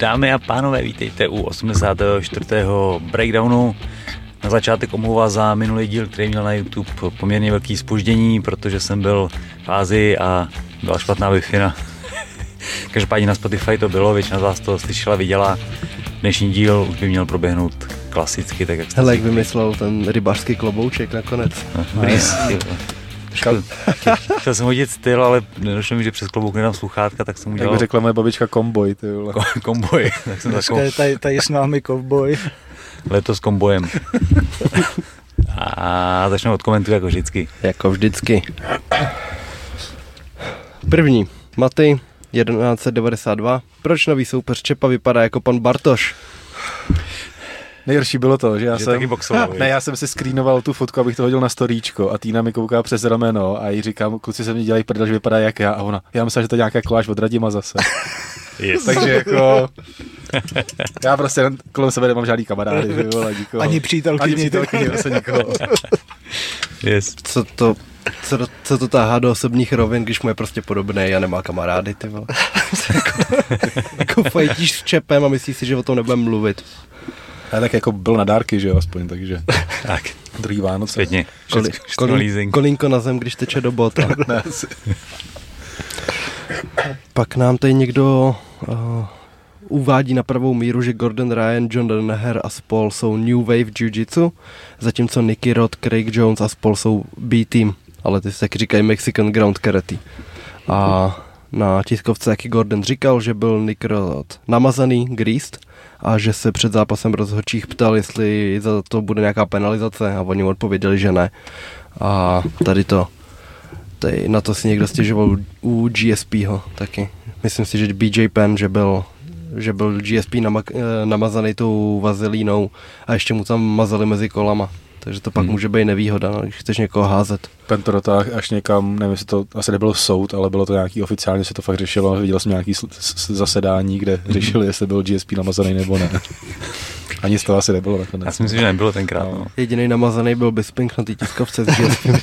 Dámy a pánové, vítejte u 84. breakdownu. Na začátek omluva za minulý díl, který měl na YouTube poměrně velký spoždění, protože jsem byl v Ázii a byla špatná wi Každopádně na Spotify to bylo, většina z vás to slyšela, viděla. Dnešní díl už by měl proběhnout klasicky, tak jak jste Hele, jak vymyslel ten rybářský klobouček nakonec. Chtěl, chtěl jsem hodit styl, ale nedošlo mi, že přes klobouk nedám sluchátka, tak jsem udělal... Jak by řekla moje babička komboj, ty vole. komboj. tak jsem Dneska je tady, tady s námi komboj. Letos kombojem. A začnu od komentu jako vždycky. Jako vždycky. První. Maty, 1192. Proč nový soupeř Čepa vypadá jako pan Bartoš? Nejhorší bylo to, že já že jsem... Taky boxoval, ne, já jsem si screenoval tu fotku, abych to hodil na storíčko a Týna mi kouká přes rameno a jí říkám, kluci se mi dělají prdel, že vypadá jak já a ona, já myslím, že to je nějaká koláž od Radima zase. Yes. Takže jako... Já prostě kolem sebe nemám žádný kamarády, že vole, nikoho. Ani přítelky. Ani přítelky, zase nikoho. Yes. Co to, co, to, co to táhá do osobních rovin, když mu je prostě podobný a nemá kamarády, ty vole. jako fajtíš s čepem a myslíš si, že o tom nebudeme mluvit. A tak jako byl na dárky, že jo, aspoň, takže. tak. Druhý Vánoce. Světně. Koli, kolín, kolínko na zem, když teče do bota. Pak nám tady někdo uh, uvádí na pravou míru, že Gordon Ryan, John Danaher a spol jsou New Wave Jiu-Jitsu, zatímco Nicky Rod, Craig Jones a spol jsou B-Team, ale ty se taky říkají Mexican Ground Karate. A na tiskovce jaký Gordon říkal, že byl Nick Rod namazaný, greased, a že se před zápasem rozhodčích ptal, jestli za to bude nějaká penalizace a oni odpověděli, že ne. A tady to, tady na to si někdo stěžoval u GSPho taky. Myslím si, že BJ Penn, že byl že byl GSP nama- eh, namazaný tou vazelínou a ještě mu tam mazali mezi kolama. Takže to pak hmm. může být nevýhoda, no, když chceš někoho házet. Pen to dotáh až někam, nevím, jestli to asi nebylo soud, ale bylo to nějaký oficiálně, se to fakt řešilo. Viděl jsem nějaký zasedání, kde hmm. řešili, jestli byl GSP namazaný nebo ne. Ani z toho asi nebylo nakonec. Já si myslím, že nebylo tenkrát. No. No. Jediný namazaný byl Bisping na té tiskovce s GSP.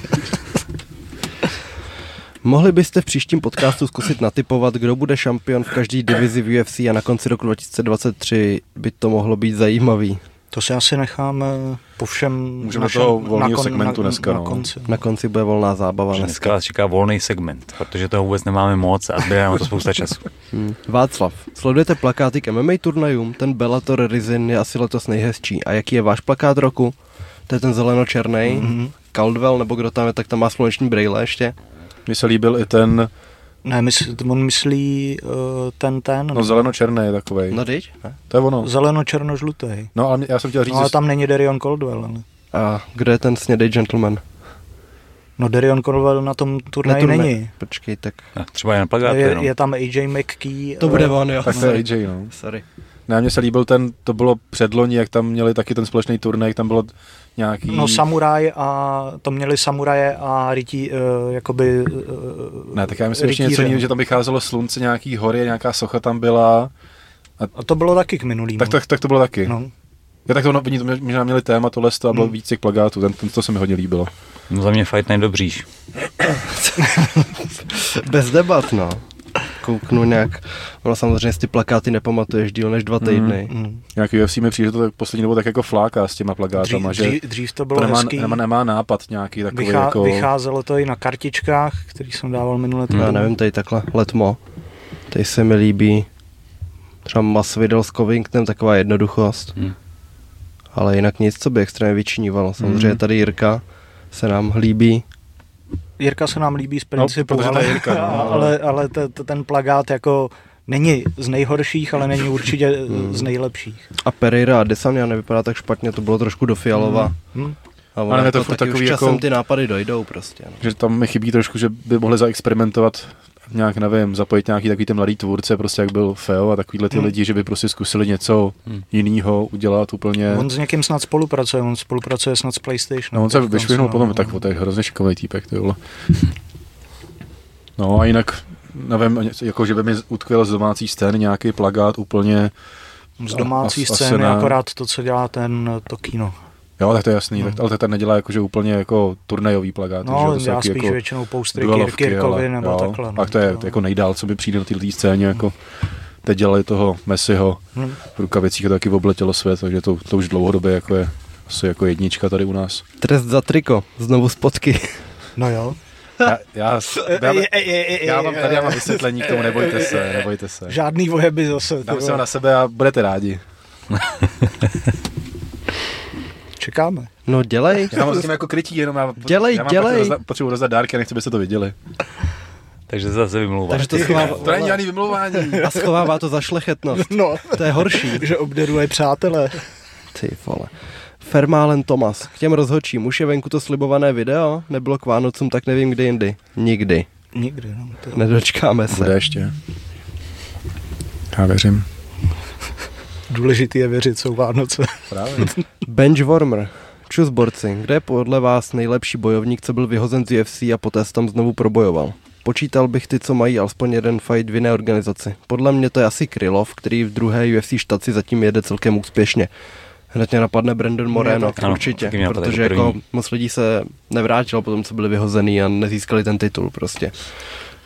Mohli byste v příštím podcastu zkusit natypovat, kdo bude šampion v každé divizi v UFC a na konci roku 2023 by to mohlo být zajímavý. To si asi necháme po všem Můžeme našem, toho volného segmentu na, dneska. Na, no. konci. na konci bude volná zábava. Dneska. dneska čeká volný segment, protože toho vůbec nemáme moc a zbývá na to spousta času. Hmm. Václav, sledujete plakáty k MMA turnajům? Ten Bellator Rizin je asi letos nejhezčí. A jaký je váš plakát roku? To je ten zeleno-černý. Mm-hmm. Caldwell, nebo kdo tam je, tak tam má sluneční brýle ještě. Mně se líbil i ten... Ne, mysl, on myslí uh, ten, ten. No zeleno-černý je takovej. No teď? Ne? To je ono. Zeleno-černo-žlutý. No ale já jsem chtěl říct... No ale tam není Darion Caldwell. Ale. A kdo je ten snědej gentleman? No Darion Caldwell na tom turnaji turné. není. Počkej, tak... A třeba je na je, jenom. je tam AJ McKee. To bude on, jo. Tak to je AJ, no. Sorry. Ne, mně se líbil ten, to bylo předloni, jak tam měli taky ten společný turnaj, jak tam bylo nějaký... No samuraj a to měli samuraje a rytí, uh, jakoby... Uh, ne, tak já myslím ještě něco jiného, že tam vycházelo slunce, nějaký hory, nějaká socha tam byla. A, a to bylo taky k minulým. Tak, tak, tak to bylo taky. No. Já tak to, no, oni to možná měli téma tohle a bylo hmm. víc těch plagátů, ten, ten, to se mi hodně líbilo. No za mě Fight Night dobříš. Bez debat, no kouknu nějak, ono samozřejmě si ty plakáty nepamatuješ díl než dva týdny. Mm, mm. Nějak UFC mi přijde to tak poslední dobou tak jako fláka s těma plakátama, dřív, že dřív, dřív to bylo to nemá, hezký. Nemá, nemá, nápad nějaký takový Vychá, jako... Vycházelo to i na kartičkách, který jsem dával minule. Mm. Já nevím, tady takhle, letmo, tady se mi líbí třeba Masvidal s Covingtonem, taková jednoduchost. Mm. Ale jinak nic, co by extrémně vyčinívalo. Samozřejmě mm. tady Jirka se nám líbí Jirka se nám líbí z principu, no, ale, Jirka, no, ale, ale te, te, ten plagát jako není z nejhorších, ale není určitě hmm. z nejlepších. A Pereira a Desania nevypadá tak špatně, to bylo trošku do Fialova. Hmm. Hmm. A ale je to jako, takový už časem jako, ty nápady dojdou prostě. No. Že tam mi chybí trošku, že by mohli zaexperimentovat nějak, nevím, zapojit nějaký takový ten mladý tvůrce, prostě jak byl Feo a takovýhle ty hmm. lidi, že by prostě zkusili něco hmm. jiného udělat úplně. On s někým snad spolupracuje, on spolupracuje snad s PlayStation. No on se vyšvihnul potom, no. tak to je hrozně šikovný týpek, ty vole. No a jinak, nevím, jako že by mi utkvěl z domácí scény nějaký plagát úplně z domácí a, scény, akorát to, co dělá ten to kino. Jo, tak to je jasný, No. tak, ale to ten nedělá jakože úplně jako turnajový plagáty, že? jo, No, to jsou já taky spíš jako většinou poustry duelovky, Kirkovi ale- nebo jo, takhle. no. A to je jako nejdál, co by přijde na této scéně, jako teď dělali toho Messiho Hm. v rukavicích a to taky obletělo svět, takže to, to už dlouhodobě jako je asi jako jednička tady u nás. Trest za triko, znovu spotky. No jo. Já, já, já, já, mám, tady já mám vysvětlení k tomu, nebojte se, nebojte se. Žádný vojeby zase. Dám se na sebe a budete rádi. Čekáme. No dělej. Já mám s tím jako krytí, jenom já, Dělej, já mám dělej. Potřebuji rozdat, potřebuji rozdat dárky a nechci, abyste to viděli. Takže se zase vymlouvá. Takže to schovává, To není žádný vymlouvání. a schovává to za šlechetnost. No, To je horší. že obdaruje přátelé. Ty vole. Fermálen Tomas. K těm rozhodčím. Už je venku to slibované video? Nebylo k Vánocům, tak nevím kdy jindy. Nikdy. Nikdy. No, to... Nedočkáme se. Bude ještě. Já věřím. Důležitý je věřit, jsou Vánoce. Právě. Benchwarmer. Čus borci, kde je podle vás nejlepší bojovník, co byl vyhozen z UFC a poté se tam znovu probojoval? Počítal bych ty, co mají alespoň jeden fight v jiné organizaci. Podle mě to je asi Krylov, který v druhé UFC štaci zatím jede celkem úspěšně. Hned mě napadne Brandon Moreno, Ano, určitě, napadá protože jako moc lidí se nevrátilo po tom, co byli vyhozený a nezískali ten titul prostě.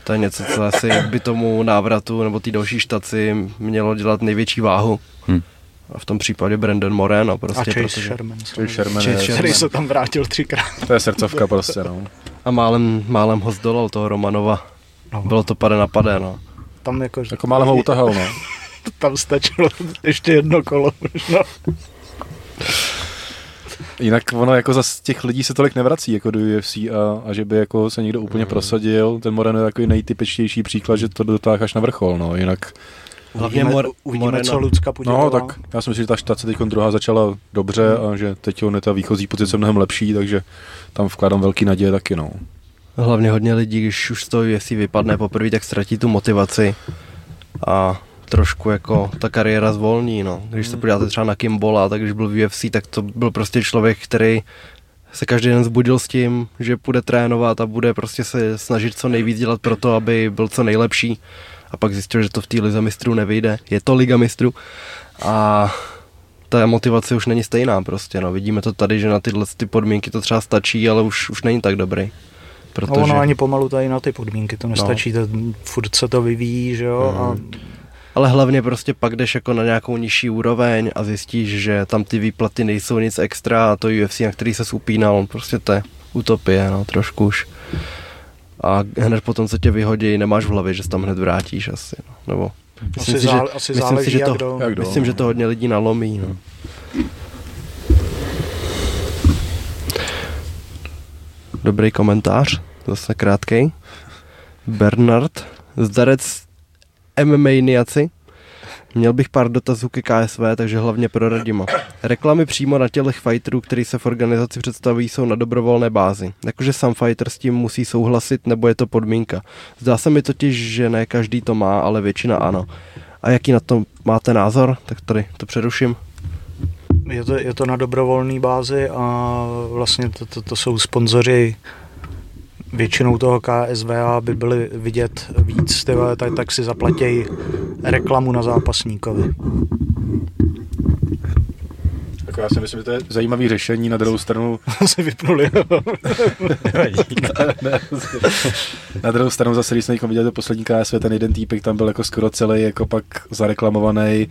To je něco, co asi by tomu návratu nebo té další štaci mělo dělat největší váhu. Hm. A v tom případě Brandon Moreno A prostě, Chase protože... Sherman. Chase Sherman Chase Sherman. Který se tam vrátil třikrát. to je srdcovka prostě, no. A málem, málem ho zdolal toho Romanova. No. Bylo to pade na pade, no. Tam jako, Jako málem ho utahal, no. tam stačilo ještě jedno kolo možná. Jinak ono jako za těch lidí se tolik nevrací jako do UFC a, a že by jako se někdo úplně prosadil. Ten Moreno je takový nejtypičtější příklad, že to dotáhl až na vrchol, no. Jinak, Hlavně Uvidíme, Mor- uvidíme Moreno. co Lucka podělala. no tak já si myslím, že ta štace teď druhá začala dobře a že teď on je ta výchozí pozice mnohem lepší, takže tam vkládám velký naděje taky, no. Hlavně hodně lidí, když už toho UFC vypadne poprvé, tak ztratí tu motivaci a trošku jako ta kariéra zvolní, no. Když se podíváte třeba na Kimbola, tak když byl v UFC, tak to byl prostě člověk, který se každý den zbudil s tím, že bude trénovat a bude prostě se snažit co nejvíc dělat pro to, aby byl co nejlepší. A pak zjistil, že to v té lize mistrů nevyjde. Je to liga mistrů. A ta motivace už není stejná prostě, no. Vidíme to tady, že na tyhle ty podmínky to třeba stačí, ale už, už není tak dobrý. Protože... No ono ani pomalu tady na ty podmínky to nestačí, no. to, furt se to vyvíjí, že jo, a Ale hlavně prostě pak jdeš jako na nějakou nižší úroveň a zjistíš, že tam ty výplaty nejsou nic extra a to UFC, na který se upínal, prostě to je utopie, no, trošku už. A hned potom, co tě vyhodí, nemáš v hlavě, že se tam hned vrátíš asi, no. nebo asi, zá, asi myslím záleží, si, že to, jak kdo. jak kdo. myslím, že to hodně lidí nalomí, no. Dobrý komentář, zase krátkej. Bernard, zdarec MMA-niaci. Měl bych pár dotazů ke KSV, takže hlavně pro Radima. Reklamy přímo na tělech fighterů, který se v organizaci představují, jsou na dobrovolné bázi. Jakože sam fighter s tím musí souhlasit, nebo je to podmínka. Zdá se mi totiž, že ne každý to má, ale většina ano. A jaký na to máte názor? Tak tady to přeruším. Je to, je to na dobrovolné bázi a vlastně to, to, to jsou sponzoři většinou toho KSV, aby byli vidět víc, tyhle, tak, tak si zaplatí reklamu na zápasníkovi. Jako já si myslím, že to je zajímavý řešení, na druhou stranu se vypnuli. Na druhou stranu zase, když jsme teď viděli to poslední KSV, ten jeden týpek tam byl jako skoro celý jako pak zareklamovaný.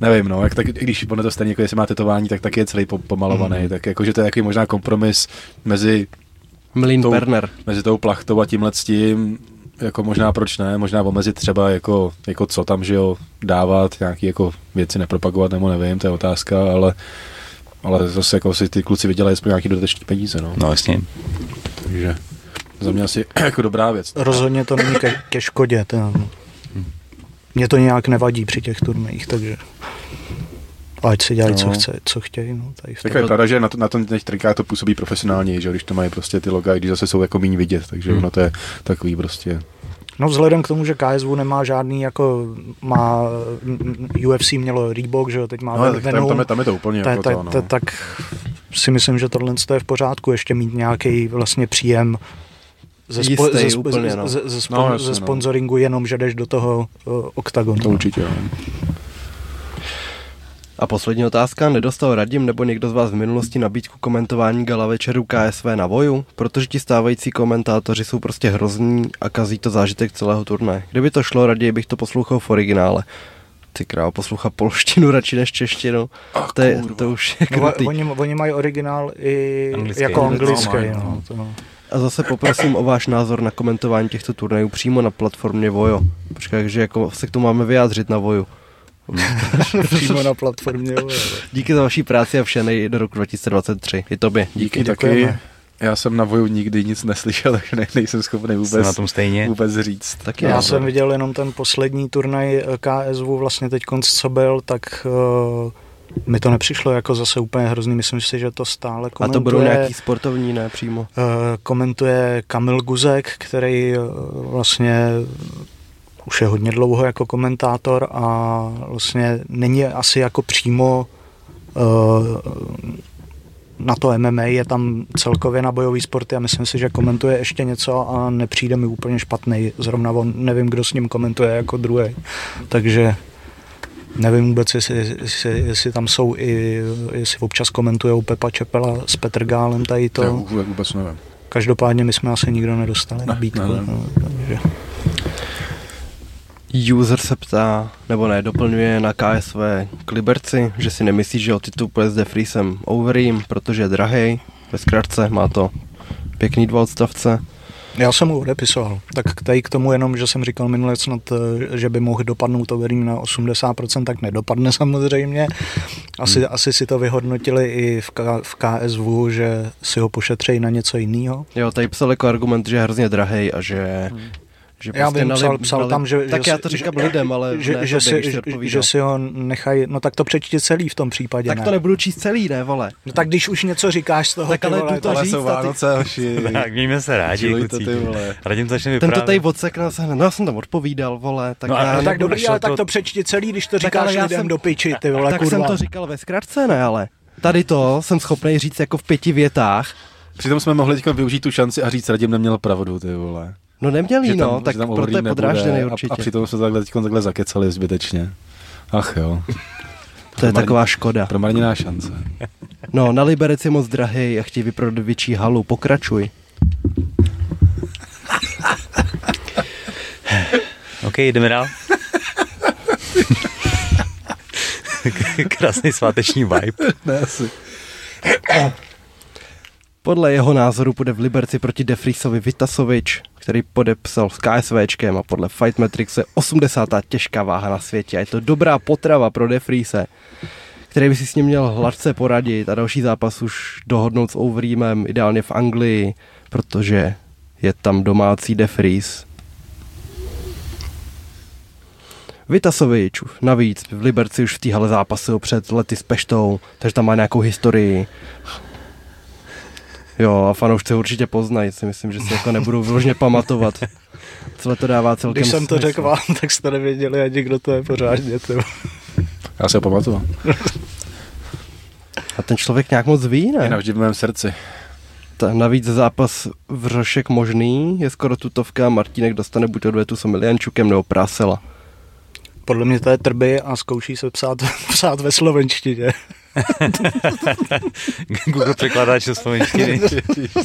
Nevím, no, jak tak, i když ono to stejně, jako jestli má tetování, tak taky je celý po, pomalovaný, mm. tak jako, že to je takový možná kompromis mezi, Mlín Tou- Berner. mezi tou plachtou a tímhle s tím, jako možná proč ne, možná omezit třeba jako, jako co tam, že jo, dávat, nějaký jako věci nepropagovat, nebo nevím, to je otázka, ale ale zase jako si ty kluci vydělají aspoň nějaký dodateční peníze, no. No jasně. Takže za mě asi jako dobrá věc. Rozhodně to není ke, ke škodě. To, mě to nějak nevadí při těch turnajích, takže ať si dělají, no. co, No. chce, co chtějí. No, tady Tak tom. je pravda, že na, to, na tom těch trikách to působí profesionálně, že jo, když to mají prostě ty loga, i když zase jsou jako méně vidět, takže Hmm. ono to je takový prostě. No vzhledem k tomu, že KSV nemá žádný, jako má UFC mělo Reebok, že jo, teď má No, Ven- tak tam, Venom, tam, je, tam je to úplně ta, jako ta, to, no. ta, tak si myslím, že tohle je v pořádku, ještě mít nějaký vlastně příjem ze, spo, Jistý, ze, úplně, ze, no. ze, ze, spo, No, jasně, ze no. sponsoringu jenom, že jdeš do toho uh, oktagonu. To určitě, no. A poslední otázka, nedostal Radim nebo někdo z vás v minulosti nabídku komentování gala večeru KSV na Voju? Protože ti stávající komentátoři jsou prostě hrozní a kazí to zážitek celého turnaje. Kdyby to šlo, raději bych to poslouchal v originále. Ty král, poslouchá polštinu radši než češtinu. Ach, to, je, to už je No, krutý. oni, oni mají originál i Anglický. jako Anglický, anglický. no. No, to, A zase poprosím o váš názor na komentování těchto turnajů přímo na platformě Vojo. Počkej, takže jako se k tomu máme vyjádřit na Voju. přímo na platformě. Díky za vaší práci a vše nej do roku 2023. I tobě. Díky, Díky, taky. děkujeme. Já jsem na voju nikdy nic neslyšel, takže ne, nejsem schopný Jsem vůbec, na tom stejně. vůbec říct. Taky Já já. jsem viděl jenom ten poslední turnaj eh, KSV vlastně teď konc, co byl, tak uh, mi to nepřišlo jako zase úplně hrozný. Myslím si, že to stále A komentuje, to budou nějaký sportovní, ne přímo. uh, komentuje Kamil Guzek, který uh, vlastně už je hodně dlouho jako komentátor a vlastně není asi jako přímo uh, na to MMA, je tam celkově na bojový sporty a myslím si, že komentuje ještě něco a nepřijde mi úplně špatný. Zrovna on, nevím, kdo s ním komentuje jako druhý. Takže nevím vůbec, jestli, jestli, jestli tam jsou i, jestli občas komentuje Pepa Čepela s Petrgálem tady To to. já vůbec, vůbec nevím. Každopádně my jsme asi nikdo nedostali nabídku. ne, ne. No, takže. User se ptá, nebo ne, doplňuje na KSV k Liberci, že si nemyslí, že o titul půjde s Defreesem over jim, protože je drahej. Ve zkratce má to pěkný dva odstavce. Já jsem mu odepisoval. Tak tady k tomu jenom, že jsem říkal minule snad, eh, že by mohl dopadnout overím na 80%, tak nedopadne samozřejmě. Asi, hmm. asi si to vyhodnotili i v, K, v KSV, že si ho pošetřejí na něco jiného. Jo, tady psal jako argument, že je hrozně drahej a že... že Já vím, na psal, psal na lib- tam, že... Tak že, já to říkám že, lidem, ale že, ne že, tobě, si, že, že si ho nechají... No tak to přečti celý v tom případě, Tak ne? to nebudu číst celý, ne, vole. No tak když už něco říkáš z toho, Tak ty ale vole, jdu to Ale říct jsou Vánoce, hoši. Tak mějme se rádi, ty vole. Radim začne Ten to vyprávět. tady odseknal se hned. No já jsem tam odpovídal, vole. Tak No já, no No tak dobrý, ale to- tak to přečti celý, když to říkáš lidem jsem- do piči, ty vole, tak jsem to říkal ve zkratce, ne, ale tady to jsem schopný říct jako v pěti větách. Přitom jsme mohli teď využít tu šanci a říct, Radim neměl pravdu, ty vole. No neměl jí, Že tam- no, že tak tam proto je podrážděný a, určitě. a přitom jsme takhle, teď takhle zakecali zbytečně. Ach jo, To je taková škoda. promarněná šance. No, na Liberec je moc drahý a chtějí vyprodat větší halu. Pokračuj. OK, jdeme dál. Krásný sváteční vibe. Ne, asi. Podle jeho názoru půjde v Liberci proti Defrisovi Vitasovič, který podepsal s KSVčkem a podle Fight Matrix je 80. těžká váha na světě. A je to dobrá potrava pro Defrise, který by si s ním měl hladce poradit a další zápas už dohodnout s Overeemem, ideálně v Anglii, protože je tam domácí Defris. Vitasovič navíc v Liberci už v té hale zápasil před lety s Peštou, takže tam má nějakou historii. Jo, a fanoušci určitě poznají, si myslím, že si jako nebudou vyloženě pamatovat. Celé to dává celkem Když jsem to smysl. řekl vám, tak jste nevěděli ani kdo to je pořádně. Ty. vole. Já se ho pamatuju. A ten člověk nějak moc ví, Je ne? navždy v mém srdci. Ta, navíc zápas v Řošek možný, je skoro tutovka, Martínek dostane buď odvetu s Emiliančukem nebo Prásela. Podle mě to je trby a zkouší se psát, psát ve slovenštině. Google překládáč do slovenštiny.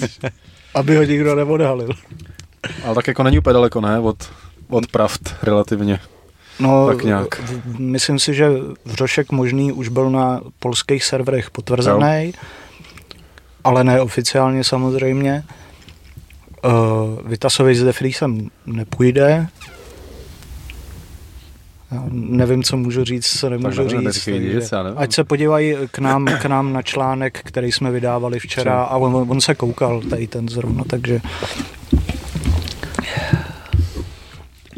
Aby ho nikdo neodhalil. Ale tak jako není úplně daleko, ne? Od, od pravd relativně. No, Tak nějak. v- myslím si, že Vřošek možný už byl na polských serverech potvrzený, ale ne oficiálně samozřejmě. Uh, Vitasovi s Defriesem nepůjde. Já nevím, co můžu říct, co nemůžu nevím, říct. takže nic, já nevím. Ať se podívají k nám, k nám na článek, který jsme vydávali včera a on, on se koukal, tady ten zrovna, takže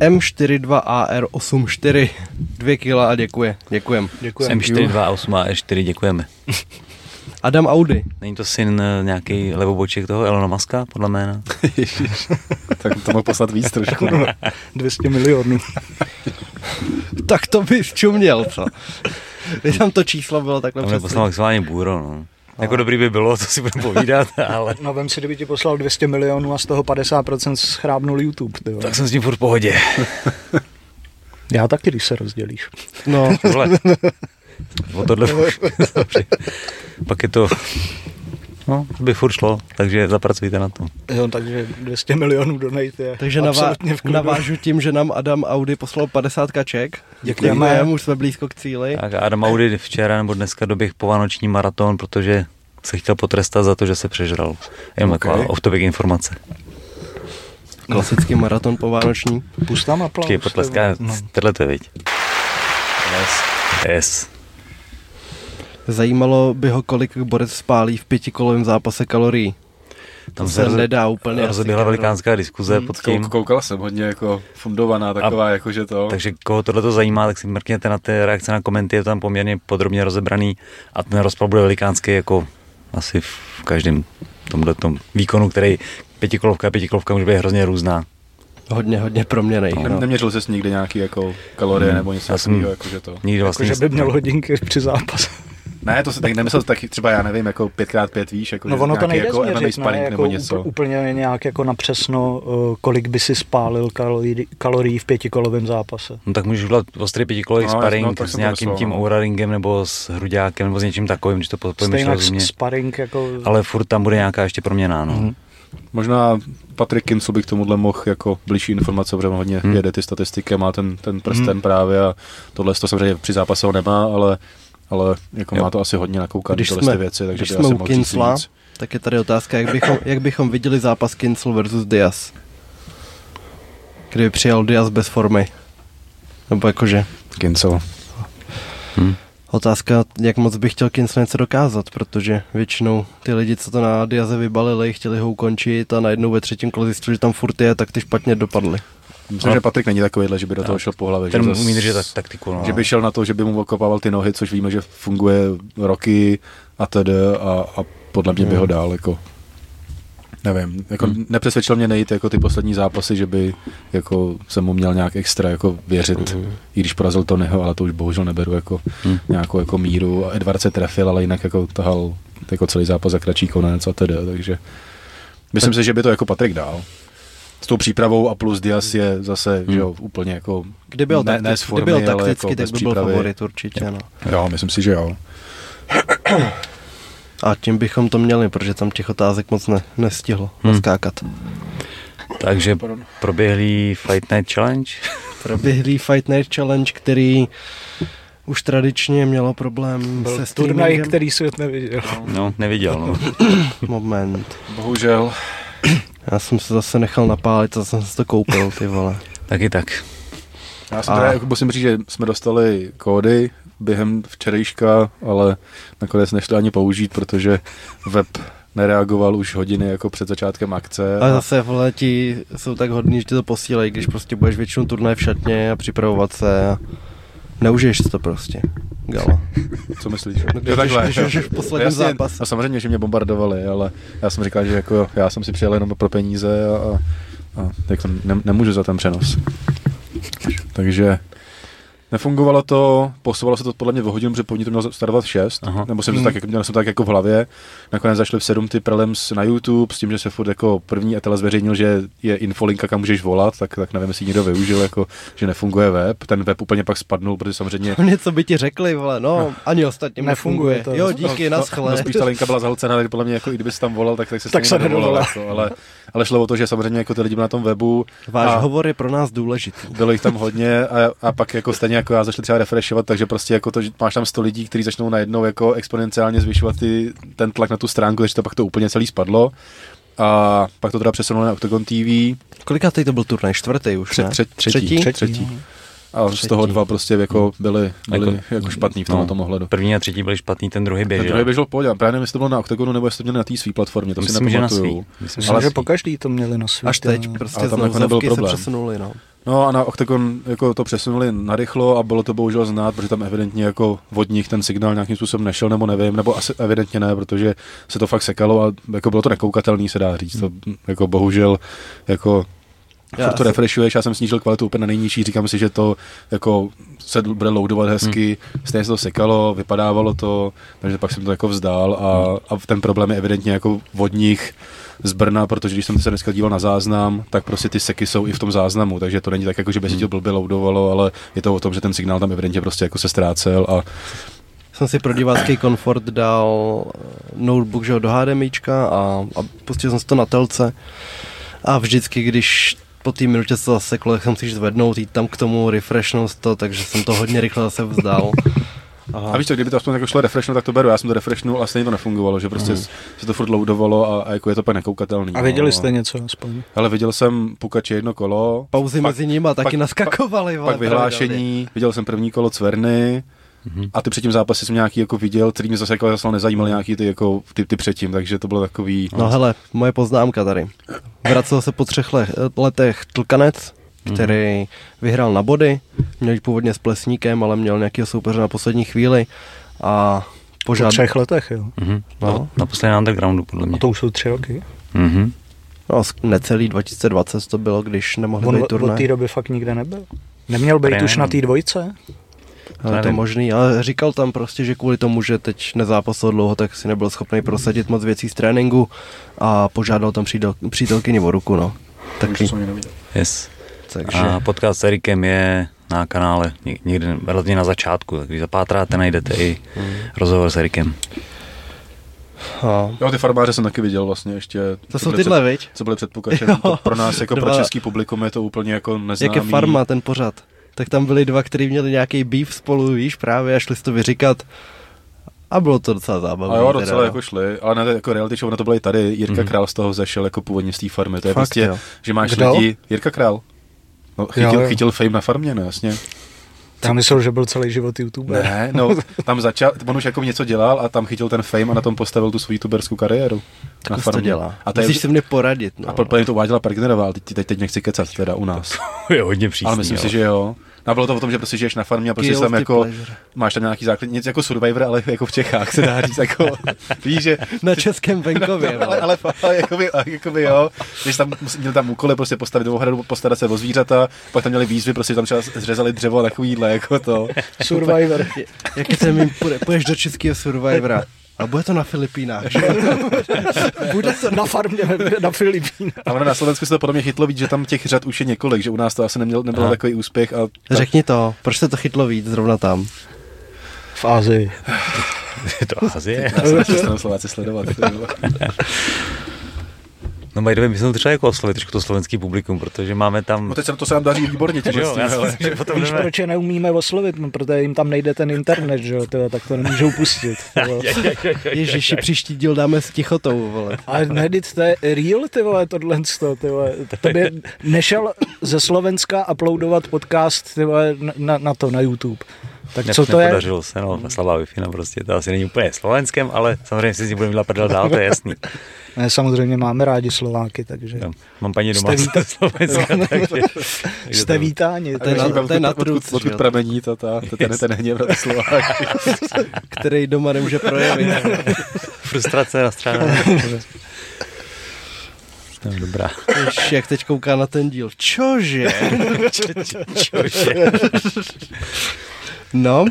M42AR84, 2 kila a děkuje. Děkujem. děkuji. M428 a E4 děkujeme. Adam Audi. Není to syn eh, nějaký levoboček toho Elona Muska, podle jména? Ježiš. tak to mohl poslat víc trošku. No. 200 milionů. Tak to bys čuměl, co? Když tam to číslo bylo takhle přesně. poslal maximálně bůro, no. Jako dobrý by bylo, to si budeme povídat, ale No vem si, kdyby ti poslal 200 milionů a z toho 50% schrábnul YouTube. Ty vole. tak jsem s tím furt v pohodě. Já taky, když se rozdělíš. No, Vole, O tohle Pak je to, no, by furt šlo, takže zapracujte na tom. Jo, takže 200 milionů donate je Takže navá- navážu tím, že nám Adam Audi poslal 50 kaček. Děkujeme, už jsme blízko k cíli. Tak a Adam Audi včera nebo dneska doběh povanoční maraton, protože se chtěl potrestat za to, že se přežral. Jenom okay. taková off-topic informace. Klasický maraton povánoční. Pustám aplaus. Počkej, potleská, no. tohle to je, viď? Yes. Yes. Zajímalo by ho, kolik borec spálí v pětikolovém zápase kalorií. Tam To se roze- nedá úplně Rozeběhla velikánská diskuze Hmm, pod tím. Kou- koukal jsem hodně jako fundovaná taková, jako že to... Takže koho tohle to zajímá, tak si mrkněte na ty reakce na komenty, je to tam poměrně podrobně rozebraný a ten rozpad bude velikánský jako asi v každém tomhle výkonu, který pětikolovka a pětikolovka může být hrozně různá. Hodně, hodně proměnej. Ne, No. neměřil jsi nikdy nějaký jako kalorie Hmm. nebo něco Já jsem- takového, jako že to... Nikdy vlastně Jako, že by měl hodinky při zápase. Ne, to se tak nemyslel taky třeba, já nevím, jako 5x5 víš, jako No že ono to nějaký nejde jako MMA změřit, ne, sparring jako nebo něco. úplně- nějak jako napřesno, uh, kolik by si spálil kalorií, kalorií v pětikolovém zápase. No tak můžeš udělat ostrý pětikolový No, sparring no, tak s nějakým tím ouraringem nebo s hruďákem nebo s něčím takovým, když to po- pojmeš Stejně rozumně. sparring jako... Ale furt tam bude nějaká ještě proměna, no. Mhm. Možná Patrik Kincel by k tomuhle mohl jako blížší informace, protože on hodně Hmm. jede ty statistiky má ten, ten prsten právě a tohle to samozřejmě při zápase ho nemá, ale, ale jako Jo. má to asi hodně nakoukané Když tyhle jsme- ty věci, takže když by jsme asi u Kincla, tak je tady otázka, jak bychom, jak bychom viděli zápas Kincel versus Diaz. Kdyby přijal Diaz bez formy. Nebo jakože, Kincel. Hm. otázka, jak moc by chtěl Kincel něco dokázat, protože většinou ty lidi, co to na Diaze vybalili, chtěli ho ukončit a najednou ve třetím kole zjistili, že tam furt je, tak ty špatně dopadly. Myslím, No. že Patrik není takovýhle, že by do toho šel po hlavě. Ten že zas- umí držet tak, taktiku, no. Že by šel na to, že by mu okopával ty nohy, což víme, že funguje roky a tedy a, a podle mě by ho dál jako nevím, jako Hmm. nepřesvědčil mě nejít jako ty poslední zápasy, že by jako se mu měl nějak extra jako věřit, i když porazil Tonyho, ale to už bohužel neberu jako Hmm. nějakou jako míru. A Edward se trefil, ale jinak jako tahal jako celý zápas za kratší konec a tedy, takže myslím si, že by to jako Patrik dál. S tou přípravou a plus Diaz je zase, Hmm. že jo, úplně jako Kdyby byl, ne, ne z formy, kdyby byl ale takticky, jako tak bez by byl favorit určitě. No. Jo, myslím si, že jo. A tím bychom to měli, protože tam těch otázek moc ne, nestihlo Hmm. naskákat. Takže proběhlý Fight Night Challenge. Proběhlý Fight Night Challenge, který už tradičně mělo problém Byl se turnaj, streamingem. který svět neviděl. No, neviděl, no. Moment. Bohužel. Já jsem se zase nechal napálit, zase jsem si to koupil, ty vole. Taky tak. Já jsem A- teda, jako musím říct, že jsme dostali kódy během včerejška, ale nakonec nešli ani použít, protože web nereagoval už hodiny jako před začátkem akce. Ale zase vole, ti jsou tak hodní, že ti to posílají, když prostě budeš většinou turnaj v šatně a připravovat se a neužiješ to prostě. Gala. Co myslíš? No, když- je v posledním Jasně, zápase. No samozřejmě, že mě bombardovali, ale já jsem říkal, že jako já jsem si přijel jenom pro peníze a, a, a jako ne, nemůžu za ten přenos. Takže nefungovalo to, posouvalo se to podle mě o hodinu, protože původně to mělo startovat v 6, Aha. nebo jsem to Hmm. tak, jako, měl jsem to tak jako v hlavě. Nakonec zašli v 7 ty prelims na YouTube s tím, že se furt jako první etele zveřejnil, že je infolinka, kam můžeš volat, tak, tak nevím, jestli někdo využil, jako, že nefunguje web. Ten web úplně pak spadnul, protože samozřejmě Něco by ti řekli, vole, no, ani ostatním Nefunguje nefunguje. to. Jo, díky, no, naschle. No, spíš ta linka byla zahlcená, tak podle mě jako i kdyby tam volal, tak, tak se, Tak stejně se nedovolal. Jako, ale, ale šlo o to, že samozřejmě jako ty lidi byli na tom webu, Váš a- hovor je pro nás důležitý. bylo jich tam hodně a, a pak jako stejně jako já začali třeba refreshovat, takže prostě jako to, že máš tam 100 lidí, kteří začnou najednou jako exponenciálně zvyšovat ty, ten tlak na tu stránku, takže to pak to úplně celý spadlo. A pak to teda přesunuli na Octagon TV, Kolikátej to byl turnaj? Čtvrtý už, ne? tře- třetí. Třetí? třetí. A z toho Třetí. dva prostě jako byli, byli Jako- jako, jako špatný v tomto no. ohledu. První a třetí byli špatný, ten druhý Ten běžel. druhý běžel v pohodě, právě nevím, jestli to bylo na Octagonu, nebo jestli to měli na té své platformě, to si Myslím, že na nepamatuju. svý. Myslím, že Myslím, Ale- že po každý to měli na světě. Až teď, prostě Ale z tam jako nebyl nouzovky se problém. přesunuli, no. No a na Octagon jako to přesunuli narychlo a bylo to bohužel znát, protože tam evidentně jako od nich ten signál nějakým způsobem nešel, nebo nevím, nebo asi evidentně ne, protože se to fakt sekalo a jako bylo to nekoukatelný, se dá říct. To, jako bohužel jako Já furt to refreshuješ, já jsem snížil kvalitu úplně na nejnižší, říkám si, že to jako se bude loadovat hezky, hmm. stejně se to sekalo, vypadávalo to, takže pak jsem to jako vzdál a, a ten problém je evidentně jako od nich z Brna, protože když jsem se dneska díval na záznam, tak prostě ty seky jsou i v tom záznamu, takže to není tak jako, že by si to blbě loadovalo, ale je to o tom, že ten signál tam evidentně prostě jako se ztrácel a jsem si pro divácký komfort dal notebook že jo, do HDMIčka a, a pustil jsem si to na telce a vždycky, když po té minutě se zaseklo, tak jsem si zvednout, jít tam k tomu, refreshnout to, takže jsem to hodně rychle zase vzdal. A víš co, kdyby to aspoň jako šlo refreshnout, tak to beru. Já jsem to refreshnul a stejně to nefungovalo, že prostě se to furt loadovalo a, a jako je to pak nekoukatelný. A viděli no. jste něco aspoň? Ale viděl jsem pukače jedno kolo. Pauzy pak, mezi nimi taky pak- naskakovaly. vole, Pak vyhlášení, viděl jsem první kolo Cverny, Mhm. a ty předtím zápasy jsem nějaký jako viděl, který mě zase jako zase nezajímaly nějaký ty, jako, ty, ty předtím, takže to bylo takový... No hele, moje poznámka tady. Vracel se po třech le- letech Tlkanec, který vyhrál na body, měl jít původně s Plesníkem, ale měl nějakého soupeře na poslední chvíli a Po požádal... třech letech, jo. Mhm. No. No. Na undergroundu, podle A mě. to už jsou tři roky. Mhm. No, necelý 2020 to bylo, když nemohli On být od turnaj. té doby fakt nikde nebyl. Neměl být Prý už na té dvojce? Ale to možný, ale říkal tam prostě, že kvůli tomu, že teď nezápasil dlouho, tak si nebyl schopný prosadit moc věcí z tréninku a požádal tam přítel, přítelkyni o ruku, no. Taky, Yes. takže... A podcast s Erikem je na kanále ně- někde relativně na začátku, tak když zapátráte, najdete i rozhovor s Erikem. A, Jo, ty farmáře jsem taky viděl vlastně ještě. to co jsou tyhle, Před, viď? co byly před Pukačem. Jo. To pro nás, jako pro Dva- český publikum, je to úplně jako neznámý. Jak je farma, ten pořad. Tak tam byli dva, kteří měli nějaký beef spolu, víš, právě a šli si to vyříkat. A bylo to docela zábavné. A jo, teda, docela no. jako šli, ale ne, jako reality show, na to bylo i tady. Jirka Mhm. Král z toho zešel jako původně z té farmy. To je Fakt, prostě, jo. že máš Kdo? lidi. Jirka Král. No, chytil, Jo, jo. chytil fame na farmě, no jasně. Já myslel, že byl celý život youtuber. Ne, no, tam začal, on už jako něco dělal a tam chytil ten fame a na tom postavil tu svou youtuberskou kariéru. Tak už to dělá. A to je, Musíš si mě poradit, no. a podle mě to uváděla Pergnerová, ale teď, teď, teď nechci kecat teda u nás. je hodně přísný. ale myslím si, že jo. No a bylo to o tom, že prostě žiješ na farmě a prostě Guilty tam jako, pleasure. máš tam nějaký základ, něco jako Survivor, ale jako v Čechách se dá říct, jako, víš, že Na českém venkově, No, ale, ale, ale jakoby, jakoby, jo, když tam měl tam úkoly prostě postavit do ohradu, postarat se o zvířata, pak tam měli výzvy, prostě tam třeba zřezali dřevo a takovýhle, jako to. Survivor. Jak se mi půjde, půjdeš do českého Survivora. A bude to na Filipínách, že? Bude to na farmě na Filipínách. A ono na Slovensku se to podle mě chytlo víc, že tam těch řad už je několik, že u nás to asi neměl, nebyl Aha. takový úspěch. A tak, Řekni to, proč se to chytlo víc zrovna tam? V Ázii. je to Azie. já se přestanou Slováci sledovat. No by my jsme třeba jako oslovit trošku to slovenský publikum, protože máme tam... No teď se to se nám daří výborně, tím že jo, že potom Víš, jdeme... proč je neumíme oslovit? No, protože jim tam nejde ten internet, že jo, tak to nemůžou pustit. Ježiši, příští díl dáme s tichotou, vole. Ale ne, teď to je real, ty vole, tohle, ty vole. To by nešel ze Slovenska uploadovat podcast, ty vole, na, na to, na YouTube. Tak Ne, co to je? Nepodařilo se, no, slabá wi no prostě, to asi není úplně slovenském, ale samozřejmě si s ní budeme dělat prdel dál, to je jasný. Ne, samozřejmě máme rádi Slováky, takže Jo, mám paní doma Jste Slovenska, takže... takže jste to- vítáni. To je na- to je na odkud- truc, Odkud pramení ta, ta, ta, ten, ten hněv na Slováky. který doma nemůže projevit. Frustrace na straně. No, dobrá. Ježiši, jak teď kouká na ten díl. Čože? No,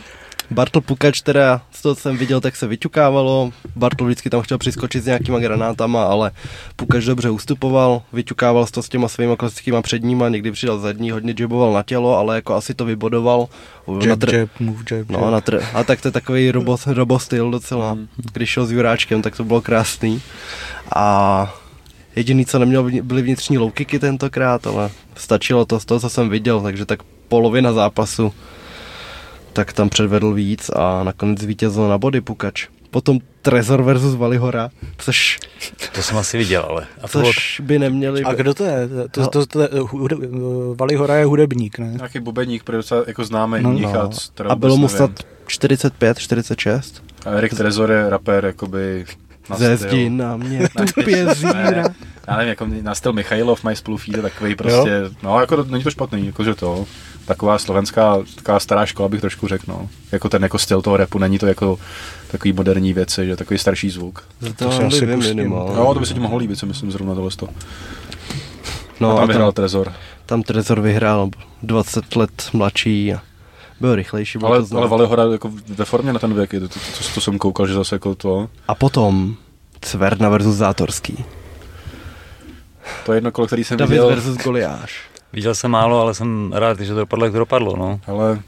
Bartl Pukač teda, z toho co jsem viděl, tak se vyťukávalo. Bartl vždycky tam chtěl přiskočit s nějakýma granátama, ale Pukač dobře ustupoval, vyťukával to s těma svýma klasickýma předníma, někdy přidal zadní, hodně jaboval na tělo, ale jako asi to vybodoval. Na Jab, tr- jab, move, jab, No, jab. na tr- a tak to je takový robo, robo styl docela. Když šel s Juráčkem, tak to bylo krásný. A jediný, co neměl, byly vnitřní low kicky tentokrát, ale stačilo to z toho, co jsem viděl, takže tak polovina zápasu tak tam předvedl víc a nakonec vítězil na body Pukač. Potom Trezor versus Valihora, což, To jsem asi viděl, ale. A což by neměli... A kdo to je? To, to, to, to hude, Vali Hora je hudebník, ne? Nějaký bubeník, který je docela jako známý No, u nich no. a, a bylo mu snad nevím. 45, 46. A Erik Trezor je rapper, jakoby na Ze styl- zdi na mě tupě ne, zíra. Já nevím, jako na styl Michailov, My Spolu Feed, takový prostě, no jako není to špatný, jakože to, taková slovenská, taková stará škola bych trošku řekl, no. Jako ten jako styl toho repu, není to jako takový moderní věci, že takový starší zvuk. To, To si to asi pustím. minimál. No, to by se ti mohlo líbit, si myslím, zrovna tohle. to. No, a a tam tam, vyhrál Trezor. tam Trezor vyhrál 20 let mladší a byl rychlejší, byl Ale, to ale Valihora jako ve formě na ten věk, je to, to, to, to, jsem koukal, že zase jako to, A potom Cverna versus Zátorský. to jedno kolo, který jsem David viděl, versus Goliáš. Viděl jsem málo, ale jsem rád, že to dopadlo, jak to dopadlo, no. ale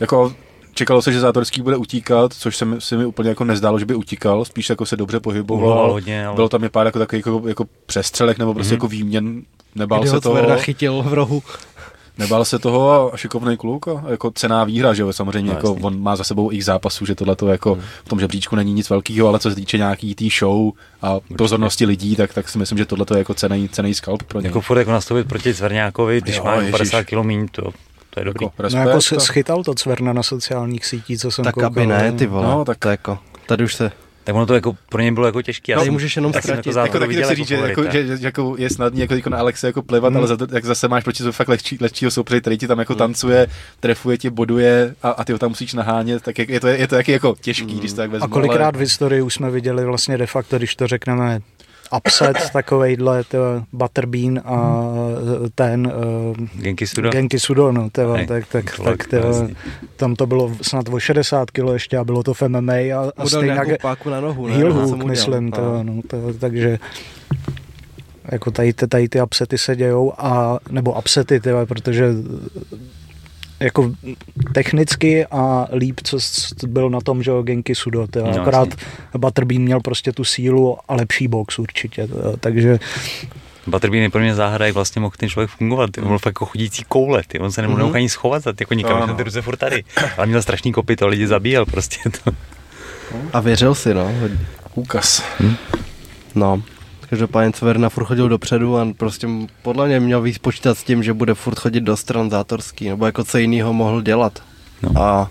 jako čekalo se, že Zátorský bude utíkat, což se mi, se mi úplně jako nezdálo, že by utíkal, spíš jako se dobře pohyboval. Uloval hodně, ale- Bylo tam je pár jako takových jako, jako přestřelek nebo prostě Mhm. jako výměn. Nebál Kdy se ho toho, chytil v rohu. Nebál se toho a šikovný kluk a jako cená výhra, že jo, samozřejmě No, jako jasný. on má za sebou x zápasů, že tohle to jako v tom žebříčku není nic velkého, ale co se týče nějaký tý show a pozornosti lidí, tak, tak si myslím, že tohle to je jako cený, cený skalp pro něj. Jako furt jako nastoupit proti Cverňákovi, když Jo, má jako ježiš. 50 kg míň, to, to je dobrý. jako No respekt, jako a- s- schytal to Cverna na sociálních sítích, co jsem Tak koukal. aby ne, ty vole. No, tak- To jako, tady už se, Tak ono to jako pro něj bylo jako těžké. Tady můžeš jenom tak ztratit. Jako jako taky viděl tak si říct, jako, favorita. že, že, jako je snadný jako, jako na Alexe jako plevat, Hmm. ale za, jak zase máš proti sobě fakt lehčí, lehčího soupeře, který ti tam jako tancuje, trefuje tě, boduje a, a ty ho tam musíš nahánět, tak je, je, to, je to taky jako těžký, když to tak vezmu. A kolikrát ale, v historii už jsme viděli vlastně de facto, když to řekneme, upset takovejhle, tyjo, Butterbean a ten uh, Genki Sudo? Genki Sudo, no, tyjo, Hej, tak, tak, Klak, tak tyjo, jasný. tam to bylo snad o 60 kilo ještě a bylo to v MMA a, a stejně páku na nohu. ne? heel hook, myslím, to, no, to, takže jako tady, ty- tady ty upsety se dějou a, nebo upsety, tyjo, protože jako technicky a líp, co byl na tom, že Genki Sudo, tyjo, No, akorát jasně. Butterbean měl prostě tu sílu a lepší box určitě, tyjo, takže Butterbean je pro mě záhada, jak vlastně mohl ten člověk fungovat. On byl fakt jako chodící koule, ty. on se nemohl Mhm. mm-hmm. ani schovat, jako nikam, Ano. ano. ty ruce furt tady. Ale měl strašný kopy, to lidi zabíjel prostě. To. A věřil si, no. hodně. úkaz. No. Každopádně Cverna furt chodil dopředu a prostě podle mě měl víc počítat s tím, že bude furt chodit do stran zátorský, nebo jako co jiného mohl dělat. No. A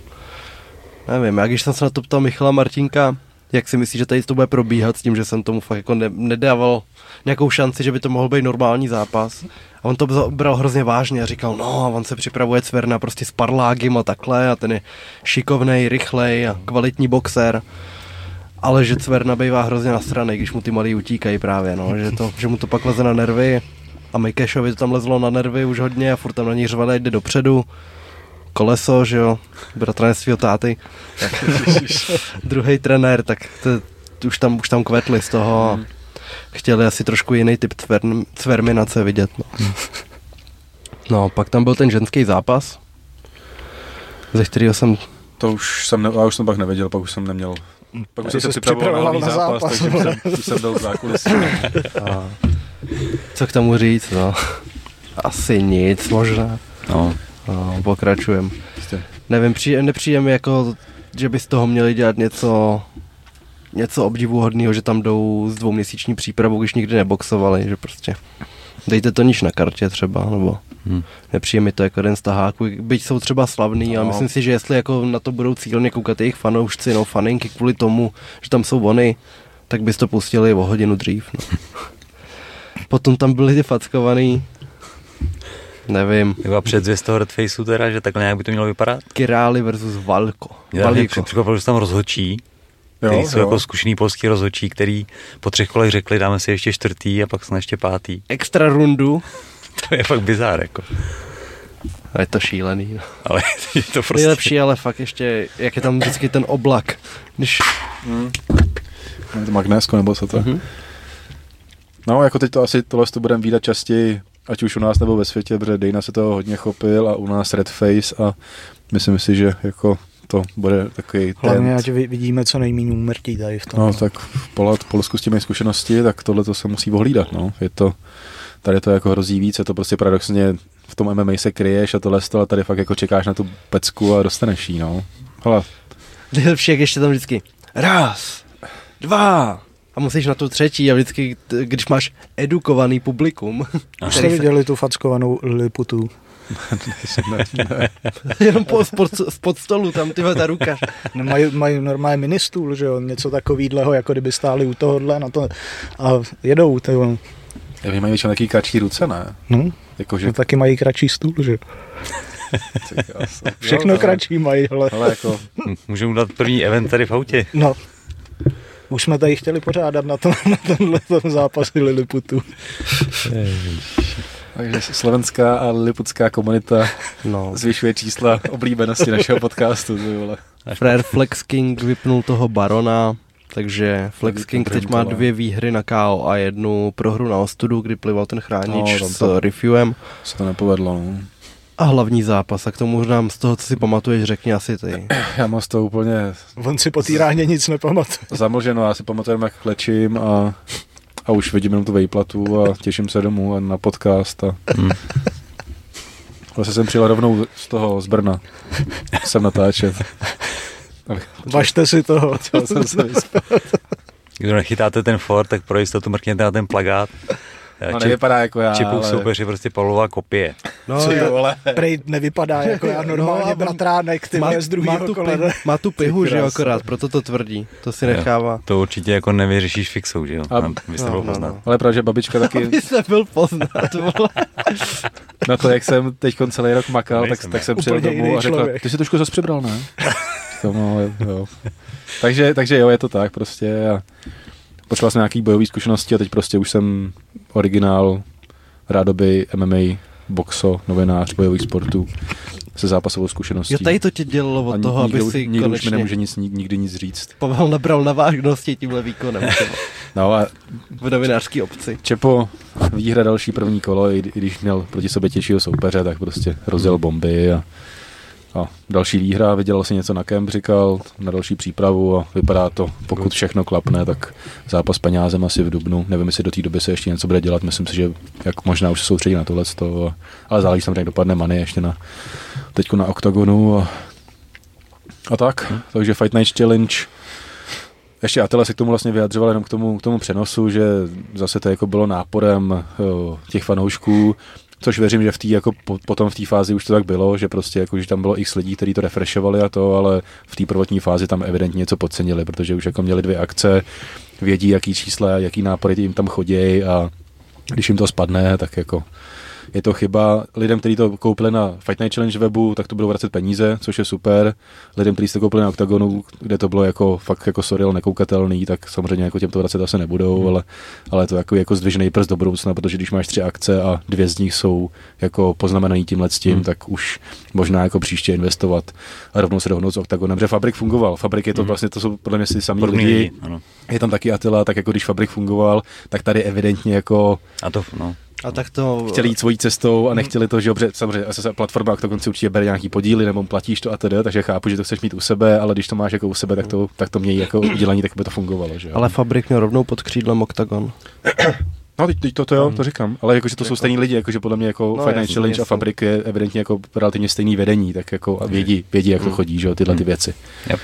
nevím, já když jsem se na to ptal Michala Martinka, jak si myslí, že tady to bude probíhat s tím, že jsem tomu fakt jako ne, nedával nějakou šanci, že by to mohl být normální zápas. A on to bral hrozně vážně a říkal, no a on se připravuje Cverna prostě s parlágem a takhle a ten je šikovnej, rychlej a kvalitní boxer. Ale že Cverna bývá hrozně na straně, když mu ty malí utíkají právě, no, že, to, že mu to pak leze na nervy a Mikešovi to tam lezlo na nervy už hodně a furt tam na ní řvali, jde dopředu. Koleso, že jo, bratranec svého táty. Tak, druhý trenér, tak to, to už, tam, už tam kvetli z toho a chtěli asi trošku jiný typ cvern, cverminace vidět. No. no, pak tam byl ten ženský zápas, ze kterého jsem To už jsem, ne, já už jsem pak nevěděl, pak už jsem neměl. Pak už jsem se připravoval na nový zápas, zápas. takže jsem, už jsem v zákulisí. Co k tomu říct, no? Asi nic možná. No. No, pokračujem. Nevím, přijde, nepřijde mi jako, že by z toho měli dělat něco, něco obdivuhodného, že tam jdou s dvouměsíční přípravou, když nikdy neboxovali, že prostě dejte to níž na kartě třeba, nebo Hm. nepřijde mi to jako jeden z taháků, byť jsou třeba slavný, ale No. myslím si, že jestli jako na to budou cíleně koukat jejich fanoušci, no faninky kvůli tomu, že tam jsou oni, tak bys to pustili o hodinu dřív, no. Potom tam byli ty fackovaný, nevím, Byla předzvěst toho Redfaceu teda, že takhle nějak by to mělo vypadat. Királi versus Valko. Já mě Valíko. překvapilo, že tam rozhodčí, který jsou jako zkušený polský rozhodčí, který po třech kolech řekli, dáme si ještě čtvrtý a pak jsme ještě pátý. Extra rundu. To je fakt bizár, jako. A je to šílený. No. Ale je to prostě... Nejlepší, ale fakt ještě, jak je tam vždycky ten oblak. Když... Je to magnésko nebo co to? Mhm. No, jako teď to asi tohle to budeme výdat častěji, ať už u nás nebo ve světě, protože Dana se toho hodně chopil a u nás Red Face a myslím si, že jako to bude takový hlavně trend. ať vi- vidíme co nejméně úmrtí tady v tom. No, tak v Pol- v Polsku s těmi zkušenosti, tak tohle to se musí ohlídat, no. Je to, tady to jako hrozí víc, je to prostě paradoxně v tom MMA se kryješ a tohle a tady fakt jako čekáš na tu pecku a dostaneš jí, no. Hele, Nejlepší, jak ještě tam vždycky raz, dva a musíš na tu třetí a vždycky, když máš edukovaný publikum, Už jste viděli tu fackovanou Jenom po, spod, spod stolu, tam tyhle ta ruka. No, mají, mají normálně ministůl, že jo, něco takovýhleho, jako kdyby stáli u tohohle na to a jedou, to jo. oni mají většinou taky kratší ruce, ne? No, Jakože, že taky mají kratší stůl, že jo. Všechno Jo, kratší mají, ale Ale jako, Můžeme dát první event tady v autě. no. Už jsme tady chtěli pořádat na, to, na tenhle tom zápasy Liliputu. Takže slovenská a liputská komunita No. zvyšuje čísla oblíbenosti našeho podcastu. Frér Flex King vypnul toho Barona, takže Flex King teď má dvě výhry na KO a jednu prohru na ostudu, kdy plival ten chránič No, s Rifuem. Se to nepovedlo, no. A hlavní zápas, a k tomu nám z toho, co si pamatuješ, řekni asi ty. Já mám z toho úplně On si po té ráně nic nepamatuje. zamlženo, já si pamatuju, jak klečím a, a už vidím jenom tu vejplatu a těším se domů a na podcast a Hmm. vlastně jsem přijel rovnou z toho, z Brna, jsem natáčet. Važte si toho. Potřeboval jsem se vyspat. Kdo nechytáte ten Ford, tak pro jistotu mrkněte na ten plagát. No, nevypadá jako já, Čipův ale... soupeř je prostě Pavlova kopie. No, Co jo, vole. Prej nevypadá jako já normálně No a on- bratránek, ty má, z má, tu kolena. pihu, má tu pihu, že jo, akorát, proto to tvrdí. To si Jo. nechává. To určitě jako nevyřešíš fixou, že jo? A- A, Vy jste no, byl no, poznat. no. Ale pravda, že babička taky Aby se byl poznat, vole. na to, jak jsem teď celý rok makal, tak, tak jsem přijel domů a řekla, člověk. ty jsi trošku zase přibral, ne? No, jo. Takže, takže jo, je to tak prostě a potřeboval jsem nějaký bojový zkušenosti a teď prostě už jsem originál rádoby MMA, boxo, novinář bojových sportů se zápasovou zkušeností. Jo, tady to tě dělalo A od toho, nikdo, aby si nikdo už mi nemůže nic, nik- nikdy nic říct. Pavel nabral na vážnosti tímhle výkonem No a v novinářské obci. Čepo výhra další první kolo, i, i když měl proti sobě těžšího soupeře, tak prostě rozjel bomby a, a další výhra, vydělal si něco na kemp, říkal, na další přípravu a vypadá to, pokud všechno klapne, tak zápas penězem asi v Dubnu. Nevím, jestli do té doby se ještě něco bude dělat, myslím si, že jak možná už se soustředí na tohle, ale záleží samozřejmě, jak dopadne Many ještě na, teďko na OKTAGONu a, a tak, takže Fight Night Challenge. Ještě Atila se k tomu vlastně vyjadřoval jenom k tomu, k tomu přenosu, že zase to jako bylo náporem jo, těch fanoušků, což věřím, že v té jako po, potom v té fázi už to tak bylo, že prostě jako, že tam bylo x lidí, kteří to refreshovali a to, ale v té prvotní fázi tam evidentně něco podcenili, protože už jako měli dvě akce, vědí, jaký čísla, jaký nápory jim tam chodí a když jim to spadne, tak jako je to chyba. Lidem, kteří to koupili na Fight Night Challenge webu, tak to budou vracet peníze, což je super. Lidem, kteří to koupili na Octagonu, kde to bylo jako fakt jako sorry, nekoukatelný, tak samozřejmě jako těm to vracet asi nebudou, hmm. ale, ale to jako, jako zdvižený prst do budoucna, protože když máš tři akce a dvě z nich jsou jako poznamenaný tímhle s tím, hmm. tak už možná jako příště investovat a rovnou se dohnout s Octagonem, protože Fabrik fungoval. Fabrik je to hmm. vlastně, to jsou podle mě si samý Podobný lidi. lidi, ano. Je tam taky Attila, tak jako když Fabrik fungoval, tak tady evidentně jako A to, no. A tak to... chtěli jít svojí cestou a nechtěli to, že dobře, samozřejmě platforma, to konci určitě bere nějaký podíly, nebo platíš to a tedy, takže chápu, že to chceš mít u sebe, ale když to máš jako u sebe, tak to, tak to mějí jako udělení, tak by to fungovalo, že jo? Ale Fabrik měl rovnou pod křídlem Octagon. No, teď, teď to, to, jo, to říkám, ale jakože to jsou stejní lidi, jakože podle mě jako No, jasně, Challenge a jasně. Fabrik je evidentně jako relativně stejný vedení, tak jako a vědí, vědí, jak to chodí, že jo, tyhle ty věci. Yep.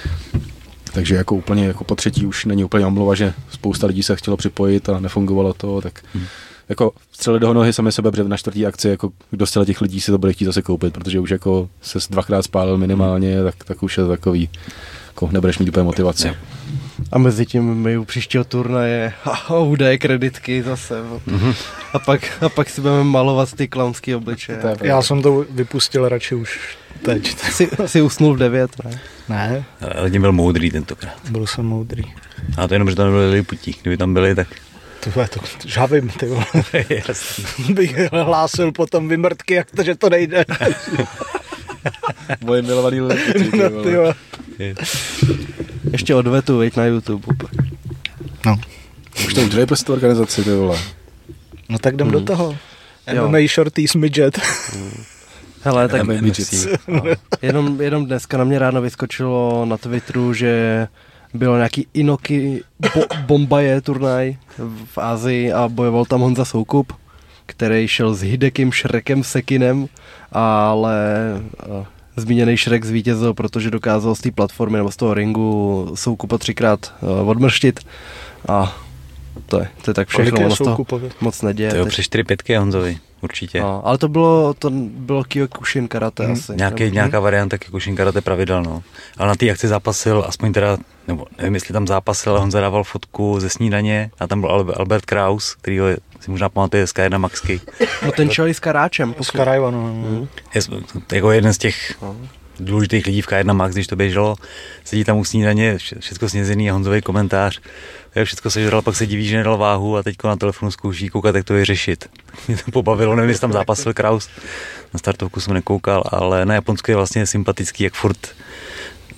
Takže jako úplně jako po třetí už není úplně omluva, že spousta lidí se chtělo připojit a nefungovalo to, tak Hmm. Jako střeli do nohy sami sebe, protože na čtvrtý akci jako kdo z těch lidí si to bude chtít zase koupit, protože už jako se dvakrát spálil minimálně, tak, tak už je to takový, jako nebudeš mít úplně motivaci. A mezi tím my u příštího turnaje a údaje kreditky zase. Mhm. A pak, a pak si budeme malovat ty klaunský obličeje. Já jsem to vypustil radši už teď. Si, si usnul v 9, ne? Ne, Ale byl moudrý tentokrát. byl jsem moudrý. A to jenom, že tam nebyli Liliputí. Kdyby tam byli, tak... To je to žavím, ty vole. Bych hlásil potom vymrtky, jak to, že to nejde. Moje milovaný lidi, No, vole. ty vole. Ještě odvetu, veď na YouTube. No. Už to udělej prostě organizaci, ty vole. no tak jdem do toho. MMA Shorties Midget. Hele, tak midgets. jenom, jenom dneska na mě ráno vyskočilo na Twitteru, že bylo nějaký Inoki bo, Bombaje turnaj v Ázii a bojoval tam Honza Soukup, který šel s Hidekim Šrekem Sekinem, ale zmíněný Šrek zvítězil, protože dokázal z té platformy nebo z toho ringu Soukupa třikrát odmrštit a to je, to je tak všechno, je ono Soukupovi? moc neděje. To teď. přes 4 pětky Honzovi, určitě. No, ale to bylo, to bylo Kyokushin karate Mhm. asi. Nějaký, nebo- nějaká varianta Kyokushin karate pravidel, no. Ale na té akci zápasil, aspoň teda, nebo nevím, jestli tam zápasil, ale on zadával fotku ze snídaně a tam byl Al- Albert Kraus, který si možná pamatuje z K1 Maxky. No ten šel i s karáčem. Z pokud- Karajva, no. Mhm. Je, jako jeden z těch důležitých lidí v K1 Max, když to běželo, sedí tam u snídaně, vše- všecko snězený a Honzový komentář. Je všechno sežral, pak se diví, že nedal váhu a teď na telefonu zkouší koukat, jak to vyřešit. Mě to pobavilo, nevím, jestli tam zápasil Kraus. Na startovku jsem nekoukal, ale na Japonsku je vlastně sympatický, jak furt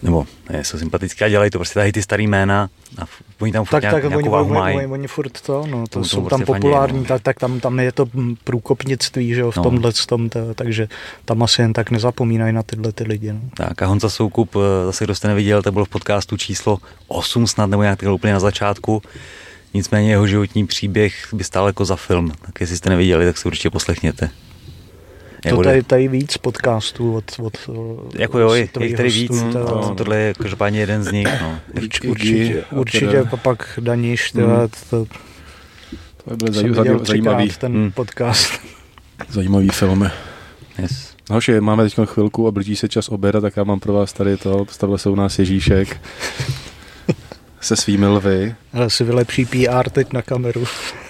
nebo ne, jsou sympatické a dělají to prostě tady ty starý jména a oni tam furt Tak, nějak, tak oni, nějakou oni, mají. oni, oni, furt to, no, to jsou tam prostě populární, no. tak, tak tam, tam je to průkopnictví, že jo, v No. tomhle tom, to, takže tam asi jen tak nezapomínají na tyhle ty lidi. No. Tak a Honza Soukup, eh, zase kdo jste neviděl, to byl v podcastu číslo 8 snad, nebo nějak úplně na začátku. Nicméně jeho životní příběh by stál jako za film, tak jestli jste neviděli, tak si určitě poslechněte. Jak To tady, tady víc podcastů od, od jako jo, je, je tady víc, hostů, to, to- to, tohle je každopádně jeden z nich. No. Urč, určitě, a určitě teda- pa- pak Daniš, Hmm. tyhle, to, To zaj, zajímavý, třikrát ten Hmm. podcast. zajímavý filmy. Yes. No, Hoši, máme teď chvilku a blíží se čas oběda, tak já mám pro vás tady to, stavil se u nás Ježíšek se svými lvy. Ale si vylepší PR teď na kameru.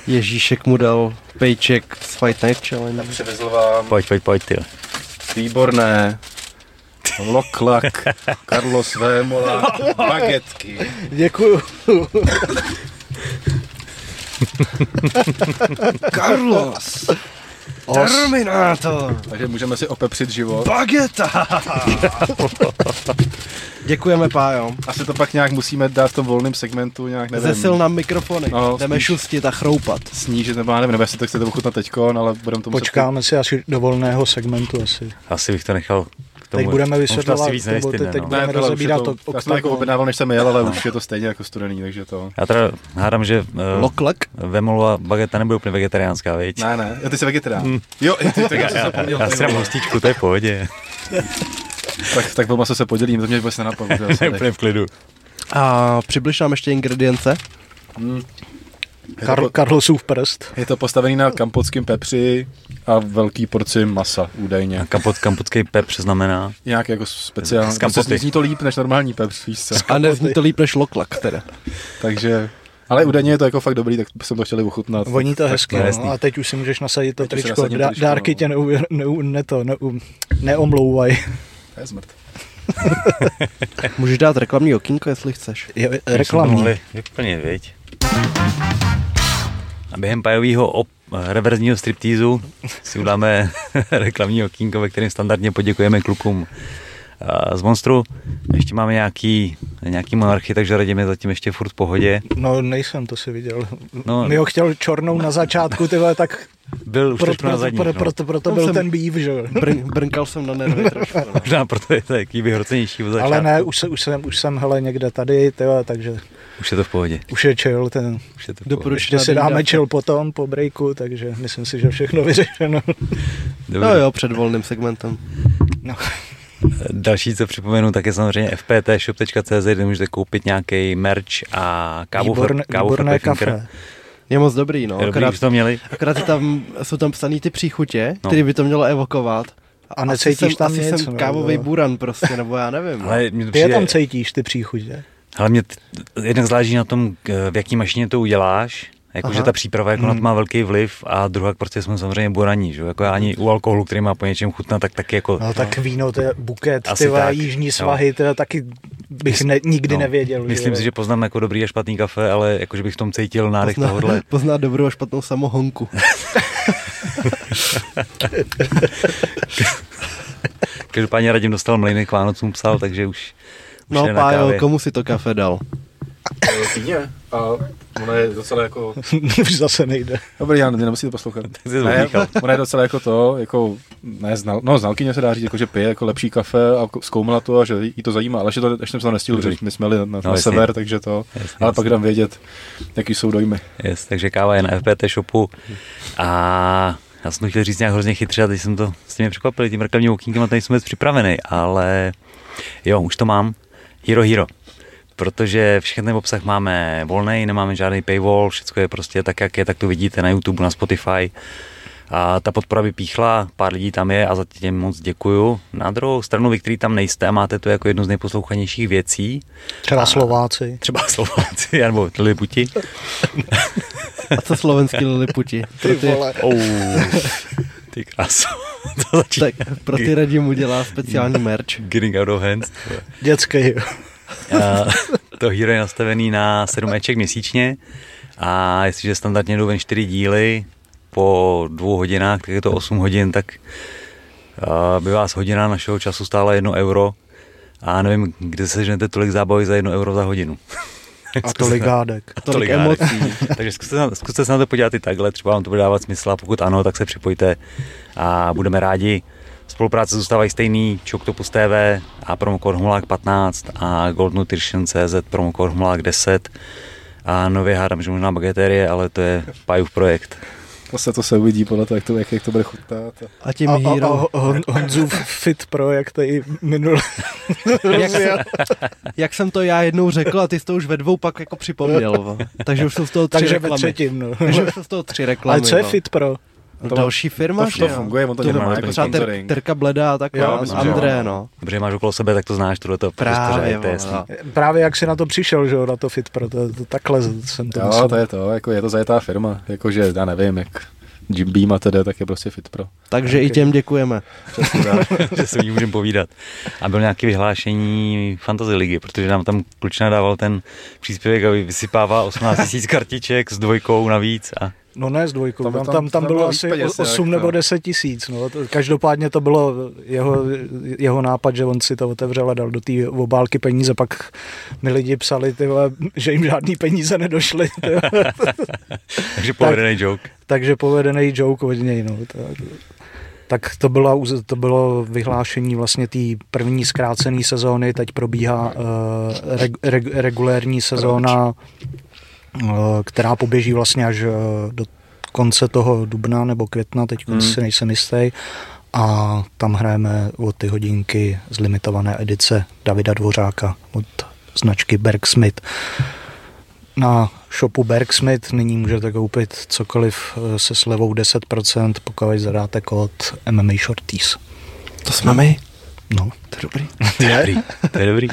Ježíšek mu dal paycheck z Fight Night Challenge. Přivezl vám Pojď, pojď, pojď, ty. výborné loklak Carlos Vémola bagetky. Děkuju. Carlos! Os. Terminátor! Takže můžeme si opepřit život. Bageta! Děkujeme, Pájo. Asi to pak nějak musíme dát v tom volném segmentu, nějak nevím. Zesil nám mikrofony. No, Jdeme spíš. šustit a chroupat. Snížit, nebo já nevím, nebo jestli to chcete ochutnat teďkon, ale budeme to muset... Počkáme si asi do volného segmentu asi. Asi bych to nechal k tomu. Teď budeme vysvětlovat, víc nebo nevystydne, teď no. budeme Ne, rozebírat to, to já jsem to jako objednával, než jsem jel, ale už je to stejně jako studený, takže to... Já teda hádám, že uh, Loklek? Vemolova bageta nebude úplně vegetariánská, viď? Ne, ne, jo, ty jsi vegetarián. Jo, ty, ty, ty, Já, já, já si dám hostičku, to je v pohodě. tak, tak o maso se podělím, to mě vůbec nenapadlo. Úplně v klidu. A přibliž nám ještě ingredience. Hmm. Kar- Karlosův prst. je to postavený na kampotském pepři a velký porci masa, A údajně. kampot, kampotský pepř znamená. Nějak jako speciální. Z kampoty. Prostě zní to líp než normální pepř, víš co. A nezní to líp než loklak teda. Takže, ale údajně je to jako fakt dobrý, tak jsem to chtěli ochutnat. Voní to hezky, no. a teď už si můžeš nasadit to Teď tričko. Dá, tričko, dárky no. tě neu, neu, ne to, neu, neomlouvaj. To je zmrt. Můžeš dát reklamní okýnko, jestli chceš. Je, reklamní. vyplnit, viď? A během pajového op- reverzního striptýzu si udáme reklamní okýnko, ve kterém standardně poděkujeme klukům z Monstru. Ještě máme nějaký, nějaký monarchy, takže Radim je zatím ještě furt v pohodě. No nejsem, to si viděl. No. Mi ho chtěl čornou na začátku, ty vole, tak Byl už pro, trošku na pro, zadní. pro, no. proto, proto byl jsem- ten býv, že jo. Brn, brnkal jsem na nervy trošku. No. Možná proto je to jaký vyhrocenější od začátku. Ale ne, už, se, už, jsem, už jsem hele někde tady, tyhle, takže Už je to v pohodě. už je chill, ten, Už je to v pohodě. Ještě si dáme chill potom, po breaku, takže myslím si, že všechno vyřešeno. Dobře. No jo, před volným segmentem. No. Další, co připomenu, tak je samozřejmě fptshop.cz, kde můžete koupit nějaký merch a kávu, Výborné, kávu výborné kafe. Je moc dobrý, no. Je dobrý, Akorát, to měli. akorát tam, jsou tam psaný ty příchutě, No. které by to mělo evokovat. A Asi necítíš jsem, tam asi nic. jsem no, kávový no. buran prostě, nebo já nevím. no. Ale mě to Ty je přijde, tam cítíš, ty příchutě. ale mě t- jednak záleží na tom, k- v jaký mašině to uděláš, jakože Aha. ta příprava jako na to Hmm. má velký vliv a druhá prostě jsme samozřejmě buraní, že? jo, jako já ani u alkoholu, který má po něčem chutnat, tak taky jako No tak víno, to je buket, Asi ty vole, tak, jižní svahy, to je taky bych ne, nikdy no, nevěděl. Myslím si, že poznám jako dobrý a špatný kafe, ale jakože bych v tom cítil nádech pozná, tohohle. pozná dobrou a špatnou samohonku. Každopádně Radim dostal mlejny k Vánocům psal, takže už, už No pájo, komu si to kafe dal? Týně. A ono je docela jako... Už zase nejde. Dobrý, já nemusíte poslouchat. Tak si to Ne, ona je docela jako to, jako, ne, znal, no znalkyně se dá říct, jako, že pije jako lepší kafe a zkoumala to a že jí to zajímá, ale že to ještě jsem to nestihl, že my jsme jeli na, na No, jasně. sever, takže to, Jasně, ale jasně. pak dám vědět, jaký jsou dojmy. Yes, takže káva je na FPT shopu a já jsem to chtěl říct nějak hrozně chytře a teď jsem to s těmi překvapili tím reklamním okýnkem a tady jsem vůbec připravený, ale jo, už to mám. Hero Hero. Protože všechny ten obsah máme volný, nemáme žádný paywall, všechno je prostě tak, jak je, tak to vidíte na YouTube, na Spotify. A ta podpora by píchla, pár lidí tam je a za tím moc děkuju. Na druhou stranu, vy, který tam nejste a máte to jako jednu z nejposlouchanějších věcí, Třeba Slováci. třeba Slováci nebo Liliputi, A co slovenský liliputi? Pro ty, vole. Oh, ty kráso. to začíná. tak, pro ty Radim udělá speciální merch. Getting out of hands. Dětský. To hero je nastavený na 7 eček měsíčně a jestliže standardně jdou ven 4 díly po dvou hodinách, tak je to 8 hodin, tak by vás hodina našeho času stála 1 euro A nevím, kde se ženete tolik zábavy za jedno euro za hodinu. A tolik hádek. A tolik emocí. Takže zkuste, na- zkuste se na to podívat i takhle, třeba vám to bude dávat smysl a pokud ano, tak se připojte a budeme rádi. Spolupráce zůstávají stejný, Choctopus TV a promokód Humlák 15 a Gold Nutrition CZ promokód Humlák 10 a nově hádám, že možná Bageterie, ale to je Pajův projekt. To se, to se uvidí podle toho, jak to, jak, jak to bude chutnat. A... A tím A, a, Hero... a Hon- Honzův fit pro, jak tady minule Jak, jsem, jak jsem to já jednou řekl a ty jsi to už ve dvou pak jako připomněl. vo. Takže už jsou z toho tři Takže ve reklamy. třetím, no. Takže už jsou z toho tři reklamy. Ale co je no. fit pro? No, To- další firma, to, že to jo? funguje, on to, To to má má jako jako Třeba ter. Terka Bleda a takhle. Jo, myslím, André, jo. no. Protože máš okolo sebe, tak to znáš. Právě, to je jasný. vole. Právě jak jsi na to přišel, že jo, na to fit pro, to, to takhle jsem to Jo, to je to, jako je to zajetá firma, jakože já nevím, jak Jim Beam a tedy, tak je prostě fit pro. Takže i těm děkujeme. Přesně tak. že se o ní můžeme povídat. A byl nějaké vyhlášení Fantasy ligy, protože nám tam klučina dával ten příspěvek a vysypává 18 000 kartiček s dvojkou navíc a No ne s dvojkou, Tam- tam, tam- tam, tam, bylo bylo asi peněz, 8 jak, nebo no. 10 tisíc. No. Každopádně to bylo jeho, jeho nápad, že on si to otevřel a dal do té obálky peníze, pak mi lidi psali, ty vole, že jim žádný peníze nedošly. takže povedený joke. Takže povedený joke od něj. No. Tak, tak to, byla, uz- to bylo vyhlášení vlastně té první zkrácené sezóny, teď probíhá uh, reg, reg, regulérní sezóna, uh, která poběží vlastně až uh, do konce toho dubna nebo května, teď Hmm. si nejsem jistý. A tam hrajeme o ty hodinky z limitované edice Davida Dvořáka od značky Bergsmith. Na shopu Bergsmith nyní můžete koupit cokoliv eh, se slevou 10%, pokud zadáte kód MMA Shorties. To jsme my. No. To je dobrý. To je dobrý. To je dobrý.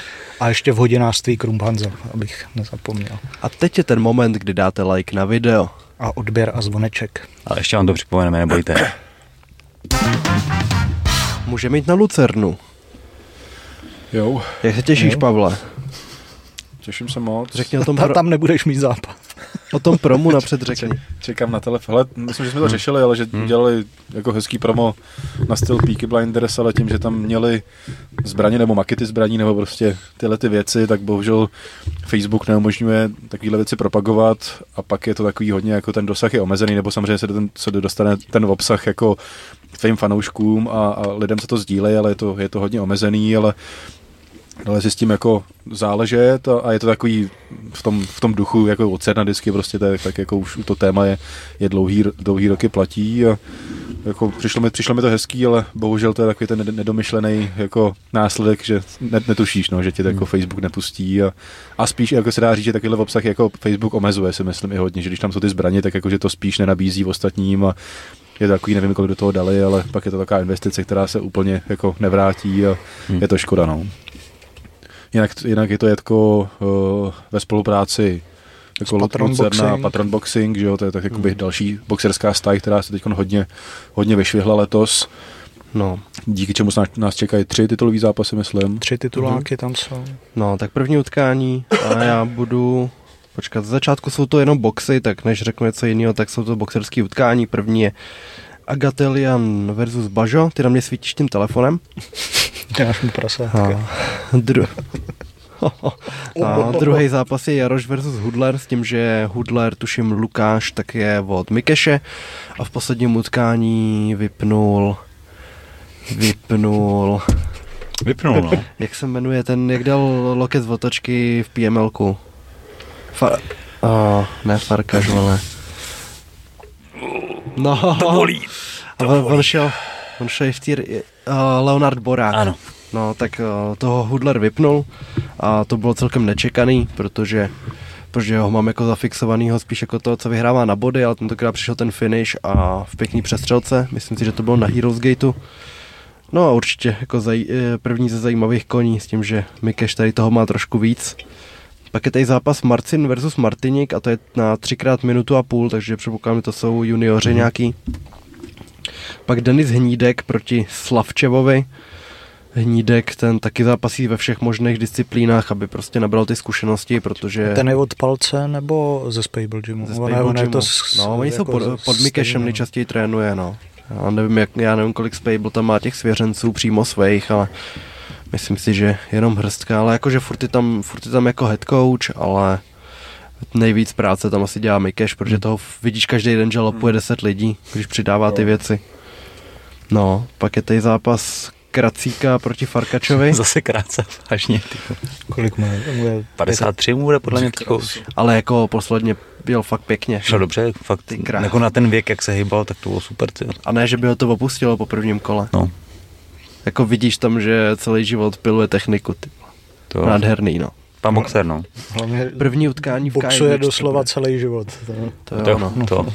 A ještě v hodinářství Krumphanzel, abych nezapomněl. A teď je ten moment, kdy dáte like na video. A odběr a zvoneček. Ale ještě vám to připomeneme, nebojte. Můžeme jít na Lucernu. Jo, Jak se těšíš, Jo. Pavle? těším se moc. Řekni o tom, Ta, tam nebudeš mít zápas. O tom promu napřed řekni. Čekám na telefon. Hele, myslím, že jsme to řešili, ale že Hmm. dělali jako hezký promo na styl Peaky Blinders, ale tím, že tam měli zbraně nebo makety zbraní nebo prostě tyhle ty věci, tak bohužel Facebook neumožňuje takovéhle věci propagovat a pak je to takový hodně, jako ten dosah je omezený, nebo samozřejmě se, do ten, se dostane ten obsah jako tvým fanouškům a, a lidem se to sdílej, ale je to, je to hodně omezený, ale ale si s tím jako záležet a, a je to takový v tom, v tom duchu jako od Cerna disky prostě tak, tak jako už to téma je, je dlouhý, dlouhý roky platí a jako přišlo mi, přišlo mi to hezký, ale bohužel to je takový ten ned- nedomyšlený jako následek, že net, netušíš, no, že tě to jako Facebook nepustí a, a spíš jako se dá říct, že takovýhle obsah jako Facebook omezuje si myslím i hodně, že když tam jsou ty zbraně, tak jako že to spíš nenabízí ostatním a je to takový, nevím, kolik do toho dali, ale pak je to taková investice, která se úplně jako nevrátí a Hmm. je to škoda, no. Jinak, jinak je to jako uh, ve spolupráci jako S Patron Lucerna, Boxing. Patron Boxing, že jo, to je tak jakoby Hmm. další boxerská stáj, která se teď hodně, hodně vyšvihla letos, No, díky čemu nás, nás čekají tři titulový zápasy, myslím. Tři tituláky tam jsou. no, tak první utkání a já budu... Počkat, z začátku jsou to jenom boxy, tak než řeknu něco jiného, tak jsou to boxerské utkání. První je Agatelian versus Bažo, ty na mě svítíš tím telefonem. Dáš mu prase. A, dru... a druhý zápas je Jaroš versus Hudler s tím, že Hudler, tuším Lukáš, tak je od Mikeše a v posledním utkání vypnul vypnul, Vypnul, no. jak se jmenuje ten, jak dal loket z otočky v PMLku. Fa- oh, ne Farkaš, ale... No, To bolí. a on, on šel, on šel v té, uh, Leonard Borák. Ano. No, tak uh, toho Hudler vypnul a to bylo celkem nečekaný, protože protože ho mám jako zafixovanýho spíš jako to, co vyhrává na body, ale tentokrát přišel ten finish a v pěkný přestřelce, myslím si, že to bylo na Heroes Gateu. No a určitě jako zaj, eh, první ze zajímavých koní s tím, že Mikeš tady toho má trošku víc. Pak je tady zápas Marcin versus Martinik a to je na třikrát minutu a půl, takže předpokládám, že to jsou junioři mm. nějaký. Pak Denis Hnídek proti Slavčevovi. Hnídek ten taky zápasí ve všech možných disciplínách, aby prostě nabral ty zkušenosti, protože... Ten je od palce nebo ze Spable Gymu? ze Spable Gymu. s- no, oni jsou jako pod, z- pod Mikešem nejčastěji trénuje, no. Já nevím, jak, já nevím, kolik Spable tam má těch svěřenců přímo svých, ale Myslím si, že jenom hrstka, ale jakože furt je tam, furt je tam jako head coach, ale nejvíc práce tam asi dělá Mikeš, protože toho vidíš každý den, že lopuje 10 lidí, když přidává ty věci. No, pak je tady zápas Kracíka proti Farkačovi, Zase krátce, vážně. Kolik je 53 mu bude podle mě ale jako posledně byl fakt pěkně. Šel dobře, fakt, Ty jako na ten věk, jak se hýbal, tak to bylo super, ty. A ne, že by ho to opustilo po prvním kole. No, Jako vidíš tam, že celý život piluje techniku. Ty. to Nádherný, no. Pan boxer, no. Hlavně První utkání v boxuje K1. doslova celý život. To, To, To, jo, no. to.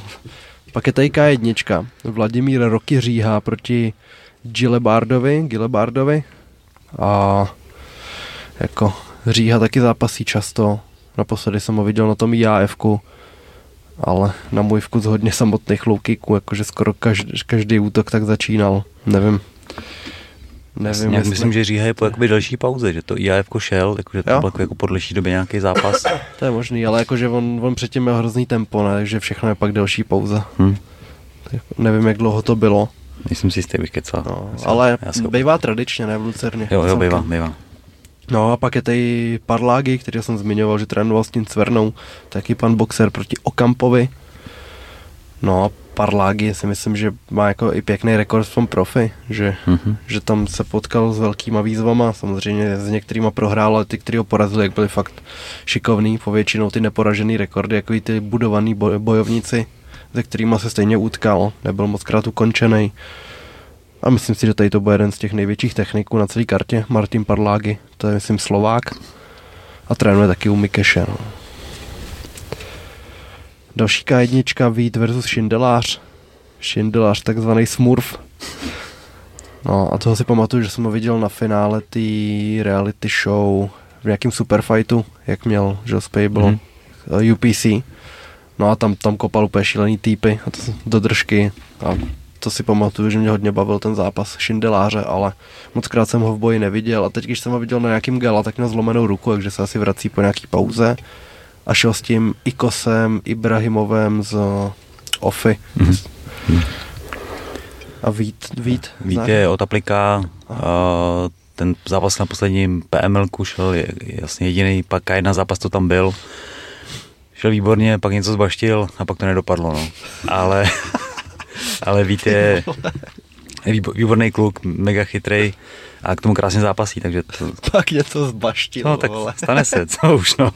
Pak je tady K1. Vladimír Roky Říha proti Gilebardovi, Gilebardovi. A jako Říha taky zápasí často. Naposledy jsem ho viděl na tom IAF-ku, ale na můj vkus hodně samotných low kicků, jakože skoro každý, každý útok tak začínal. Nevím. Nevím, Nějak myslím, že Říha je po jakoby delší pauze, že to IAF šel, jakože to Jo. byl jako po delší době nějaký zápas. To je možný, ale jakože on, on předtím měl hrozný tempo, ne? takže všechno je pak delší pauza. Hm. Tak nevím, jak dlouho to bylo, Nejsem si jistý, bych kecal. no, ale já bývá tradičně, ne v Lucerně. Jo, jo, bývá, bývá. No a pak je tady Parlágy, který jsem zmiňoval, že trénoval s tím Cvernou, taky pan boxer proti Okampovi. No a Parlágy si myslím, že má jako i pěkný rekord v tom profi, že, Mhm. že tam se potkal s velkýma výzvama, samozřejmě s některýma prohrál, ale ty, který ho porazili, jak byli fakt šikovný, povětšinou ty neporažený rekordy, jako i ty budovaný boj, bojovníci, se kterými se stejně utkal, nebyl moc krát ukončený. A myslím si, že tady to bude jeden z těch největších techniků na celé kartě, Martin Parlágy, to je myslím Slovák a trénuje taky u Mikeše. No. Další K1, Vít versus Šindelář. Šindelář, takzvaný Smurf. No a toho si pamatuju, že jsem ho viděl na finále té reality show v nějakém superfightu, jak měl Joe Spable, mm. UPC. No a tam, tam kopal úplně šílený týpy a to, do držky a to si pamatuju, že mě hodně bavil ten zápas Šindeláře, ale moc krát jsem ho v boji neviděl a teď, když jsem ho viděl na nějakým gala, tak měl zlomenou ruku, takže se asi vrací po nějaký pauze a šel s tím Ikosem Ibrahimovem z Ofy. Mhm. A Vít, Vít, znáš? Víte, od aplika, ten zápas na posledním PML šel je- jasně jediný, pak jedna zápas to tam byl. Šel výborně, pak něco zbaštil a pak to nedopadlo, no. Ale, ale víte, je výbo- výborný kluk, mega chytrý a k tomu krásně zápasí, takže to, Pak něco zbaštil, no, tak vole. stane se, co už, no.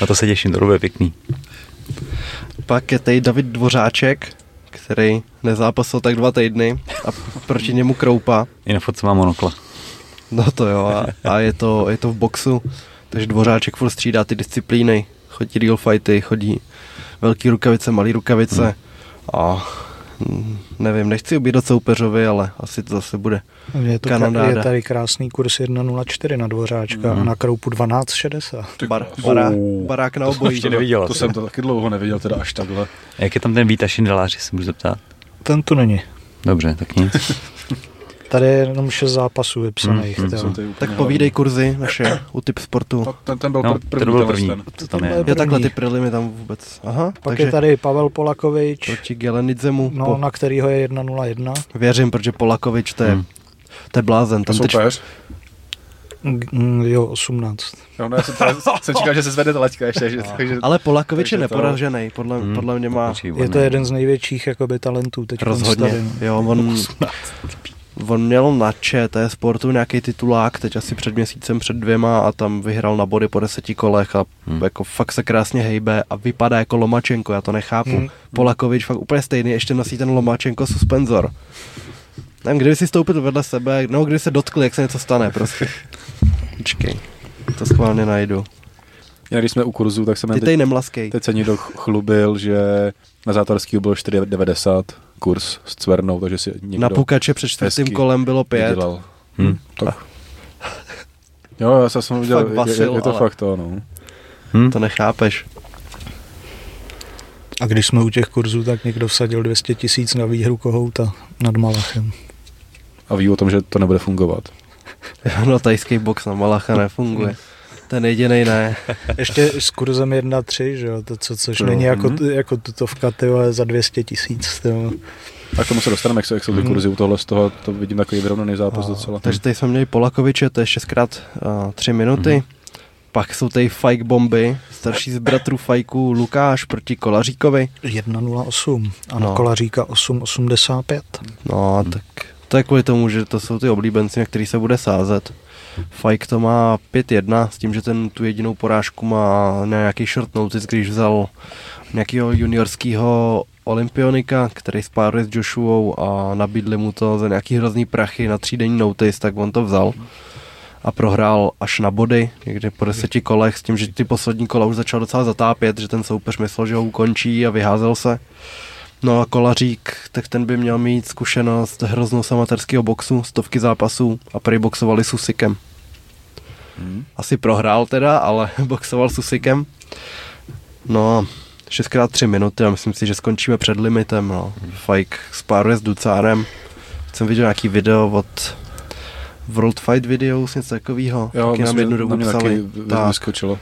Na to se těším, to bude pěkný. Pak je tady David Dvořáček, který nezápasil tak dva týdny a proti němu Kroupa. I na fotce mám monokla. No to jo, a, a je, to, je to v boxu, takže Dvořáček furt střídá ty disciplíny, chodí real fighty, chodí velký rukavice, malý rukavice a mm, nevím, nechci ubírat soupeřovi, ale asi to zase bude. je, to Kanonáda. je tady krásný kurz 1.04 na dvořáčka a na kroupu 12.60. Bar, bará, Oh. barák na obojí. ještě neviděl To jsem to taky dlouho neviděl, teda až takhle. Jak je tam ten Víta Šindelář, jestli můžu zeptat? Ten tu není. Dobře, tak nic. Tady je jenom 6 zápasů vypsaných. Mm, mm, ty úplně Tak povídej kurzy naše u typ sportu. No, ten, ten byl No, první. byl tenhle první. ten. To tam je. Jo, takhle ty prelimy tam vůbec. Aha, Pak takže je tady Pavel Polakovič, proti Gelenidzemu. no, po, na kterýho je 1.01. Věřím, protože Polakovič to je, Hmm. to je blázen. Ten teď, soupeř? Mm, Jo, 18. Jo, no, já jsem, jsem čekal, že se zvede ta laťka ještě. Že, takže, ale Polakovič je neporažený, podle, Hmm, podle mě má Je to jeden z největších jakoby, talentů teď rozhodně. tady. Jo, on, on měl na ČT sportu nějaký titulák, teď asi před měsícem, před dvěma a tam vyhrál na body po deseti kolech a Hmm. jako fakt se krásně hejbe a vypadá jako Lomačenko, já to nechápu. Hmm. Polakovič fakt úplně stejný, ještě nosí ten Lomačenko suspenzor. Nevím, kdyby si stoupil vedle sebe, no kdyby se dotkli, jak se něco stane prostě. Počkej, to schválně najdu. já, když jsme u kurzu, tak jsem Ty jen tady teď, nemlaskej. teď se někdo chlubil, že na Zátorský byl 4,90 kurz s Cvernou, takže si někdo Na pukače před čtvrtým kolem bylo pět. vydělal. Hm. Tak. Jo, já jsem- jsem viděl, Fakt je, vasil, je, je to ale- fakt to, no. Hm? To nechápeš. A když jsme u těch kurzů, tak někdo vsadil 200 tisíc na výhru Kohouta nad Malachem. A ví o tom, že to nebude fungovat. No, tajský box na Malacha nefunguje. Ten jediný ne. Ještě s kurzem 1,3, že jo, to, co, což Jo. není jako, Mhm. jako tutovka, ty za 200 tisíc. A k tomu se dostaneme, jak jsou, jak jsou ty Hmm. kurzy u tohle z toho, to vidím takový vyrovnaný zápas A, docela. Takže tady jsme měli Polakoviče, to je 6x 3 minuty. Pak jsou tady Fajk bomby, starší z bratrů Fajků Lukáš proti Kolaříkovi. 1.08 a No. Kolaříka 8.85. No, tak to je kvůli tomu, že to jsou ty oblíbenci, na který se bude sázet. Fajk to má 5-1 s tím, že ten tu jedinou porážku má na nějaký short notice, když vzal nějakého juniorského olympionika, který spáruje s Joshuou a nabídli mu to za nějaký hrozný prachy na třídenní notice, tak on to vzal a prohrál až na body, někde po deseti kolech, s tím, že ty poslední kola už začal docela zatápět, že ten soupeř myslel, že ho ukončí a vyházel se. No a Kolařík, tak ten by měl mít zkušenost hroznou z amatérského boxu, stovky zápasů a prý boxovali s Usikem. Hmm. Asi prohrál teda, ale boxoval s Usikem. No a 6x3 minuty a myslím si, že skončíme před limitem. No. Fajk spáruje s Ducárem. Jsem viděl nějaký video od World Fight Videos, něco takového. Jo, taky nám jednu dobu mě taky psali. vy- Tak, vyskočilo.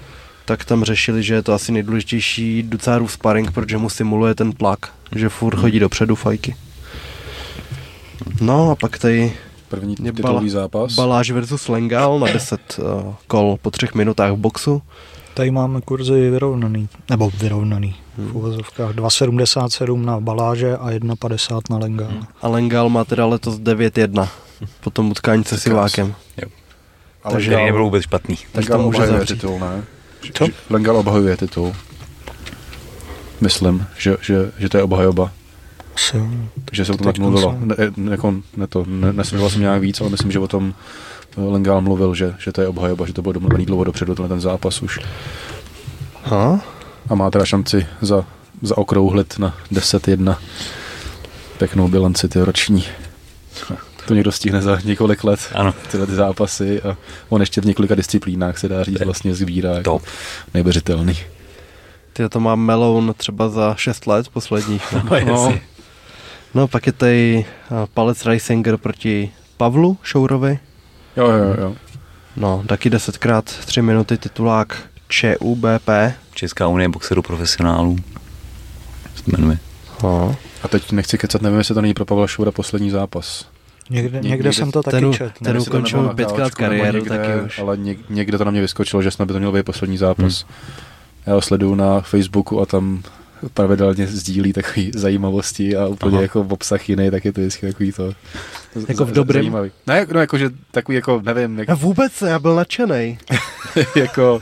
Tak tam řešili, že je to asi nejdůležitější Ducárův sparring, protože mu simuluje ten tlak, že furt chodí dopředu fajky. No a pak tady První Je titulový zápas. Baláž versus Lengal na 10 uh, kol po třech minutách v boxu. Tady máme kurzy vyrovnaný, nebo vyrovnaný. V uvozovkách 2,77 na Baláže a 1,50 na Lengal. A Lengal má teda letos 9-1 po tom utkání se Sivákem. Ale takže- nebyl vůbec špatný. Tak to může zavřít. titul, ne? Co? Lengal obhajuje titul. Myslím, že, že, že to je obhajoba. Jo. Takže se o tom Teď tak mluvilo. jsem- Ne, ne, jako, ne to, ne, nesledoval jsem nějak víc, ale myslím, že o tom Lengal mluvil, že, že to je obhajoba, že to bylo domluvený dlouho dopředu, tenhle ten zápas už. Ha? A má teda šanci za, zaokrouhlit na 10-1 pěknou bilanci ty roční. To někdo stihne za několik let, Ano. tyhle ty zápasy a on ještě v několika disciplínách se dá říct vlastně sbírá jako Top. neuvěřitelný. Ty to má Meloun třeba za 6 let posledních. No, jasně. no pak je tady uh, Palec Reisinger proti Pavlu Šourovi. Jo, jo, jo. No, taky 10x 3 minuty titulák ČUBP. Česká unie boxerů profesionálů. Jmenuje. No. A teď nechci kecat, nevím, jestli to není pro Pavla Šoura poslední zápas. Někde, Někde někde jsem to ten taky ten jestli to ukončil pětkrát kariéru někde, taky už. Ale něk, někde to na mě vyskočilo, že snad by to měl být poslední zápas. Hmm. Já ho sleduju na Facebooku a tam pravidelně sdílí takové zajímavosti a úplně Aha. jako obsah jiný, tak je to vždycky takový to. Jako v dobrým? Zajímavý. Ne, no jako, že takový jako, nevím, jak, A vůbec já byl nadšenej. jako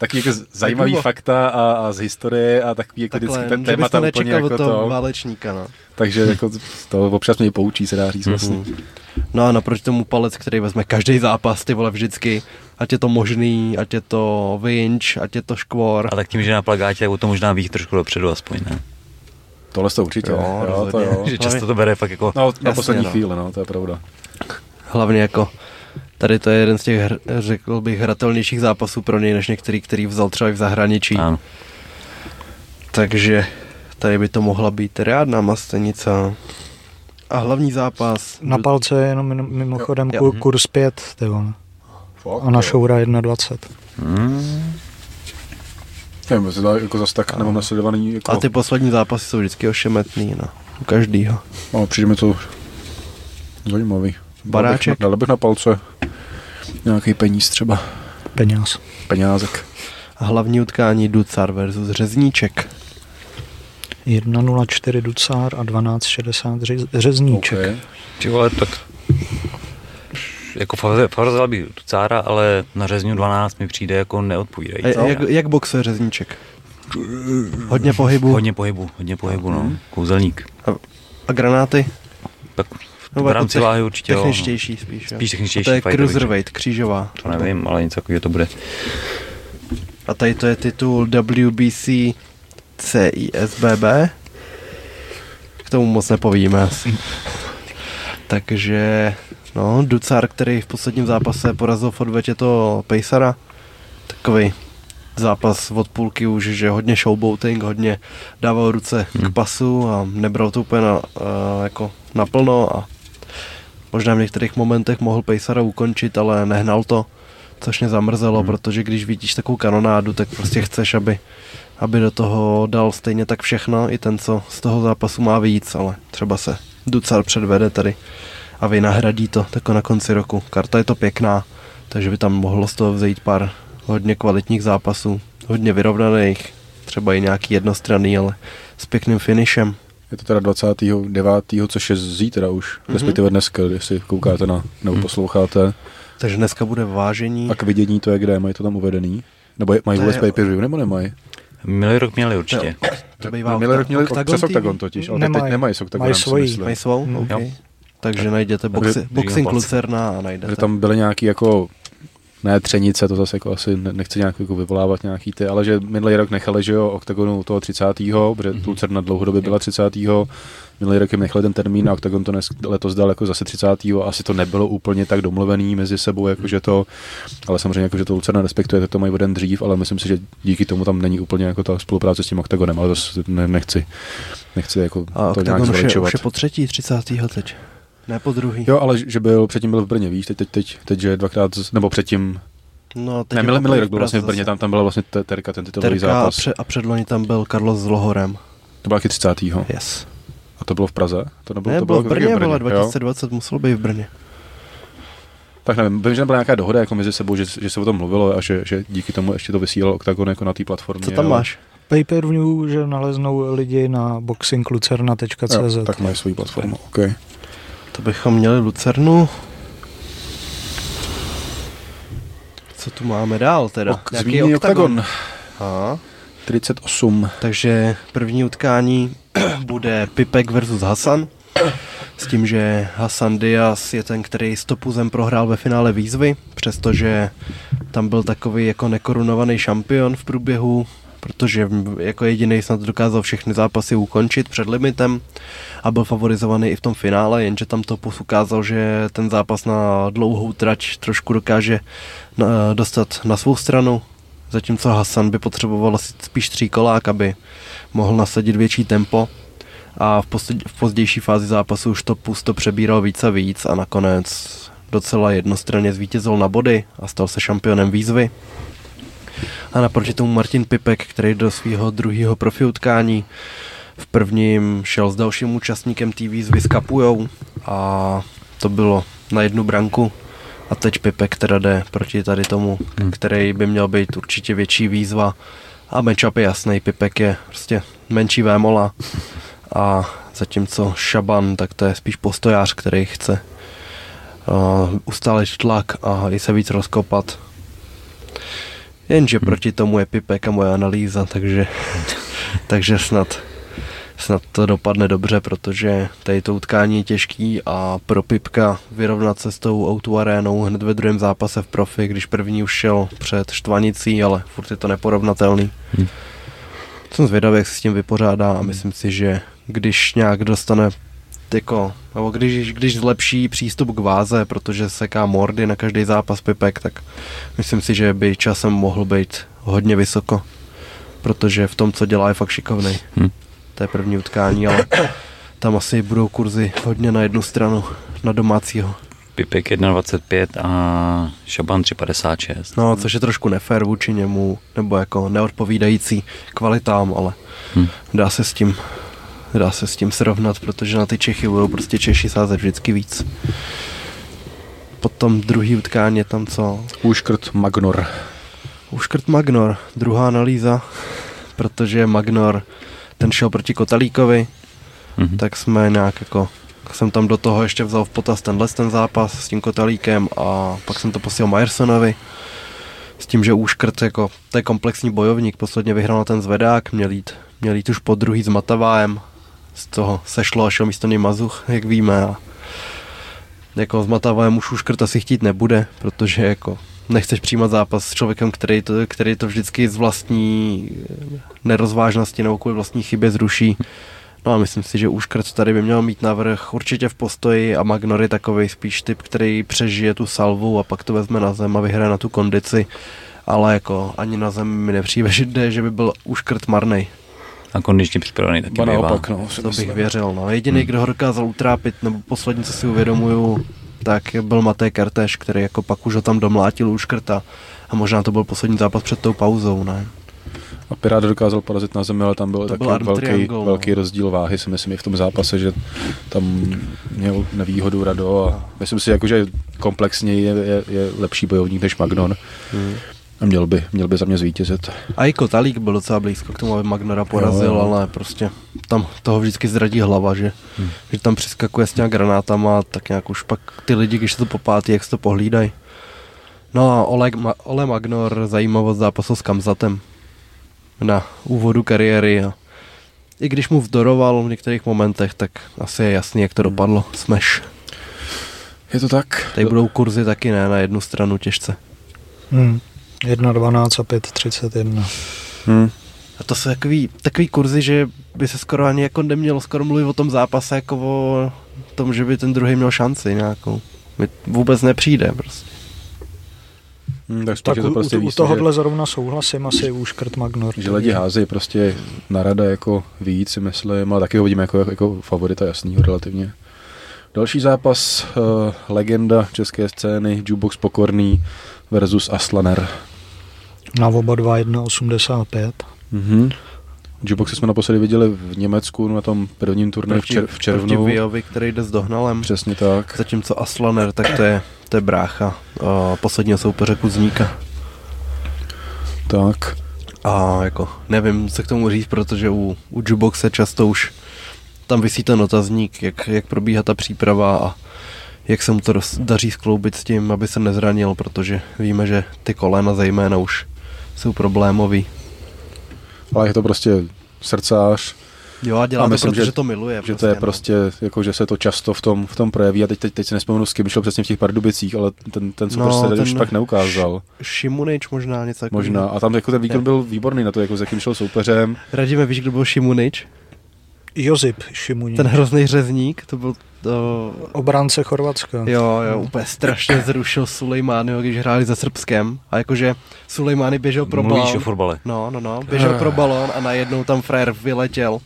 taky jako zajímavý bylo. fakta a, a z historie a takový jako Takhle, vždycky ten témata to úplně nečekal jako od toho to. válečníka, no. Takže jako to občas mě poučí, se dá říct vlastně. Mhm. No a naproti tomu palec, který vezme každý zápas, ty vole vždycky, ať je to možný, ať je to vinč, ať je to škvor. A tak tím, že na plagátě, tak o to možná ví trošku dopředu aspoň, ne? Tohle to určitě, Jo, jo, to jo. Že často to bere fakt jako... No, na Jasně, poslední no. chvíli, no, to je pravda. Hlavně jako tady to je jeden z těch, hr, řekl bych, hratelnějších zápasů pro něj, než některý, který vzal třeba i v zahraničí. Ano. Takže tady by to mohla být riadná mastenice. A hlavní zápas. Na palce je jenom mimo- mimochodem Jo. ku- kurz 5, ty. Fakt, A na. Šoura 1,20. Hmm. Nevím, to jako zase tak nemám nasledovaný. Jako, A ty poslední zápasy jsou vždycky ošemetný, no. U každýho. no, přijde mi to zajímavý. Baráček? Dal bych na palce nějaký peníz třeba. Peněz. Peňázek. A hlavní utkání Ducar versus Řezníček. 1,04 Ducár a 12,60 řez- Řezníček. Okay. Ty vole, tak... Jako favor- favorizoval bych Tucára, ale na řezňu 12 mi přijde jako neodpovídající. A jak, jak boxuje Řezníček? Hodně pohybu Hodně pohybu, hodně pohybu, no. Kouzelník. a granáty? Tak No, v rámci váhy určitě jo. no. Techničtější spíš. jo. Spíš techničtější A to je fighter, cruiserweight, křížová. To nevím, ale něco takového to bude. A tady to je titul WBC CISBB. K tomu moc nepovíme asi. Takže, no, Ducar, který v posledním zápase porazil v odvetě to Pejsara. Takový zápas od půlky už, že hodně showboating, hodně dával ruce k Hmm. pasu a nebral to úplně na, uh, jako naplno a možná v některých momentech mohl Pejsara ukončit, ale nehnal to, což mě zamrzelo, Hmm. protože když vidíš takovou kanonádu, tak prostě chceš, aby, aby do toho dal stejně tak všechno, i ten, co z toho zápasu má víc, ale třeba se Ducar předvede tady a vynahradí to tako na konci roku. Karta je to pěkná, takže by tam mohlo z toho vzejít pár hodně kvalitních zápasů, hodně vyrovnaných, třeba i nějaký jednostranný, ale s pěkným finishem. Je to teda 29. což je zítra už, mm-hmm. respektive dneska, jestli koukáte na, nebo Mhm. posloucháte. Takže dneska bude vážení. A k vidění to je kde, mají to tam uvedený? Nebo je- mají To vůbec je- pay per view, nebo nemají? Minulý rok měli určitě. To bývá No, Minulý rok měli Octagon přes. Octagon totiž, ale teď Nemají. s Octagonem, Mají si svojí. Mají svou? Mm. Okay. Jo. Takže najdete boxi, Boxing. Lucerna a najdete. Že tam byly nějaký jako ne třenice, to zase jako asi ne- nechci nějak jako vyvolávat nějaký ty, ale že minulý rok nechali, že jo, OKTAGONu toho 30. protože Mhm. Lucerna dlouhodobě byla 30. Minulý rok jim nechali ten termín a OKTAGON to dnes, letos dal jako zase 30. Asi to nebylo úplně tak domluvený mezi sebou, jakože to, ale samozřejmě jakože to Lucerna respektuje, tak to mají o den dřív, ale myslím si, že díky tomu tam není úplně jako ta spolupráce s tím OKTAGOnem, ale to ne, nechci, nechci jako a to nějak už je, už je po třetí, 30. teď. Ne po druhý. Jo, ale že byl, předtím byl v Brně, víš, teď, teď, teď, teď že je dvakrát, z- nebo předtím, No, teď ne, v rok byl vlastně v Brně, tam, tam byla vlastně te- Terka, ten titulový Terka a, zápas. pře- a předloni tam byl Carlos s Lohorem. To bylo taky 30. Yes. A to bylo v Praze? To nebylo, Ne, to bylo v taky Brně, vole, jo? 2020 muselo být v Brně. Tak nevím, vím, že byla nějaká dohoda jako mezi sebou, že, že se o tom mluvilo a že, že díky tomu ještě to vysílal Octagon jako na té platformě. Co tam ale- máš? Pay-per-view, že naleznou lidi na boxinglucerna.cz. Jo, tak mají svou platformu, okay. To bychom měli Lucernu. Co tu máme dál teda? Ok, Nějaký Octagon. Aha. 38. Takže první utkání bude Pipek versus Hasan. S tím, že Hasan Diaz je ten, který s Topuzem prohrál ve finále výzvy, přestože tam byl takový jako nekorunovaný šampion v průběhu, protože jako jediný snad dokázal všechny zápasy ukončit před limitem a byl favorizovaný i v tom finále, jenže tam Topus ukázal, že ten zápas na dlouhou trať trošku dokáže dostat na svou stranu, zatímco Hasan by potřeboval asi spíš tříkolák, aby mohl nasadit větší tempo a v, posled, v pozdější fázi zápasu už to pusto přebíral víc a víc a nakonec docela jednostranně zvítězil na body a stal se šampionem výzvy. A naproti tomu Martin Pipek, který do svého druhého profi utkání v prvním šel s dalším účastníkem výzvy s Kapujou a to bylo na jednu branku a teď Pipek teda jde proti tady tomu, Hmm. který by měl být určitě větší výzva a matchup je jasný, Pipek je prostě menší vémola a zatímco Šaban, tak to je spíš postojář, který chce uh, ustálit tlak a i se víc rozkopat. Jenže Hmm. proti tomu je Pipek a moje analýza, takže, takže snad, snad to dopadne dobře, protože tady to utkání je těžký a pro Pipka vyrovnat se s tou Outu arénou hned ve druhém zápase v profi, když první už šel před štvanicí, ale furt je to neporovnatelný. Hmm. Jsem zvědavý, jak se s tím vypořádá a myslím si, že když nějak dostane jako, nebo když, když zlepší přístup k váze, protože seká mordy na každý zápas Pipek, tak myslím si, že by časem mohl být hodně vysoko, protože v tom, co dělá, je fakt šikovný. Hm. To je první utkání, ale tam asi budou kurzy hodně na jednu stranu, na domácího. Pipek 1,25 a Šaban 3,56. No, což je trošku nefér vůči němu, nebo jako neodpovídající kvalitám, ale Hm. dá se s tím dá se s tím srovnat, protože na ty Čechy budou prostě Češi sázet vždycky víc. Potom druhý utkání je tam co? Úškrt Magnor. Uškrt Magnor, druhá analýza, protože Magnor, ten šel proti Kotalíkovi, Mhm. tak jsme nějak jako jsem tam do toho ještě vzal v potaz tenhle ten zápas s tím Kotalíkem a pak jsem to posílal Myersonovi s tím, že Úškrt jako, to je komplexní bojovník, posledně vyhrál na ten zvedák, měl jít, měl jít už po druhý s Matavájem, z toho sešlo a šel místo něj Mazuch, jak víme a jako s Matavájem už Úškrt asi chtít nebude, protože jako nechceš přijímat zápas s člověkem, který to, který to vždycky z vlastní nerozvážnosti nebo kvůli vlastní chybě zruší. No a myslím si, že Úškrt tady by měl mít navrh určitě v postoji a Magnor je takový spíš typ, který přežije tu salvu a pak to vezme na zem a vyhraje na tu kondici. Ale jako ani na zem mi nepřijde, že, jde, že by byl Úškrt marnej. A kondičně připravený taky Ba bývá. naopak, no. To bych myslím. věřil. No. Jediný, Hmm. kdo ho dokázal utrápit, nebo poslední, co si uvědomuju, tak byl Matej Kertéš, který jako pak už ho tam domlátil Úškrta. A možná to byl poslední zápas před tou pauzou, ne? A Pirát dokázal porazit na zemi, ale tam byl To taky byl velký, triangle, no. velký rozdíl váhy, si myslím, i v tom zápase, že tam měl nevýhodu Rado a myslím si, jako, že komplexně je, je, je lepší bojovník než Magnon. Hmm. A měl by, měl by za mě zvítězit. A i Kotalík byl docela blízko k tomu, aby Magnora porazil, Jo, jo. ale prostě tam toho vždycky zradí hlava, že, Hmm. že tam přiskakuje s těma granátama, tak nějak už pak ty lidi, když se to popátí, jak se to pohlídají. No a Oleg, Ma- Ole Magnor zajímavost zápasu s Kamzatem na úvodu kariéry a i když mu vzdoroval v některých momentech, tak asi je jasný, jak to Hmm. dopadlo. Smash. Je to tak? Tady budou kurzy taky ne, na jednu stranu těžce. Hmm. 1.12 a 5.31. Hmm. A to jsou takový, takový kurzy, že by se skoro ani jako nemělo skoro mluvit o tom zápase jako o tom, že by ten druhý měl šanci nějakou. Mi vůbec nepřijde prostě. Hmm, tak, Tak to u, prostě u, u víc, tohohle zrovna souhlasím asi už Kurt Magnor. že, že lidi házejí prostě na rada jako víc, si myslím, ale taky ho vidíme jako, jako favorita jasnýho relativně. Další zápas, uh, legenda české scény, Jukebox Pokorný versus Aslaner. Na oba dva 1.85. Mhm. Jukeboxy jsme naposledy viděli v Německu na tom prvním turnaji v, čer, v červnu. Proti Viovi, který jde s dohnalem. Přesně tak. Zatímco Aslaner, tak to je, to je brácha uh, posledního soupeře Kuzníka. Tak. A jako nevím, co k tomu říct, protože u, u Juboxe často už tam vysí ten otazník, jak, jak probíhá ta příprava a jak se mu to daří skloubit s tím, aby se nezranil, protože víme, že ty kolena zejména už jsou problémový. Ale je to prostě srdcář, Jo a dělá A to, myslím, protože že- to miluje. že to je no. prostě, jako že se to často v tom, v tom projeví a teď, teď, teď si nespomenu, s kým šel přesně v těch Pardubicích, ale ten, ten co No, prostě tady už pak neukázal. Šimunič možná něco takového. Možná. A tam jako ten výkon Je. byl výborný na to, jako s jakým šel soupeřem. Radíme, víš, kdo byl Šimunič? Josip Šimuník. Ten hrozný řezník, to byl to... Obránce Chorvatska. Jo, jo, úplně strašně zrušil Sulejmányho, když hráli za Srbskem. A jakože Sulejmány běžel pro Mluvíš balón. o fotbale. No, no, no, běžel pro balón a najednou tam frajer vyletěl.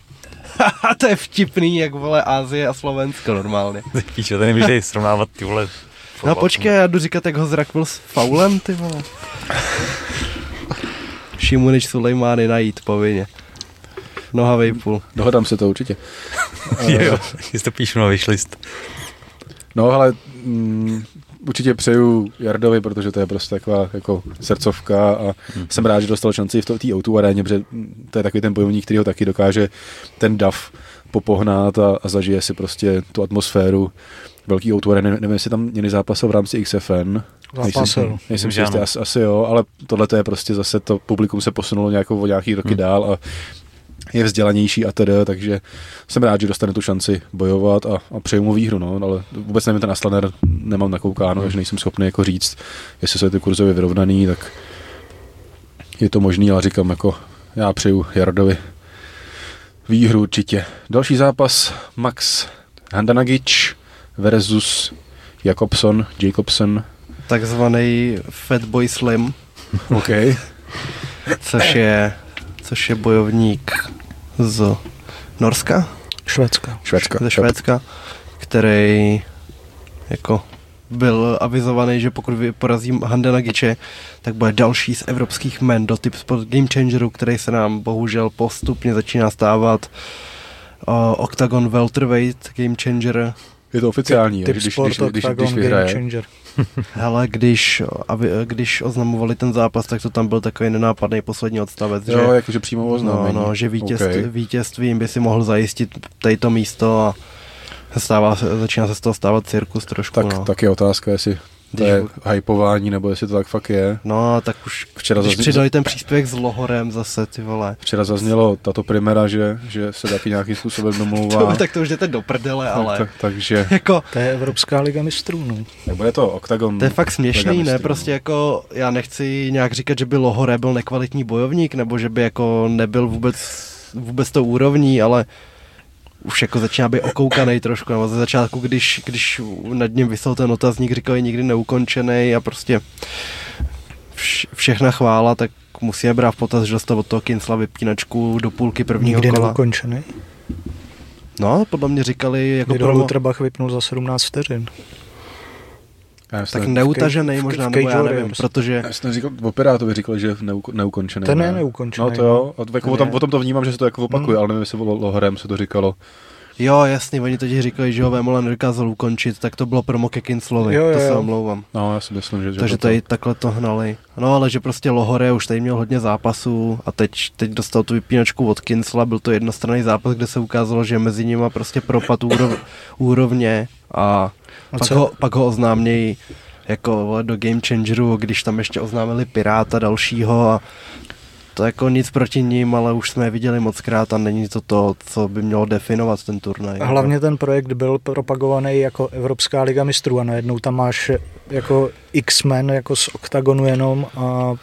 A to je vtipný, jak vole Ázie a Slovensko normálně. Píčo, tady nemůžeš srovnávat ty vole. No počkej, já jdu říkat, jak ho zrak byl s faulem, ty vole. Šimunič Sulejmány najít povinně. Noha vejpůl. Dohodám se to určitě. jo, jestli to píšu na wishlist. No ale mm, určitě přeju Jardovi, protože to je prostě taková jako srdcovka a Hmm. jsem rád, že dostal šanci v té O2 aréně, protože mm, to je takový ten bojovník, který ho taky dokáže ten dav popohnat a, a zažije si prostě tu atmosféru velký O2 arény. Nevím, jestli tam měli zápasil v rámci XFN. Zápasil. Nejsem, si Že jistý, asi, asi jo, ale tohle to je prostě zase to publikum se posunulo nějakou o nějaký roky Hmm. dál a je vzdělanější a tedy, takže jsem rád, že dostane tu šanci bojovat a, a přeju mu výhru, no, ale vůbec nevím, ten Aslaner nemám nakoukáno, takže nejsem schopný jako říct, jestli jsou ty kurzově vyrovnaný, tak je to možný, ale říkám jako, já přeju Jardovi výhru určitě. Další zápas Max Handanagic versus Jakobson, Jacobson, Takzvaný Fatboy Slim, OK. což je, což je bojovník z Norska, Švédska. Švédska. ze Švédska, který jako byl avizovaný, že pokud vy- porazí Handana Giče, tak bude další z evropských men do typ sport Game Changeru, který se nám bohužel postupně začíná stávat. Uh, Octagon Welterweight Game Changer, Je to oficiální, Typ když, když, sport, když, když, když Game vyhraje. Changer. Hele, když, avi, když oznamovali ten zápas, tak to tam byl takový nenápadný poslední odstavec, Jo, že, jakože přímo no, oznámení. no, že vítězství, Okay. vítězstvím by si mohl zajistit tady to místo a stává, začíná se z toho stávat cirkus trošku. Tak, no. tak je otázka, jestli to Když- je hypování, nebo jestli to tak fakt je. No, tak už Včera, když zazně, přidali ten příspěvek s Lohorem zase, ty vole. včera zaznělo tato primera, že, že se taky nějakým způsobem To, domlouvá. tak to už jdete do prdele, ale tak, takže jako, To je Evropská liga mistrů, no. tak bude to Octagon. to je fakt směšný, ne? Prostě jako, já nechci nějak říkat, že by Lohore byl nekvalitní bojovník, nebo že by jako nebyl vůbec, vůbec to úrovní, ale už jako začíná být okoukaný trošku, nebo ze začátku, když, když nad ním vysel ten otazník, říkali nikdy neukončený a prostě vš, všechna chvála, tak musíme brát v potaz, že dostal od toho Kinsla vypínačku do půlky prvního Nikdy kola. neukončený. No, podle mě říkali jako Kdy promo... Lutherbach vypnul za 17 vteřin. Já tak neutažený v- v možná, nebo já nevím, Warriors. protože já jsem říkal, operátovi říkal, že neuk, neukončený. Ten je ne? neukončený, No to jo, a to, jako tom, tom to vnímám, že se to jako opakuje, Hmm. ale nevím, jestli lo- Lohrem se to říkalo. jo, jasný, oni totiž říkali, že ho Vemola nedokázal ukončit, tak to bylo promo ke Kinslovi, Jo, jo, to se omlouvám. No, já si myslím, že... že Takže to, tady takhle to hnali. No ale že prostě Lohore už tady měl hodně zápasů a teď, teď dostal tu vypínačku od Kinsla, byl to jednostranný zápas, kde se ukázalo, že mezi nimi prostě propad úrov, úrovně a A pak co? ho, pak ho oznámějí jako do Game Changeru, když tam ještě oznámili Piráta dalšího a to jako nic proti ním, ale už jsme je viděli moc krát a není to to, co by mělo definovat ten turnaj. A hlavně ten projekt byl propagovaný jako Evropská liga mistrů a najednou tam máš jako X-Men jako z OKTAGONu jenom a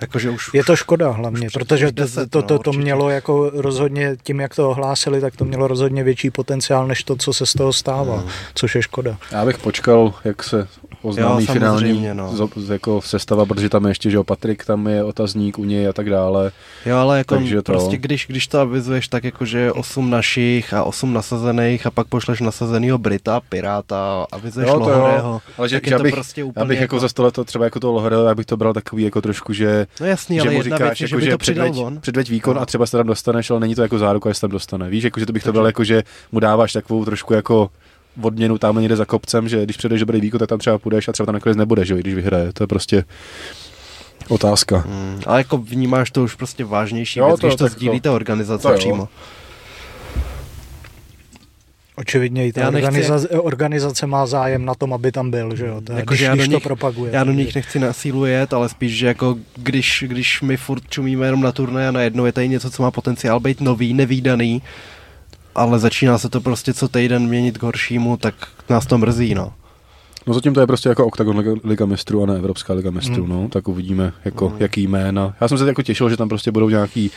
Jakože už, je to škoda hlavně, už protože to, 10, to, no, to, to určitě. mělo jako rozhodně, tím jak to ohlásili, tak to mělo rozhodně větší potenciál než to, co se z toho stává, Hmm. což je škoda. Já bych počkal, jak se oznámí Jo, finální samozřejmě, no. z- jako sestava, protože tam je ještě, že jo, Patrik tam je otazník u něj a tak dále. Jo, ale jako Takže to- prostě když, když to avizuješ tak jako, že 8 našich a 8 nasazených a pak pošleš nasazenýho Brita, Piráta a avizuješ Jo, to jo. Lohorého, Ale že, tak že je to abych, prostě já úplně bych jako za stole to třeba jako to Lohre, já bych to bral takový jako trošku, že, No jasný, že ale mu říkáš, věc je, že jako, by to předveď, on. předveď výkon No. a třeba se tam dostaneš, ale není to jako záruka, že se tam dostane. Víš, jako, že to bych to bral jako, že mu dáváš takovou trošku jako odměnu tam někde za kopcem, že když předeš dobrý výkon, tak tam třeba půjdeš a třeba tam nakonec nebudeš, že jo, i když vyhraje. To je prostě otázka. Hmm, ale jako vnímáš to už prostě vážnější Jo, věc, to- když to sdílí to- ta organizace to jo. přímo. Očividně i ta Já nechci- organizace, organizace má zájem na tom, aby tam byl, že jo, to, je- Jakože když, já do když to nich- propaguje. Já do nich nechci na sílu jet, ale spíš, že jako když, když my furt čumíme jenom na turné a najednou je tady něco, co má potenciál být nový, nevýdaný, ale začíná se to prostě co týden měnit k horšímu, tak nás to mrzí, no. No zatím to je prostě jako Octagon Liga, Liga mistrů a ne Evropská Liga mistrů, Hmm. no, tak uvidíme, jako, Hmm. jaký jména. Já jsem se jako těšil, že tam prostě budou nějaký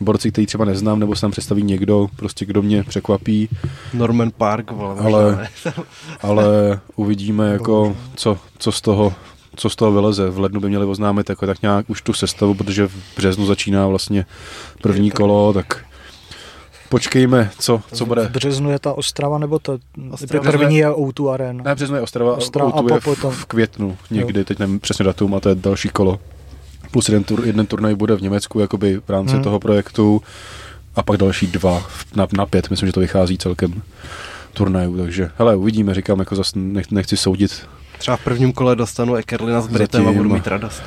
borci, který třeba neznám, nebo se tam představí někdo, prostě kdo mě překvapí, Norman Park, vole, Ale- ale uvidíme, jako, co, co z toho co z toho vyleze. V lednu by měli oznámit jako tak nějak už tu sestavu, protože v březnu začíná vlastně první kolo, tak počkejme, co, co bude. V březnu je ta Ostrava, nebo to Ostrava. první je O2 Arena. Ne, březnu je Ostrava, Ostrava Ostrava a je v, potom- v květnu někdy, teď nevím přesně datum a to je další kolo. Plus jeden, tur, jeden turnaj bude v Německu jakoby v rámci Hmm. toho projektu a pak další dva na, na pět, myslím, že to vychází celkem turnajů, takže hele, uvidíme, říkám, jako zase nech, nechci soudit. Třeba v prvním kole dostanu Ekerlina s Britem a budu mít radost.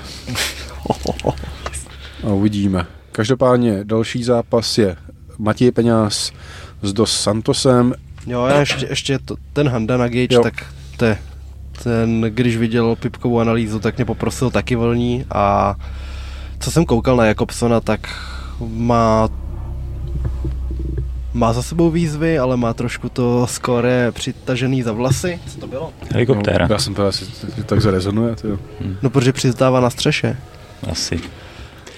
A uvidíme. Každopádně další zápas je Matěj Peňáz s Dos Santosem. Jo, já ještě, ještě to, ten Handa na Gage, Jo. tak te, ten, když viděl Pipkovou analýzu, tak mě poprosil taky volní a co jsem koukal na Jakobsona, tak má má za sebou výzvy, ale má trošku to skore přitažený za vlasy. Co to bylo? Helikoptéra. No, já jsem teda asi tak zarezonuje. Tyjo. No, protože přizdává na střeše. Asi.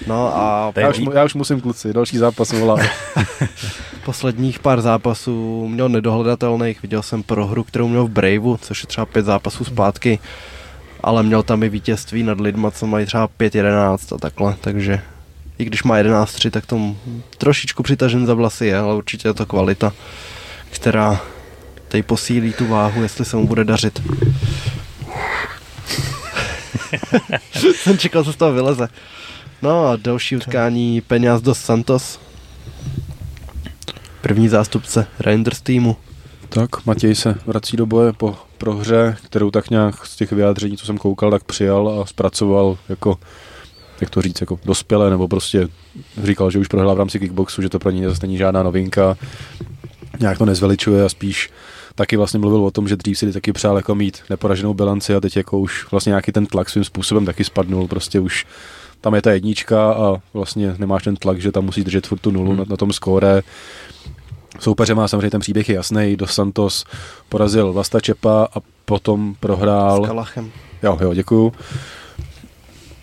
No a Já, už, já už musím kluci, další zápas volá. posledních pár zápasů měl nedohledatelných. Viděl jsem prohru, kterou měl v Braveu, což je třeba pět zápasů zpátky. Ale měl tam i vítězství nad lidma, co mají třeba 5-11 a takhle, takže i když má 11-3, tak tomu trošičku přitažen za vlasy je, ale určitě je to kvalita, která tej posílí tu váhu, jestli se mu bude dařit. jsem čekal, co z toho vyleze. No a další utkání Peňaz dos Santos. První zástupce Rangers týmu. tak, Matěj se vrací do boje po prohře, kterou tak nějak z těch vyjádření, co jsem koukal, tak přijal a zpracoval jako jak to říct, jako dospělé, nebo prostě říkal, že už prohrál v rámci kickboxu, že to pro něj zase není žádná novinka, nějak to nezveličuje a spíš taky vlastně mluvil o tom, že dřív si taky přál jako mít neporaženou bilanci a teď jako už vlastně nějaký ten tlak svým způsobem taky spadnul, prostě už tam je ta jednička a vlastně nemáš ten tlak, že tam musíš držet furt tu nulu Hmm. na, na tom skóre. Soupeře má samozřejmě ten příběh je jasný, Dos Santos porazil Vlasta Čepa a potom prohrál S Kalachem. Jo, jo, děkuju.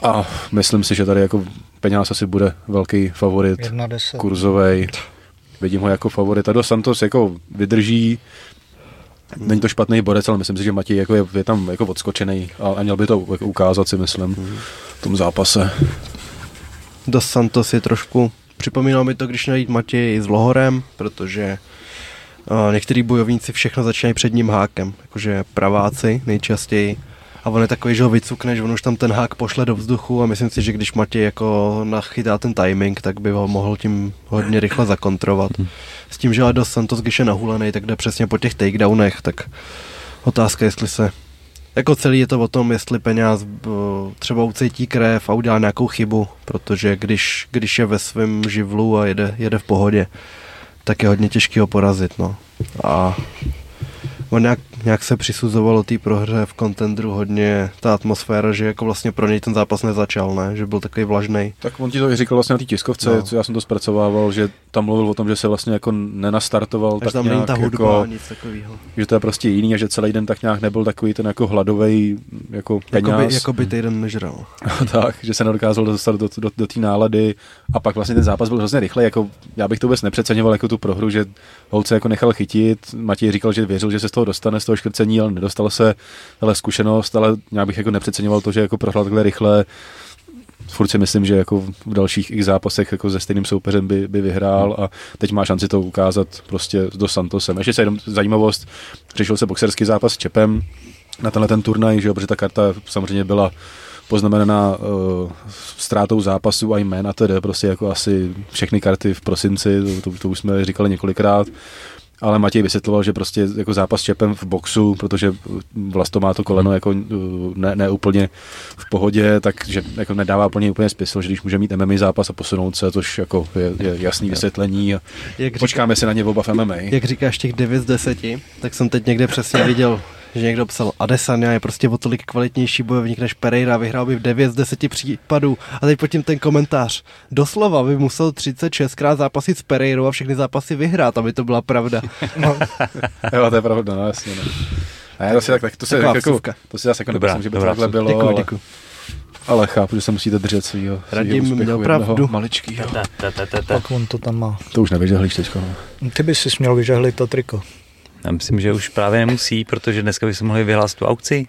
A myslím si, že tady jako Peňáz asi bude velký favorit, 1-10. kurzovej. Vidím ho jako favorit. A Dos Santos jako vydrží. Není to špatný borec, ale myslím si, že Matěj jako je, je tam jako odskočený a, a měl by to jako ukázat si myslím v tom zápase. Dos Santos je trošku, připomínal mi to, když měl jít Matěj s Lohorem, protože uh, některý bojovníci všechno začínají před ním hákem, jakože praváci nejčastěji a on je takový, že ho vycukne, že on už tam ten hák pošle do vzduchu a myslím si, že když Matěj jako nachytá ten timing, tak by ho mohl tím hodně rychle zakontrovat. Hmm. S tím, že ale dos Santos, když je nahulený, tak jde přesně po těch takedownech, tak otázka, jestli se jako celý je to o tom, jestli peněz třeba ucítí krev a udělá nějakou chybu, protože když, když je ve svém živlu a jede, jede v pohodě, tak je hodně těžký ho porazit. No. A on nějak, nějak se přisuzovalo té prohře v kontendru hodně ta atmosféra, že jako vlastně pro něj ten zápas nezačal, ne? že byl takový vlažný. Tak on ti to i říkal vlastně na té tiskovce, no. co já jsem to zpracovával, že tam mluvil o tom, že se vlastně jako nenastartoval. Až tak tam není ta hudba, jako, nic takového. Že to je prostě jiný a že celý den tak nějak nebyl takový ten jako hladový jako peněz. Jakoby, jakoby týden nežral. tak, že se nedokázal dostat do, do, do té nálady a pak vlastně ten zápas byl hrozně rychlý, jako já bych to vůbec nepřeceňoval jako tu prohru, že holce jako nechal chytit, Matěj říkal, že věřil, že se z toho dostane, z toho škrcení, ale nedostal se, ale zkušenost, ale já bych jako nepřeceňoval to, že jako prohrál takhle rychle, furt si myslím, že jako v dalších x zápasech jako se stejným soupeřem by, by vyhrál a teď má šanci to ukázat prostě do Santosem. Ještě se jenom zajímavost, řešil se boxerský zápas s Čepem na tenhle ten turnaj, že jo, protože ta karta samozřejmě byla poznamenaná uh, ztrátou zápasu a jména, tedy prostě jako asi všechny karty v prosinci, to, to, to už jsme říkali několikrát ale Matěj vysvětloval, že prostě jako zápas s Čepem v boxu, protože Vlasto má to koleno jako ne, ne úplně v pohodě, takže jako nedává úplně úplně smysl, že když může mít MMA zápas a posunout se, což jako je, je jasný vysvětlení a jak počkáme si na ně oba v MMA. Jak říkáš těch 9 z 10, tak jsem teď někde přesně viděl že někdo psal, Adesanya je prostě o tolik kvalitnější bojovník než Pereira, vyhrál by v 9 z 10 případů. A teď pod tím ten komentář. Doslova by musel 36krát zápasit s Pereirou a všechny zápasy vyhrát, aby to byla pravda. No. jo, to je pravda, no jasně. No. A já to si tak, tak to, se, jako, to si zase jako dobrá, že by to takhle bylo. Děkuji, děkuji. Ale chápu, že se musíte držet svýho, Radim měl pravdu. Maličkýho. Tak on to tam má. To už nevyžehlíš teďko. No. Ty bys si měl vyžehlit to triko. Já myslím, že už právě nemusí, protože dneska bychom mohli vyhlásit tu aukci.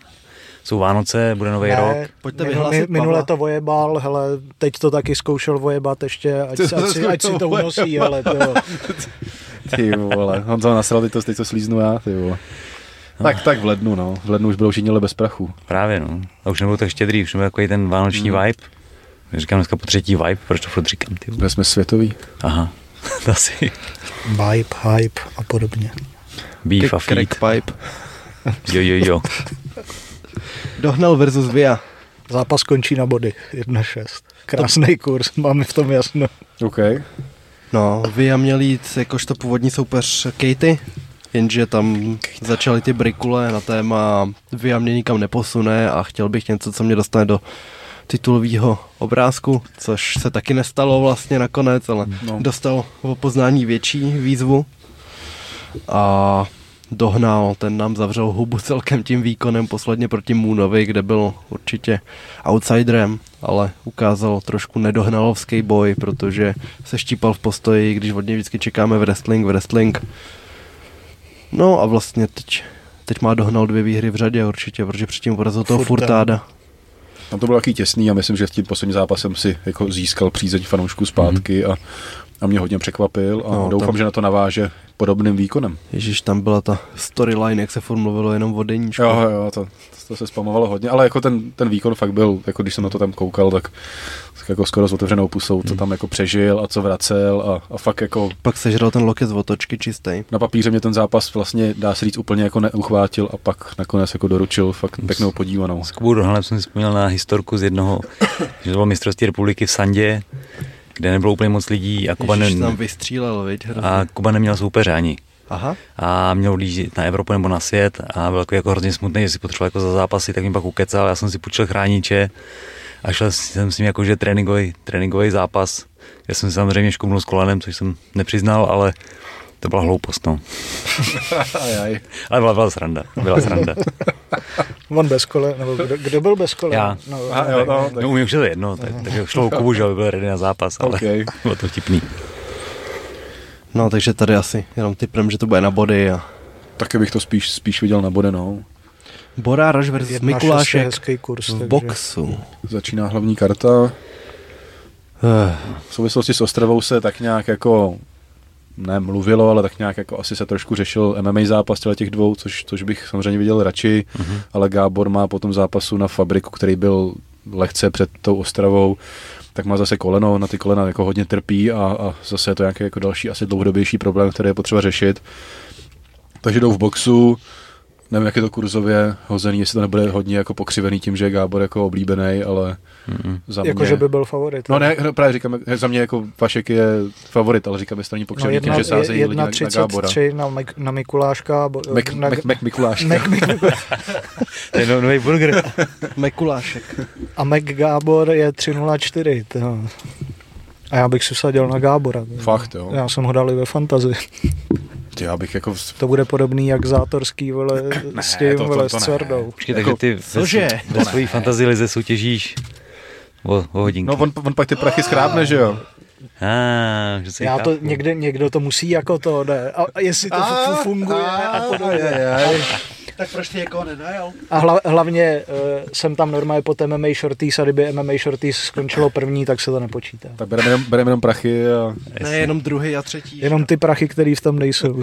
Jsou Vánoce, bude nový ne, rok. Pojďte vyhlásit Minule to vojebal, hele, teď to taky zkoušel vojebat ještě, ať, ať, ať, si, ať si to unosí, hele, to. Ty vole, on to nasral, teď to, teď to slíznu já, ty vole. No. Tak, tak v lednu, no. V lednu už budou všichni bez prachu. Právě, no. A už nebudou tak štědrý, už nebudou takový ten vánoční mm. vibe. Říkám dneska po třetí vibe, proč to furt říkám, ty. Jsme světový. Aha, asi. Vibe, hype a podobně. Beef a feed. pipe. Jo, jo, jo. Dohnal versus Via. Zápas končí na body 1-6. Krásný kurz, máme v tom jasno. OK. No, Via měl jít jakožto původní soupeř Katy, jenže tam začaly ty brikule na téma Via mě nikam neposune a chtěl bych něco, co mě dostane do titulového obrázku, což se taky nestalo vlastně nakonec, ale no. dostal o poznání větší výzvu a dohnal, ten nám zavřel hubu celkem tím výkonem posledně proti Moonovi, kde byl určitě outsiderem, ale ukázal trošku nedohnalovský boj, protože se štípal v postoji, když od něj vždycky čekáme wrestling, wrestling. No a vlastně teď, teď má dohnal dvě výhry v řadě určitě, protože předtím porazil toho Furtáda. Tam to bylo taky těsný a myslím, že s tím posledním zápasem si jako získal přízeň fanoušků zpátky mm-hmm. a a mě hodně překvapil a no, doufám, tam... že na to naváže podobným výkonem. Ježíš, tam byla ta storyline, jak se formulovalo jenom o deníčku. Jo, jo, to, to se spamovalo hodně, ale jako ten, ten výkon fakt byl, jako když jsem na to tam koukal, tak, tak jako skoro s otevřenou pusou, co hmm. tam jako přežil a co vracel a, a fakt jako... Pak sežral ten loket z otočky čistý. Na papíře mě ten zápas vlastně, dá se říct, úplně jako neuchvátil a pak nakonec jako doručil fakt pěknou podívanou. S Kubou Dohnalem jsem si vzpomněl na historku z jednoho, že to bylo mistrovství republiky v Sandě, kde nebylo úplně moc lidí a Kuba, ne... tam vystřílel, viď, a Kuba neměl soupeře ani. Aha. A měl lížit na Evropu nebo na svět a byl jako hrozně smutný, že si potřeboval jako za zápasy, tak mi pak ukecal, já jsem si půjčil chrániče a šel jsem s ním jakože tréninkový, tréninkový zápas, kde jsem si samozřejmě škoumnul s kolenem, což jsem nepřiznal, ale to byla hloupost, no. Ale byla, byla sranda, byla sranda. On bez kole, nebo kdo, kdo byl bez kole? Já. No, Aha, jo, no, tak... no, už je to jedno, tak, takže šlo o Kubu, že by byl ready na zápas, ale okay. bylo to vtipný. No, takže tady asi jenom typem, že to bude na body a... Taky bych to spíš, spíš viděl na body, no. Borároš versus Mikulášek kurz, v takže... boxu. Začíná hlavní karta. V souvislosti s Ostravou se tak nějak jako ne mluvilo, ale tak nějak jako asi se trošku řešil MMA zápas těch dvou, což, což bych samozřejmě viděl radši, mm-hmm. ale Gábor má po tom zápasu na fabriku, který byl lehce před tou Ostravou, tak má zase koleno, na ty kolena jako hodně trpí a, a zase je to nějaký jako další asi dlouhodobější problém, který je potřeba řešit. Takže jdou v boxu, nevím, jak je to kurzově hozený, jestli to nebude hodně jako pokřivený tím, že je Gábor jako oblíbený, ale mm-hmm. za mě... Jako, že by byl favorit. No ne, no, právě říkám, za mě jako Vašek je favorit, ale říkám, že to není pokřivený no, jedna, tím, že sázejí lidi na, na Gábora. na, Mik, na Mikuláška. Bo, Mek, na, Mek, Mek Mikuláška. Mek, to je no, nový burger. Mikulášek. A Mek Gábor je 304. To. A já bych si vsadil na Gábora. Fakt, jo. Já jsem ho dal i ve fantazii. Já bych jako... To bude podobný jak Zátorský, vole, ne, s tím, to, to, vole, to, to s. Počkej, jako, takže ty ve, ve svojí fantazii lize soutěžíš o, o hodinky. No on, on pak ty prachy schrábne, že jo? Ah, že Já to někde, někdo to musí jako to, ne? A jestli to a, funguje a, a podobně. Tak proč ty jako nenajal? A hla, hlavně uh, jsem tam normálně po MMA Shorties a kdyby MMA Shorties skončilo první, tak se to nepočítá. Tak bereme jenom, bereme jenom prachy a... Ne, jenom druhý a třetí. Jenom ty prachy, které v tom nejsou.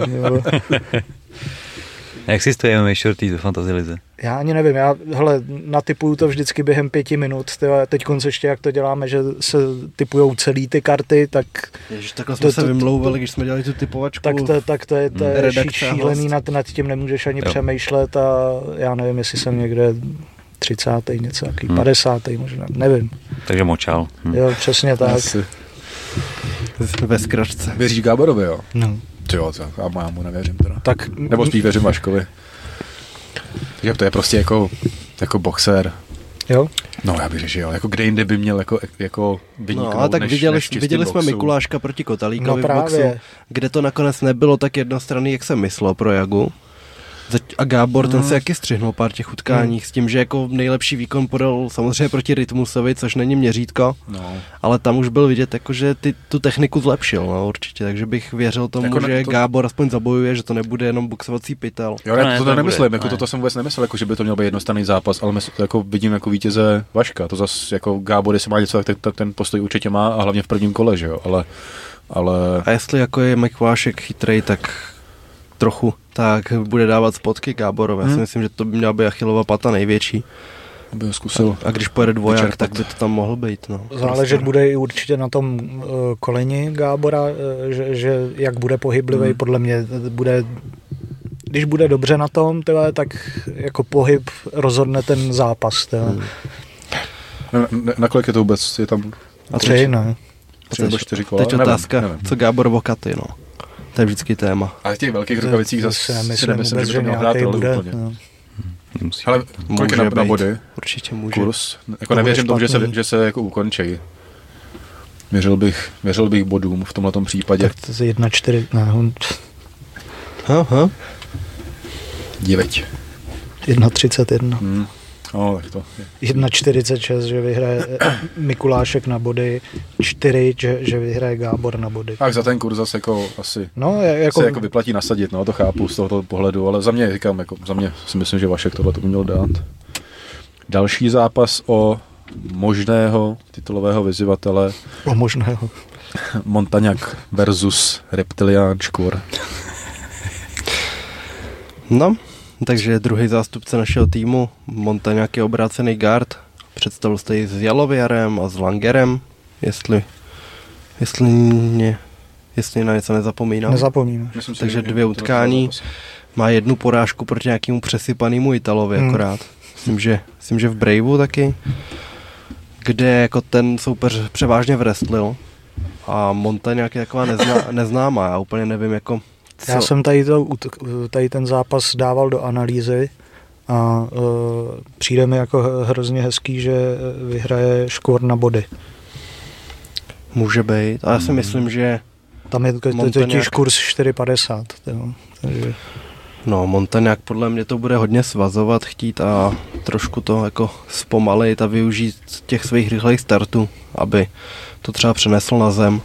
Existuje MMA Shorties ve Fantasy Lize? Já ani nevím, já hele, natypuju to vždycky během pěti minut, tyhle, teď konce ještě jak to děláme, že se typujou celý ty karty, tak... Ježiš, takhle jsme to, se vymlouvali, když jsme dělali tu typovačku. Tak to, tak to je, to je hmm. šílený, nad, nad tím nemůžeš ani jo. přemýšlet a já nevím, jestli jsem někde 30. něco, jaký hmm. 50. možná, nevím. Takže močal. Hm. Jo, přesně tak. Asi. Ve zkračce. Věříš Gáborovi, jo? No. Ty jo, to, já mu nevěřím teda. Tak, Nebo spíš věřím Vaškovi. Že to je prostě jako, jako boxer. Jo? No, já bych jo. Jako kde jinde by měl jako, jako vyniknout, No, a tak než, viděli, než viděli jsme boxu. Mikuláška proti Kotalíkovi No v boxu, kde to nakonec nebylo tak jednostranný, jak se myslelo pro Jagu. A Gábor, ten Hmm. se jaký střihnul pár těch utkáních s tím, že jako nejlepší výkon podal samozřejmě proti Rytmusovi, což není měřítko, No. ale tam už byl vidět, jako, že ty, tu techniku zlepšil, no, určitě, takže bych věřil tomu, Jako jako že to- Gábor aspoň zabojuje, že to nebude jenom boxovací pytel. Jo, No ne, ne, to, to to nemyslím, jako ne. toto jsem vůbec nemyslel, jako že by to měl být jednostranný zápas, ale mysl, jako vidím jako vítěze Vaška, to zase jako Gábor, jestli má něco, tak, tak ten postoj určitě má a hlavně v prvním kole, že jo, ale, ale A jestli jako je Mikulášek chytrý, tak trochu, tak bude dávat spotky Gáborovi. Já si Hmm. myslím, že to by měla být Achillova pata největší. by ho zkusil. A když pojede dvoják, Vyčerpat. tak by to tam mohl být. No. Záležet bude i určitě na tom uh, koleni Gábora, uh, že, že jak bude pohyblivý, Hmm. podle mě bude když bude dobře na tom, tyhle, tak jako pohyb rozhodne ten zápas. Tyhle. Hmm. Na, na, na kolik je to vůbec? Je tam A Tři, ne? tři nebo čtyři kola? teď Nevím, otázka, nevím. co Gábor Vokaty, no. To je vždycky téma. Ale v těch velkých rukavicích zase si si nemyslím nemyslím, vůbec, že by to hrát bude. úplně. No. Nemusí. Ale kolik je na, Může na body? Určitě může. Kurz? Jako To nevěřím tomu, že se, že se jako ukončí. Věřil bych, věřil bych bodům v tomhle případě. Tak to je 1-4, ne, on- Aha. Diveť. 1,31. Hmm. No, tak to je. 1,46, že vyhraje eh, Mikulášek na body, 4, že, že vyhraje Gábor na body. Tak za ten kurz zase jako asi No, jako, se jako vyplatí nasadit, no, to chápu z tohoto pohledu, ale za mě, říkám, jako, za mě si myslím, že Vašek tohle to by měl dát. Další zápas o možného titulového vyzývatele o možného. Montaňák versus Reptilián Škvor. No, takže druhý zástupce našeho týmu, Montaňák je obrácený guard. Představil jste ji s Jaloviarem a s Langerem, jestli, jestli, mě, jestli na něco nezapomínám. Nezapomínám. Myslím Takže že- dvě utkání. Má jednu porážku proti nějakému přesypanému Italovi Hmm. akorát. Myslím, že, myslím, že v Braveu taky, kde jako ten soupeř převážně wrestlil a Montaňák je taková nezná, neznámá. Já úplně nevím, jako co. Já jsem tady, to, tady ten zápas dával do analýzy a uh, přijde mi jako hrozně hezký, že vyhraje Škvor na body. Může být. A já si Hmm. myslím, že Tam je Montaňák. totiž kurz 4,50. jo. Takže No, Montaňák podle mě to bude hodně svazovat, chtít a trošku to jako zpomalit a využít těch svých rychlých startů, aby to třeba přenesl na zem.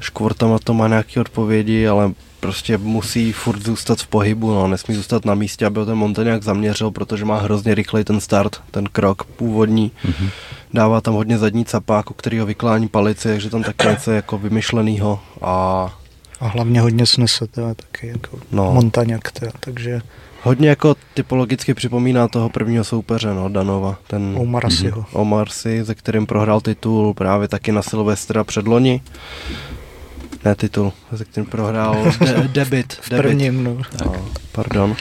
Škvor tam na to má nějaké odpovědi, ale prostě musí furt zůstat v pohybu, no, nesmí zůstat na místě, aby ho ten Montaňák zaměřil, protože má hrozně rychlej ten start, ten krok původní. Mhm. Dává tam hodně zadní capák, u kterého vyklání palici, takže tam taky něco jako vymyšlenýho a A hlavně hodně snese, teda, taky jako No. Montaňak, teda, takže Hodně jako typologicky připomíná toho prvního soupeře, no, Danova. Ten Omar Mhm. Asiho. Omar si, se kterým prohrál titul právě taky na Silvestra předloni. Ne titul, se kterým prohrál de- debit. V prvním, no. No, pardon.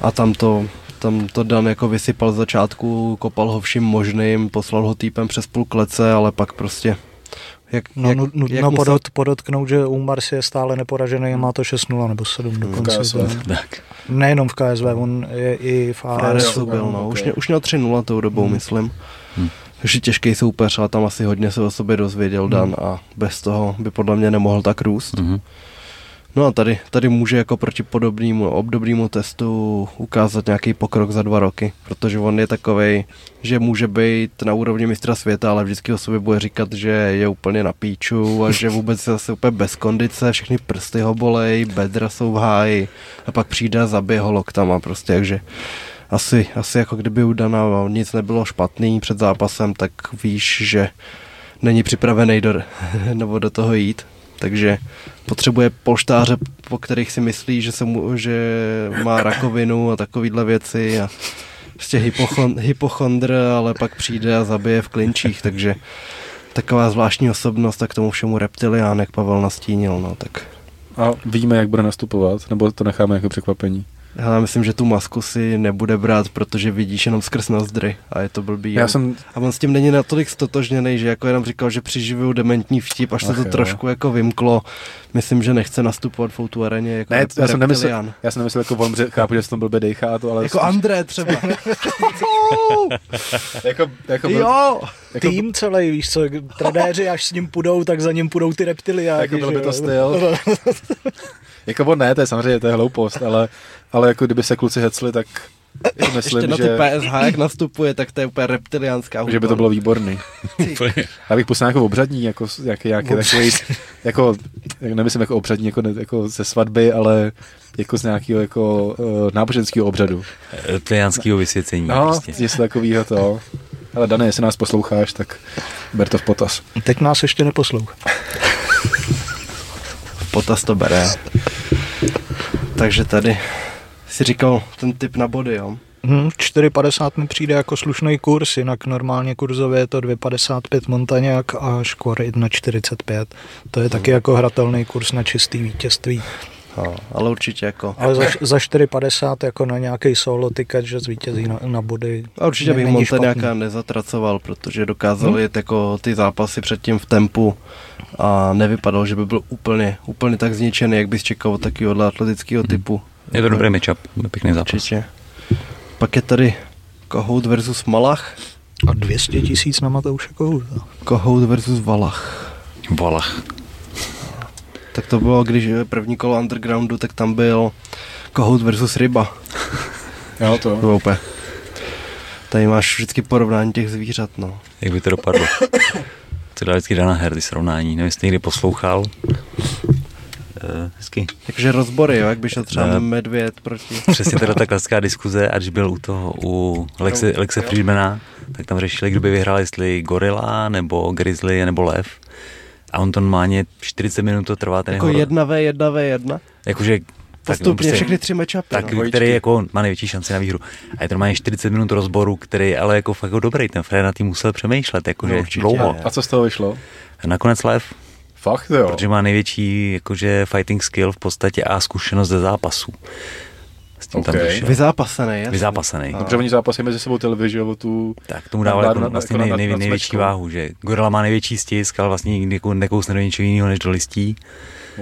A tam to, tam to Dan jako vysypal z začátku, kopal ho vším možným, poslal ho týpem přes půl klece, ale pak prostě... Jak, No, jak, nu- nutno jak musel- podot, podotknout, že Umar si je stále neporažený a má to 6-0 nebo 7 dokonce. KSV. Tak. Nejenom v KSV, on je i v ARS. Byl, no. Už, mě, už měl 3-0 tou dobou, Hmm. myslím. Hmm. Takže těžký soupeř, ale tam asi hodně se o sobě dozvěděl Dan a bez toho by podle mě nemohl tak růst. Mhm. No a tady, tady může jako proti podobnému, obdobnému testu ukázat nějaký pokrok za dva roky, protože on je takovej, že může být na úrovni mistra světa, ale vždycky o sobě bude říkat, že je úplně na píču a že vůbec je zase úplně bez kondice, všechny prsty ho bolej, bedra jsou v háji a pak přijde a zabije ho loktama prostě, takže asi, asi jako kdyby u Dana nic nebylo špatný před zápasem, tak víš, že není připravený do, nebo do toho jít. Takže potřebuje polštáře, po kterých si myslí, že, se mu, že má rakovinu a takovýhle věci a prostě hypochon, hypochondr, ale pak přijde a zabije v klinčích, takže taková zvláštní osobnost a k tomu všemu reptilián, jak Pavel nastínil, no tak A víme, jak bude nastupovat, nebo to necháme jako překvapení. Já myslím, že tu masku si nebude brát, protože vidíš jenom skrz nozdry a je to blbý. Já jsem, A on s tím není natolik stotožněný, že jako jenom říkal, že přiživuju dementní vtip, až se to jo. trošku jako vymklo. Myslím, že nechce nastupovat v Outu areně jako ne, rep- já jsem nemyslel, já jsem nemyslel jako on, že chápu, že se tam blbě dejchá to, ale... Jako André třeba. jako, jako, jo! jako, Tým celý, víš co, trenéři, až s ním půjdou, tak za ním půjdou ty reptiliáky. Jako byl by to styl. Jako on ne, to je samozřejmě, to je hloupost, ale, ale jako kdyby se kluci hecli, tak si Ještě myslím, na ty že, PSH, jak nastupuje, tak to je úplně reptiliánská že by to bylo výborný. Já bych pustil nějakou obřadní, jako, jak, jak, takový, jako, jak nemyslím jako obřadní, jako, jako ze svatby, ale jako z nějakého jako, uh, náboženského obřadu. Tlijanského vysvěcení. No, prostě. něco takového to. Ale Dane, jestli nás posloucháš, tak ber to v potaz. Teď nás ještě neposlouchá. Potaz to bere. Takže tady si říkal ten typ na body, jo? Hm, 4,50 mi přijde jako slušný kurz, jinak normálně kurzově je to 2,55 Montaňák a Škor 1,45. To je taky jako hratelný kurz na čistý vítězství. No, ale určitě jako... Ale za, za 4,50 jako na nějaký solo tykat, že zvítězí na, na body. A určitě bych Montaňáka nezatracoval, protože dokázal Hm? jet jako ty zápasy předtím v tempu a nevypadal, že by byl úplně, úplně tak zničený, jak bys čekal od takového atletického typu. Je to dobrý matchup, pěkný zápas. Určitě. Pak je tady Kohout versus Malach, A 200 tisíc na Matouše Kohouta. Kohout versus Valach. Valach. Tak to bylo, když je první kolo undergroundu, tak tam byl Kohout versus Ryba. Jo, To to. bylo úplně. Tady máš vždycky porovnání těch zvířat, no. Jak by to dopadlo? To dá vždycky Dana Her, ty srovnání. Nevím, jestli někdy poslouchal. Uh, hezky. Takže rozbory, jo, jak by šel třeba Ne. medvěd proti... Přesně teda ta klasická diskuze, ať byl u toho, u Lexe, Lexe Friedmana, tak tam řešili, kdo by vyhrál, jestli gorila, nebo grizzly, nebo lev. A on to normálně 40 minut to trvá ten Jako jeho... jedna v jedna v jedna. Jakože Postupně prostě- všechny tři matchupy. tak, no. který jako má největší šanci na výhru. A je to normálně 40 minut rozboru, který je ale jako fakt jako dobrý. Ten Fred na tím musel přemýšlet, jakože No, no, dlouho. A co z toho vyšlo? Nakonec Lev, Fakt jo. protože má největší jakože fighting skill v podstatě a zkušenost ze zápasů. S tím tam Ok. došel. Vyzápasený, jasně. Vyzápasený. Dobře, oni zápasy mezi sebou televizi, o tu... Tak tomu Na- jako na- vlastně nej, nej, největší váhu, že gorila má největší stisk, ale vlastně nikdy nekousne do ničeho jiného než do listí.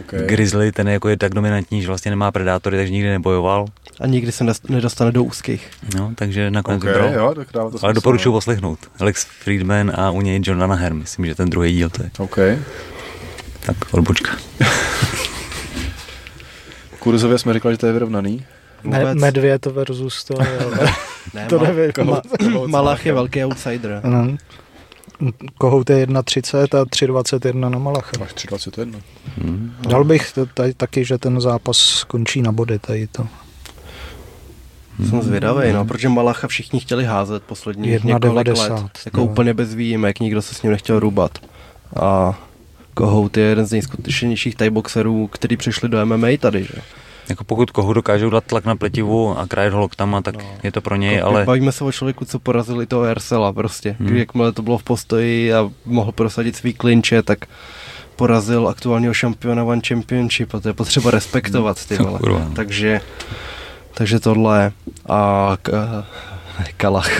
Okay. Grizzly, ten je jako je tak dominantní, že vlastně nemá predátory, takže nikdy nebojoval. A nikdy se nedostane do úzkých. No, takže nakonec Okay, vybral. jo, tak dává to Ale doporučuji no. poslechnout. Alex Friedman a u něj John Danaher, myslím, že ten druhý díl to je. OK. Tak odbočka. Kurzově jsme říkali, že to je vyrovnaný. Me, Vůbec. medvěd versus to. Ne, to nevím. Kohout- kohout Malach je velký outsider. No. Kohout je 1,30 a 3,21 na Malacha. Máš 3,21. Hmm. Dal bych tady taky, že ten zápas skončí na body tady to. Jsem zvědavý, no, protože Malacha všichni chtěli házet poslední 1,90, několik let. Jako no. úplně bez výjimek, nikdo se s ním nechtěl rubat. A Kohout je jeden z nejskutečnějších boxerů, který přišli do MMA tady, že? Jako pokud kohu dokážou dát tlak na pletivu a krajet ho loktama, tak no. je to pro něj, jako, ale... Bavíme se o člověku, co porazili toho Ersela prostě. Hmm. Jakmile to bylo v postoji a mohl prosadit svý klinče, tak porazil aktuálního šampiona One Championship a to je potřeba respektovat, ty vole. No. Takže, takže tohle a k, Kalach.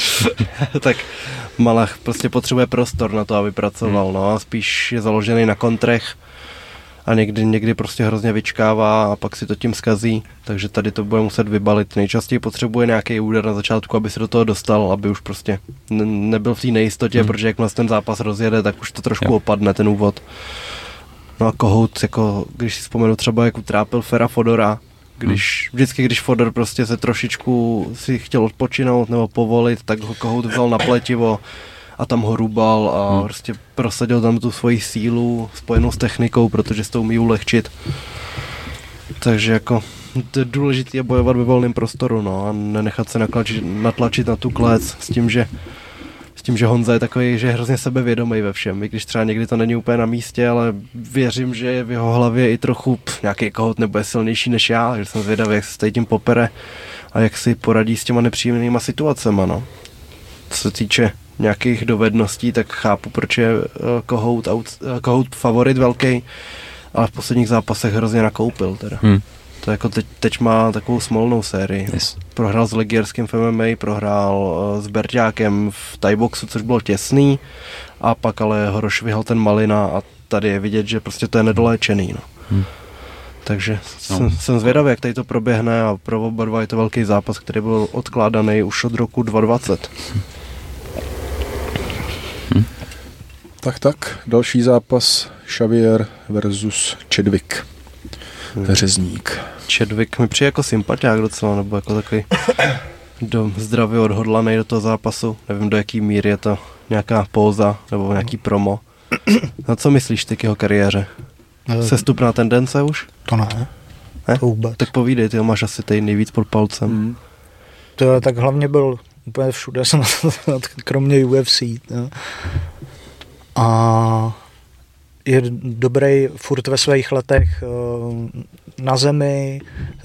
tak Malach prostě potřebuje prostor na to, aby pracoval, hmm. no a spíš je založený na kontrech a někdy, někdy prostě hrozně vyčkává a pak si to tím skazí, takže tady to bude muset vybalit. Nejčastěji potřebuje nějaký úder na začátku, aby se do toho dostal, aby už prostě ne, nebyl v té nejistotě, hmm. protože jakmile ten zápas rozjede, tak už to trošku jo. opadne ten úvod. No a Kohout, jako, když si vzpomenu třeba, jak utrápil Fera Fodora, když, hmm. vždycky, když Fodor prostě se trošičku si chtěl odpočinout nebo povolit, tak ho Kohout vzal na pletivo a tam ho rubal a hmm. prostě prosadil tam tu svoji sílu spojenou s technikou, protože se to umí ulehčit. Takže jako to je důležité je bojovat ve volném prostoru no, a nenechat se natlačit, natlačit na tu klec s tím, že s tím, že Honza je takový, že je hrozně sebevědomý ve všem, i když třeba někdy to není úplně na místě, ale věřím, že v jeho hlavě i trochu pff, nějaký kohot nebude silnější než já, že jsem zvědavý, jak se s tím popere a jak si poradí s těma nepříjemnýma situacemi, no. Co se týče nějakých dovedností, tak chápu, proč je Kohout, uh, Kohout uh, favorit velký, ale v posledních zápasech hrozně nakoupil teda. Hmm. To jako teď, teď má takovou smolnou sérii. Yes. Prohrál s Legierským v MMA, prohrál uh, s Berťákem v Thaiboxu, což bylo těsný, a pak ale ho rozšvihal ten Malina a tady je vidět, že prostě to je nedoléčený. No. Hmm. Takže no. jsem, jsem zvědavý, jak tady to proběhne a pro oba dva je to velký zápas, který byl odkládaný už od roku 2020. Hmm. Tak tak, další zápas Xavier versus Chadwick. Hmm. Řezník. Chadwick mi přijde jako sympatiák docela, nebo jako takový do, zdravě odhodlaný do toho zápasu. Nevím, do jaký míry je to nějaká póza nebo nějaký promo. Na co myslíš ty k jeho kariéře? Sestupná tendence už? To ne. ne? To vůbec. Tak povídej, ty máš asi tady nejvíc pod palcem. Hmm. To je, tak hlavně byl úplně všude, jsem kromě UFC. No. A je dobrý furt ve svých letech eh, na zemi.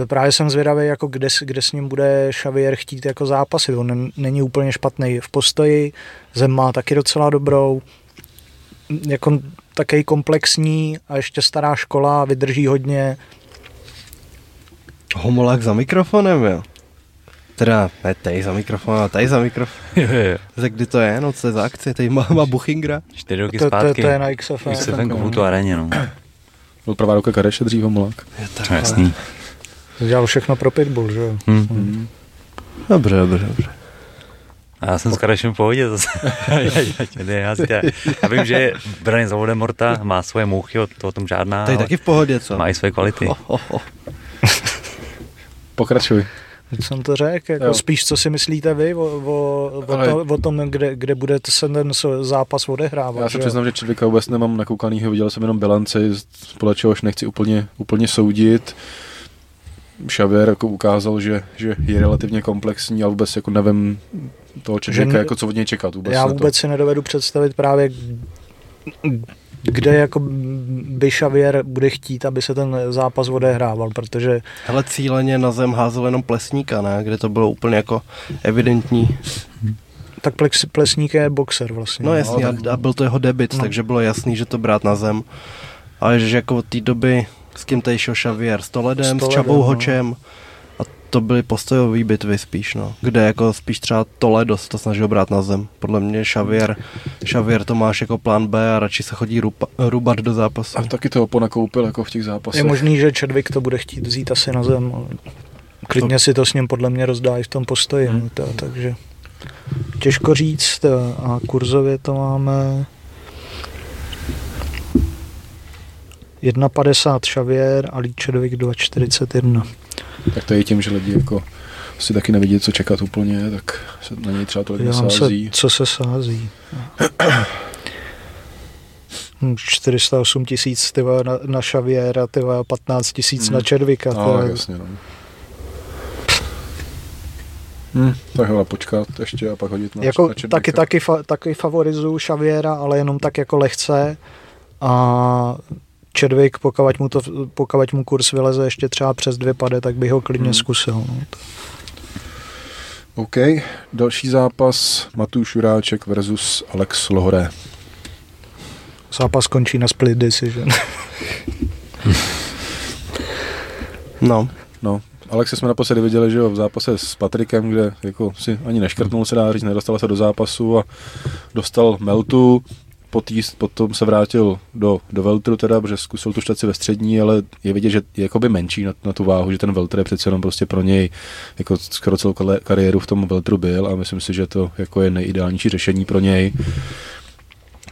Právě jsem zvědavý, jako kde, kde s ním bude Xavier chtít jako zápasy. On není úplně špatný v postoji, zem má taky docela dobrou. Jako takový komplexní a ještě stará škola, vydrží hodně. Homolák za mikrofonem, jo? Teda ne tady za mikrofon, ale tady za mikrofon. jo, jo. Tak kdy to je, no co je za akce, tady má, má Buchingra. Čtyři roky to, zpátky. To, to, je na XFM. XFM Komutu areně, no. Byl prvá ruka Kareše dřív Homolák. Je tak, no, jasný. Dělal všechno pro Pitbull, že jo? Hmm. Hmm. Dobře, dobře, dobře. A já jsem s Karešem v pohodě zase. já, já vím, že Braně za Voldemorta má svoje mouchy, o, to o tom žádná. Tady taky v pohodě, co? Má i své kvality. Oh, oh, oh. Pokračuj. Teď jsem to řekl, jako spíš co si myslíte vy o, o, o, to, o tom, kde, kde bude se ten zápas odehrávat. Já se přiznám, že Čedvika vůbec nemám nakoukanýho, viděl jsem jenom bilanci, podle čehož nechci úplně, úplně soudit. Xavier jako ukázal, že, že je relativně komplexní, ale vůbec jako nevím toho Čedvika, jako co od něj čekat. Vůbec já vůbec to. si nedovedu představit právě kde jako by Xavier bude chtít, aby se ten zápas odehrával, protože... Hele, cíleně na zem házel jenom Plesníka, ne? Kde to bylo úplně jako evidentní. Tak Plesník je boxer vlastně. No jasně, no, tak... a byl to jeho debit, no. takže bylo jasný, že to brát na zem. Ale že jako od té doby s kým tady šel Xavier? S Toledem, s, Toledem, s Čabou no. Hočem to byly postojové bitvy spíš, no. Kde jako spíš třeba Toledo se to snažil brát na zem. Podle mě Xavier, Xavier to máš jako plán B a radši se chodí rupa, rubat do zápasu. A taky to ponakoupil jako v těch zápasech. Je možný, že Chadwick to bude chtít vzít asi na zem. Ale klidně to... si to s ním podle mě rozdá i v tom postoji. Hmm. To, takže těžko říct. A kurzově to máme 1,50 Xavier a Líčedovic 2,41. Tak to je tím, že lidi jako si taky nevidí, co čekat úplně, tak se na něj třeba tolik nesází. Se, co se sází. 408 tisíc na, na Xaviera, 15 tisíc hmm. na Červika. No, jasně, no. Hmm, tak hele, počkat ještě a pak hodit na, jako na taky, taky, fa, taky favorizuju Xaviera, ale jenom tak jako lehce a Chadwick, pokud mu, to, pokud mu kurz vyleze ještě třeba přes dvě pade, tak bych ho klidně Hmm. zkusil. No. OK, další zápas Matuš Juráček versus Alex Lohoré. Zápas končí na split decision. No, No, Alexe jsme naposledy viděli, že jo, v zápase s Patrikem, kde jako si ani neškrtnul se dá říct, nedostal se do zápasu a dostal meltu, potýst, potom se vrátil do, do Veltru teda, protože zkusil tu štaci ve střední, ale je vidět, že je jakoby menší na, na tu váhu, že ten Veltr je přece jenom prostě pro něj jako skoro celou kariéru v tom Veltru byl a myslím si, že to jako je nejideálnější řešení pro něj.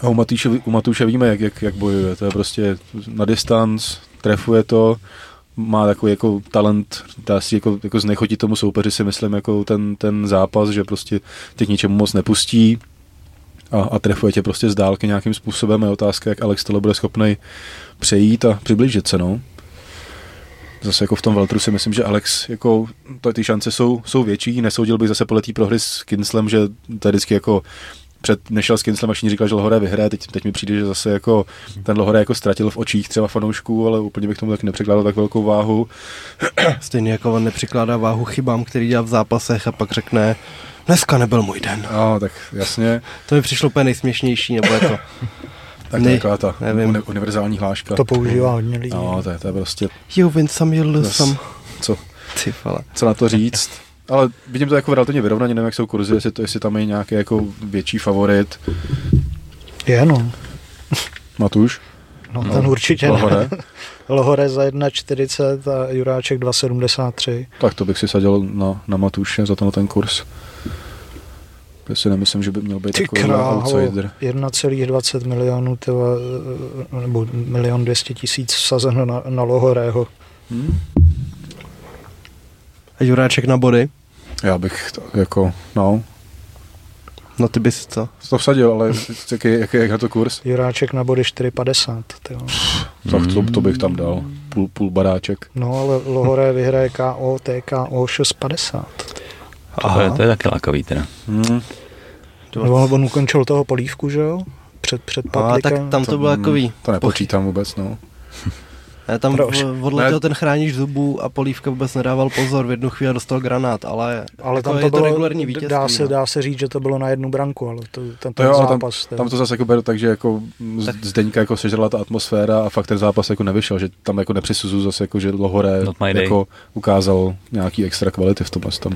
A u Matýše, u Matouše víme, jak, jak, jak bojuje. To je prostě na distanc, trefuje to, má takový jako talent, dá si jako, jako znechotit tomu soupeři si myslím jako ten, ten zápas, že prostě tě k ničemu moc nepustí a, a trefuje tě prostě z dálky nějakým způsobem. Je otázka, jak Alex tohle bude schopný přejít a přiblížit se, no. Zase jako v tom Veltru si myslím, že Alex, jako to, ty šance jsou, jsou větší, nesoudil bych zase podle té prohry s Kinslem, že je vždycky jako před, nešel s Kinslem a všichni říkal, že Lohore vyhraje, teď, teď mi přijde, že zase jako ten Lohore jako ztratil v očích třeba fanoušků, ale úplně bych tomu tak nepřekládal tak velkou váhu. stejně jako on nepřikládá váhu chybám, který dělá v zápasech a pak řekne, dneska nebyl můj den. No, tak jasně, To mi přišlo úplně nejsměšnější, nebo jako, tak Ne, taková ta nevím. uni, univerzální hláška. to používá hodně lidí. No, to je, to je prostě, you win some, you lose Zas- some. co, Ty vole. co na to říct. Ale vidím to jako relativně vyrovnaně, nevím, jak jsou kurzy, jestli, to, jestli tam je nějaký jako větší favorit. Je, no. Matuš? no ten určitě Lohore? ne. Lohore za 1,40 a Juráček 2,73. Tak to bych si sadil na, na Matuše za tenhle ten kurz. Já si nemyslím, že by měl být Ty takový krávo, outsider. 1,20 milionů, tyva, nebo milion 200 tisíc vsazeno na, na Lohorého. Hmm? A Juráček na body? Já bych to, jako, no, No ty bys co? to vsadil, ale jaký, jaký, jak je to kurz? Juráček na body 4,50. tyjo. Tak to, to bych tam dal. Půl, půl baráček. No ale Lohore vyhraje KO, TKO 6,50. To je, to je taky lákavý teda. Hmm. No, on, on ukončil toho polívku, že jo? Před, před A tak Patrikem. tam to bylo takový. To nepočítám vůbec, no. Ne, tam Proč? v- odletěl Ne. ten chránič zubů a Polívka vůbec nedával pozor, v jednu chvíli dostal granát, ale, ale jako tam je to, bylo, regulární vítězství. dá, se, no. dá se říct, že to bylo na jednu branku, ale to, ten, To ten jo, ale tam, zápas. to- tam to zase jako beru tak, že jako z- Tak- Zdeňka jako sežrala ta atmosféra a fakt ten zápas jako nevyšel, že tam jako nepřisuzu zase jako, že Lohore jako ukázal nějaký extra kvality v tom tom.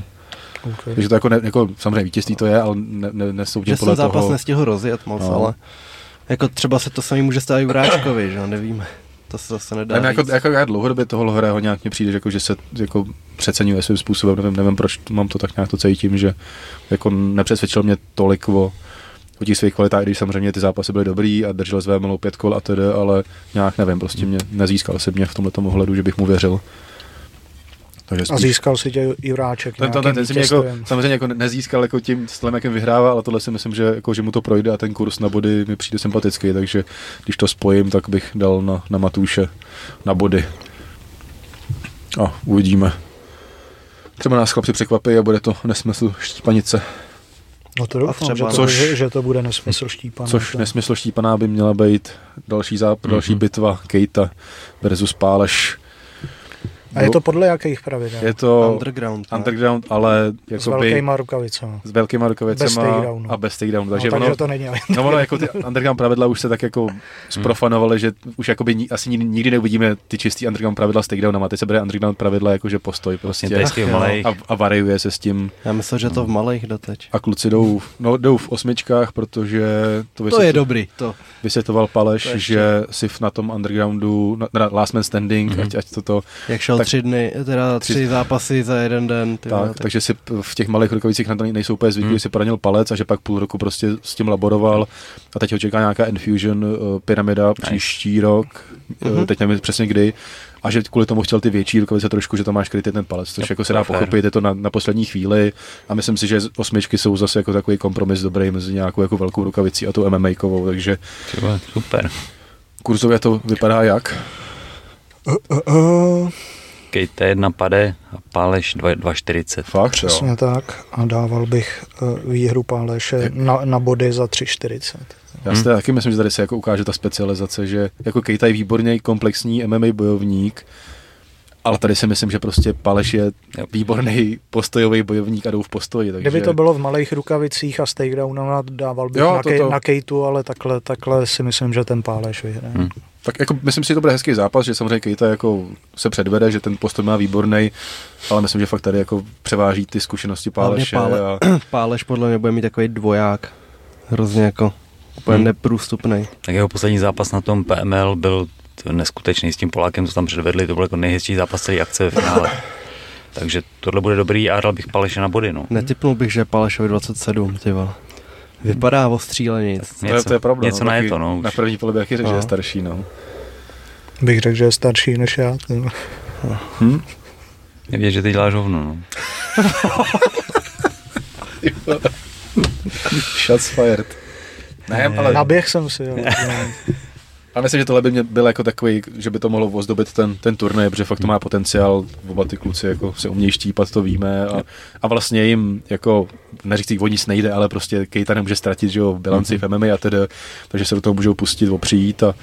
Okay. Takže to jako, ne, jako samozřejmě vítězství to je, ale ne, ne, nesoudím Že podle jsem zápas toho. nestihl rozjet moc, No. ale jako třeba se to samý může stát i Vráčkovi, že nevíme. To se zase nedá Ne, jako, jako já dlouhodobě toho Lohoreho nějak mě přijde, že, jako, že se jako přeceňuje svým způsobem, nevím, nevím, proč mám to tak nějak to cítím, že jako nepřesvědčil mě tolik o, o těch svých kvalitách, i když samozřejmě ty zápasy byly dobrý a držel své milou pět kol a tedy, ale nějak nevím, prostě mě nezískal se mě v tomhle ohledu, že bych mu věřil. Takže A spíš, získal si tě Juráček ten, ten, ten, ten si mě jako, samozřejmě jako nezískal jako tím stylem, jakým vyhrává, ale tohle si myslím, že, jako, že mu to projde a ten kurz na body mi přijde sympatický, takže když to spojím, tak bych dal na, na Matouše na body. A uvidíme. Třeba nás chlapci překvapí a bude to nesmysl štípanice. No to doufám, třeba- že, to, Což- že, že to bude nesmysl štípané. Což to- nesmysl štípaná by měla být další, záp- mm-hmm. další bitva Kejta versus Páleš. A je to podle jakých pravidel? je to Underground. ne? underground, ale S jakoby, velkýma rukavicama. s velkýma rukavicema Bez takedownu. a bez takedownu. No, Takže, takže ono, to není. No ono, jako ty underground pravidla už se tak jako zprofanovaly, že už jakoby asi ni- nikdy neuvidíme ty čistý underground pravidla s takedownama. Teď se bude underground pravidla jakože postoj prostě Vlastně a, a variuje se s tím. Já myslel, že to v malých doteď. A kluci jdou, no, jdou v osmičkách, protože to, To je dobrý, to. vysvětloval Paleš, To že si na tom undergroundu, na, na last man standing, Mhm. ať, ať toto, Jak šel Tak- tři dny, teda tři, tři- zápasy za jeden den. Ty vole, tak, takže si v těch malých rukavicích na to nejsou úplně zvyklí, Hmm. si poranil palec a že pak půl roku prostě s tím laboroval a teď ho čeká nějaká Infusion uh, pyramida příští rok, Mhm. uh, teď nevím přesně kdy, a že kvůli tomu chtěl ty větší rukavice trošku, že tam máš krytý ten palec, což Jo, jako se dá fér. pochopit, je to na, na poslední chvíli a myslím si, že osmičky jsou zase jako takový kompromis dobrý mezi nějakou jako velkou rukavicí a tou MMA-kovou, takže Ty vole, Super. kurzově to vypadá jak? Uh, uh, Kejte jedna pade a Páleš 2,40. Fakt, Přesně jo. tak. A dával bych uh, výhru Páleše na, na body za 3,40. Já si taky myslím, že tady se jako ukáže ta specializace, že jako Kejta je výborný komplexní MMA bojovník, ale tady si myslím, že prostě Paleš je výborný postojový bojovník a jdou v postoji. Takže... Kdyby to bylo v malých rukavicích a s takedownem, dával bych Jo, na, to- kej, to- na Kejtu, ale takhle, takhle si myslím, že ten Páleš vyhraje. Hmm. Tak jako myslím si, že to bude hezký zápas, že samozřejmě Kejta jako se předvede, že ten postoj má výborný, ale myslím, že fakt tady jako převáží ty zkušenosti Páleše. Pále- A... Páleš podle mě bude mít takový dvoják. Hrozně jako úplně Hmm. neprůstupný. Tak jeho poslední zápas na tom PML byl neskutečný s tím Polákem, co tam předvedli, to byl jako nejhezčí zápas celé akce ve finále. Takže tohle bude dobrý a dal bych Paleše na body, no. Netypnul bych, že je Pálešovi 27, ty vole. Vypadá ostříleně. To, je, to je pravda. něco no, na je to, no. Na už. první pole bych taky řekl, že je No. starší, no. Bych řekl, že je starší než já. ty. Hm? Je vidět, že ty děláš hovno, no. Shots fired. Ne, ale, Naběh jsem si, jo. ale myslím, že tohle by mě byl jako takový, že by to mohlo ozdobit ten, ten turnaj, protože fakt to má potenciál, oba ty kluci jako se umějí štípat, to víme a, a vlastně jim jako, neříct, o nic nejde, ale prostě Kejta nemůže ztratit, že jo, v bilanci Mhm. v MMA a tedy, takže se do toho můžou pustit, opřijít a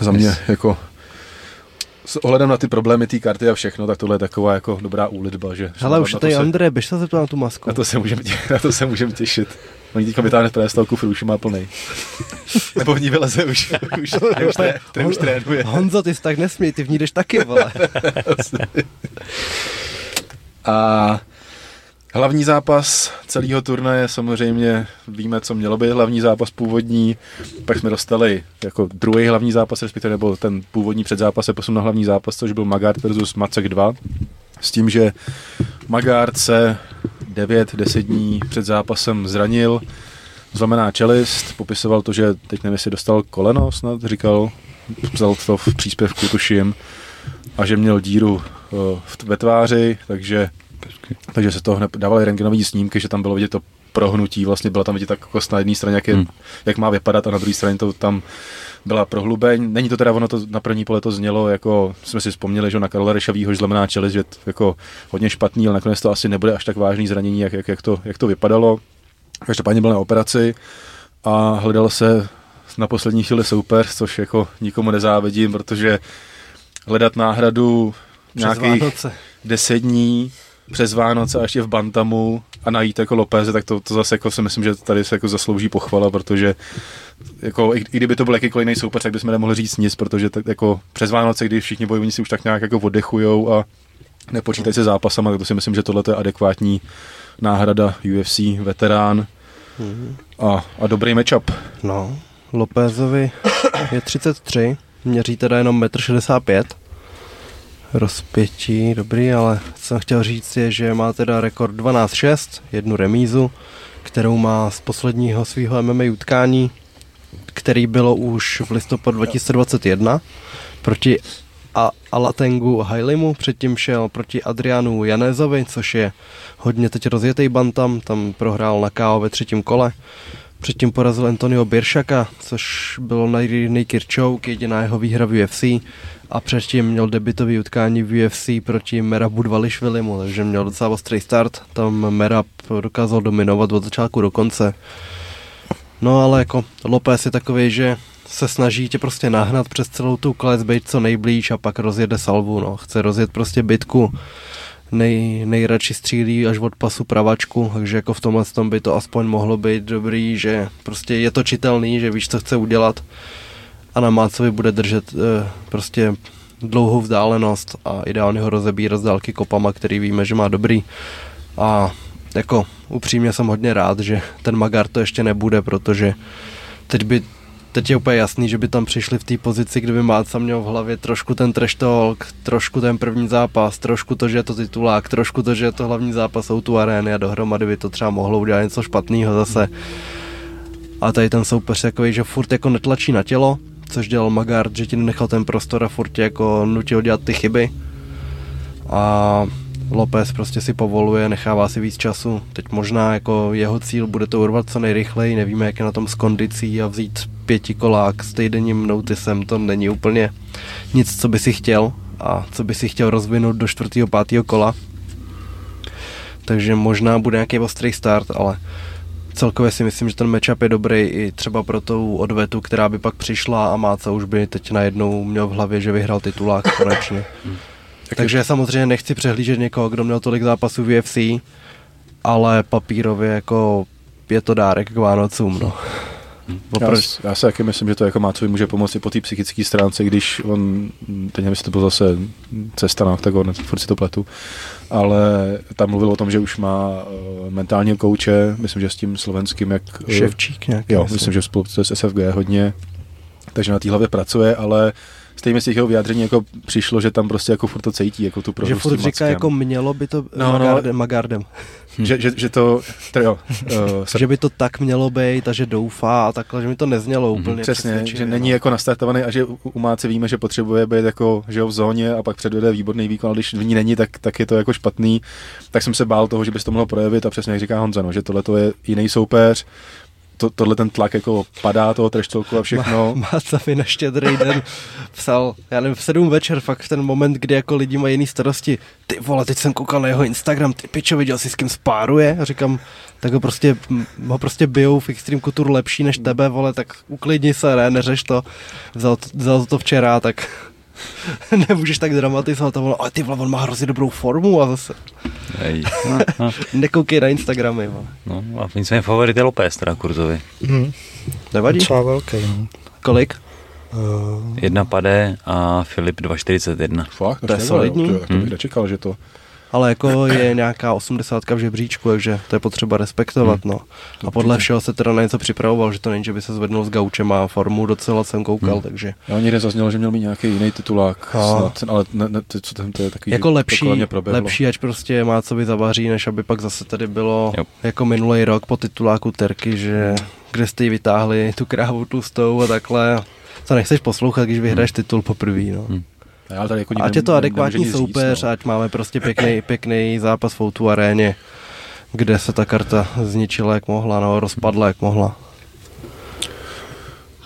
za mě Yes. jako s ohledem na ty problémy té karty a všechno, tak tohle je taková jako dobrá úlitba, že Hele, už tady se- André, běž se zeptat na tu masku. Na to se můžeme tě, na to se můžeme těšit. Oni teďka vytáhne pré kufr, už ji má plný. Nebo v ní vyleze už, už, už, tré, tré, už trénuje. Honzo, ty jsi tak nesmí, ty v ní jdeš taky, vole. A hlavní zápas celého turnaje, samozřejmě víme, co mělo být hlavní zápas původní, pak jsme dostali jako druhý hlavní zápas, respektive nebo ten původní předzápas se posun na hlavní zápas, což byl Magard versus Macek 2, s tím, že Magard se 9-10 dní před zápasem zranil, zlomená čelist, popisoval to, že teď nevím, jestli dostal koleno, snad říkal, vzal to v příspěvku, tuším, a že měl díru eh, ve tváři, takže, takže se to hned dávaly rengenové snímky, že tam bylo vidět to prohnutí, vlastně byla tam vidět tak kost na jedné straně, jak, je, Hmm. jak má vypadat a na druhé straně to tam byla prohlubeň. Není to teda, ono to na první pole to znělo, jako jsme si vzpomněli, že na Karola Rešavýho zlomená čelist, že to jako hodně špatný, ale nakonec to asi nebude až tak vážný zranění, jak, jak, jak, to, jak to vypadalo. Každopádně byl na operaci a hledal se na poslední chvíli soupeř, což jako nikomu nezávidím, protože hledat náhradu Přes nějakých Vánoce. deset dní přes Vánoce a ještě v Bantamu a najít jako Lopeze, tak to, to zase jako si myslím, že tady se jako zaslouží pochvala, protože jako, i, i kdyby to byl jakýkoliv jiný soupeř, tak bychom nemohli říct nic, protože tak jako přes Vánoce, kdy všichni bojovníci už tak nějak jako oddechujou a nepočítají se zápasama, tak to si myslím, že tohle je adekvátní náhrada UFC, veterán a, a dobrý matchup. No, Lopézovi je 33, měří teda jenom 1,65 m. Rozpětí, dobrý, ale co jsem chtěl říct je, že má teda rekord 12-6, jednu remízu, kterou má z posledního svého MMA utkání, který bylo už v listopadu 2021 proti a Alatengu Hailimu, předtím šel proti Adrianu Janézovi, což je hodně teď rozjetý bantam, tam prohrál na KO ve třetím kole. Předtím porazil Antonio Biršaka, což bylo nejrychleji Kirchouk, jediná jeho výhra v UFC. A předtím měl debitový utkání v UFC proti Merabu Dvališvilimu, takže měl docela ostrý start. Tam Merab dokázal dominovat od začátku do konce. No ale jako Lopez je takový, že se snaží tě prostě nahnat přes celou tu klec, být co nejblíž a pak rozjede salvu, no. Chce rozjet prostě bitku, nej, nejradši střílí až od pasu pravačku, takže jako v tomhle tom by to aspoň mohlo být dobrý, že prostě je to čitelný, že víš, co chce udělat a na Mácovi bude držet eh, prostě dlouhou vzdálenost a ideálně ho rozebírat z dálky kopama, který víme, že má dobrý. A jako upřímně jsem hodně rád, že ten Magar to ještě nebude, protože teď by teď je úplně jasný, že by tam přišli v té pozici, kdyby Máca měl v hlavě trošku ten trash talk, trošku ten první zápas, trošku to, že je to titulák, trošku to, že je to hlavní zápas jsou tu arény a dohromady by to třeba mohlo udělat něco špatného zase. A tady ten soupeř takový, že furt jako netlačí na tělo, což dělal Magard, že ti nenechal ten prostor a furt tě jako nutil dělat ty chyby. A Lopez prostě si povoluje, nechává si víc času. Teď možná jako jeho cíl bude to urvat co nejrychleji, nevíme, jak je na tom s kondicí a vzít pětikolák s týdenním notisem, to není úplně nic, co by si chtěl, a co by si chtěl rozvinout do čtvrtého, pátého kola. Takže možná bude nějaký ostrý start, ale celkově si myslím, že ten matchup je dobrý i třeba pro tou odvetu, která by pak přišla a Máca už by teď najednou měl v hlavě, že vyhrál titulák konečně. Takže samozřejmě nechci přehlížet někoho, kdo měl tolik zápasů v UFC, ale papírově jako je to dárek k Vánocům, no. Já, já si taky myslím, že to jako Mácovi může pomoci po té psychické stránce, když on, teď nevím, jestli to byl zase cesta na oktagon, furt si to pletu, ale tam mluvil o tom, že už má uh, mentálního kouče, myslím, že s tím slovenským, jak... Ševčík nějaký. Jo, myslím, že spolupráce s SFG hodně, takže na té hlavě pracuje, ale stejně z jeho vyjádření jako přišlo, že tam prostě jako furt to cítí, jako tu Že furt říká, jako mělo by to No, no. Magardem, Magardem. že, že, že to, to jo, uh, že by to tak mělo být a že doufá a takhle, že mi to neznělo Mhm, úplně Přesně, přesvědčivě, že není no. jako nastartovaný a že u, u Máce víme, že potřebuje být jako že jo, v zóně a pak předvede výborný výkon, ale když v ní není, tak, tak je to jako špatný. Tak jsem se bál toho, že by se to mohlo projevit a přesně jak říká Honza, no, že tohle to je jiný soupeř, to, tohle ten tlak jako padá toho treštolku a všechno. Má, mi na štědrý den psal, já nevím, v sedm večer, fakt v ten moment, kdy jako lidi mají jiný starosti. Ty vole, teď jsem koukal na jeho Instagram, ty pičo, viděl jsi s kým spáruje? A říkám, tak ho prostě, m, ho prostě bijou v Extreme Couture lepší než tebe, vole, tak uklidni se, ne, neřeš to. Vzal, vzal to včera, tak nemůžeš tak dramatizovat a vole, ale ty vole, on má hrozně dobrou formu a zase Hej. No, no, nekoukej na Instagramy, vole. no, a nicméně favorit je López, teda Kurzovi. Hm, Nevadí? docela velký, no. Kolik? Uh, Jedna pade a Filip 2,41. Fakt, To je solidní. To, to bych Hmm. nečekal, že to... Ale jako je nějaká osmdesátka v žebříčku, takže to je potřeba respektovat, no. A podle všeho se teda na něco připravoval, že to není, že by se zvednul s gaučem, má formu docela jsem koukal, Hmm. takže Já někde zaznělo, že měl mít nějaký jiný titulák, No. snad, ale ne, ne, to, co tam to je takový, jako lepší, lepší, ať prostě má co by zavaří, než aby pak zase tady bylo Jo. jako minulý rok po tituláku Terky, že kde jste jí vytáhli tu krávu tlustou a takhle. Co nechceš poslouchat, když vyhraješ titul poprvé, no. Hmm. Já tady jako Ať je to adekvátní soupeř, říct, no. ať máme prostě pěkný, pěkný zápas v Outu aréně, kde se ta karta zničila jak mohla, no, rozpadla jak mohla.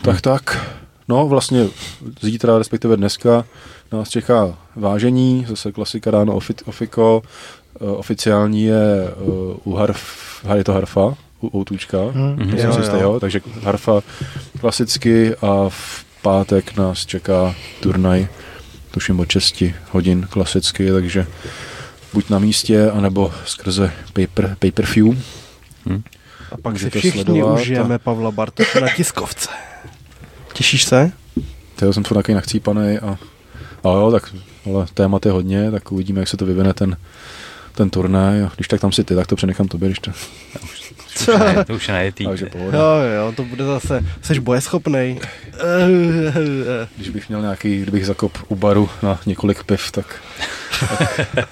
Tak tak. No vlastně zítra, respektive dneska nás čeká vážení, zase klasika ráno ofi, ofiko, uh, oficiální je uh, u harf, je to harfa, u Outůčka, Mhm. to Jo, jo. jo, takže harfa klasicky a v pátek nás čeká turnaj, tuším od 6 hodin klasicky, takže buď na místě, anebo skrze paper, pay-per-view. A pak si Můžete všichni sledovat a- užijeme Pavla Bartoše na tiskovce. Těšíš se? Teď jsem furt takový nachcípaný a, a jo, tak ale témat je hodně, tak uvidíme, jak se to vyvine ten, ten turnaj. A když tak tam si ty, tak to přenechám tobě, když to, To už ne, to už je takže pohoda. Jo, jo, to bude zase, jsi bojeschopnej. Když bych měl nějaký, kdybych zakop u baru na několik piv, tak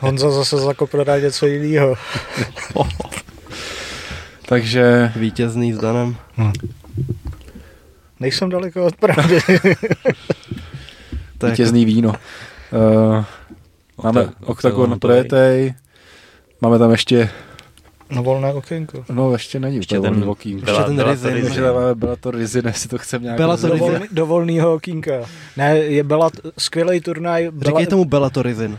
Honza zase zakoprodá něco jiného. takže Vítězný s Danem. Nejsem daleko od pravdy. To vítězný víno. Uh, máme oktagon projetej, máme tam ještě, No volné okénko. no ještě není Ještě úplně ten, volný okýnko. Ještě ten byla Rizin. to Takže tam máme Bellator Rizin, jestli to chceme nějak... Bellator Do, Rizin. do volného okýnka. Ne, je byla skvělý turnaj. Bela, Říkej tomu Bellatorizin.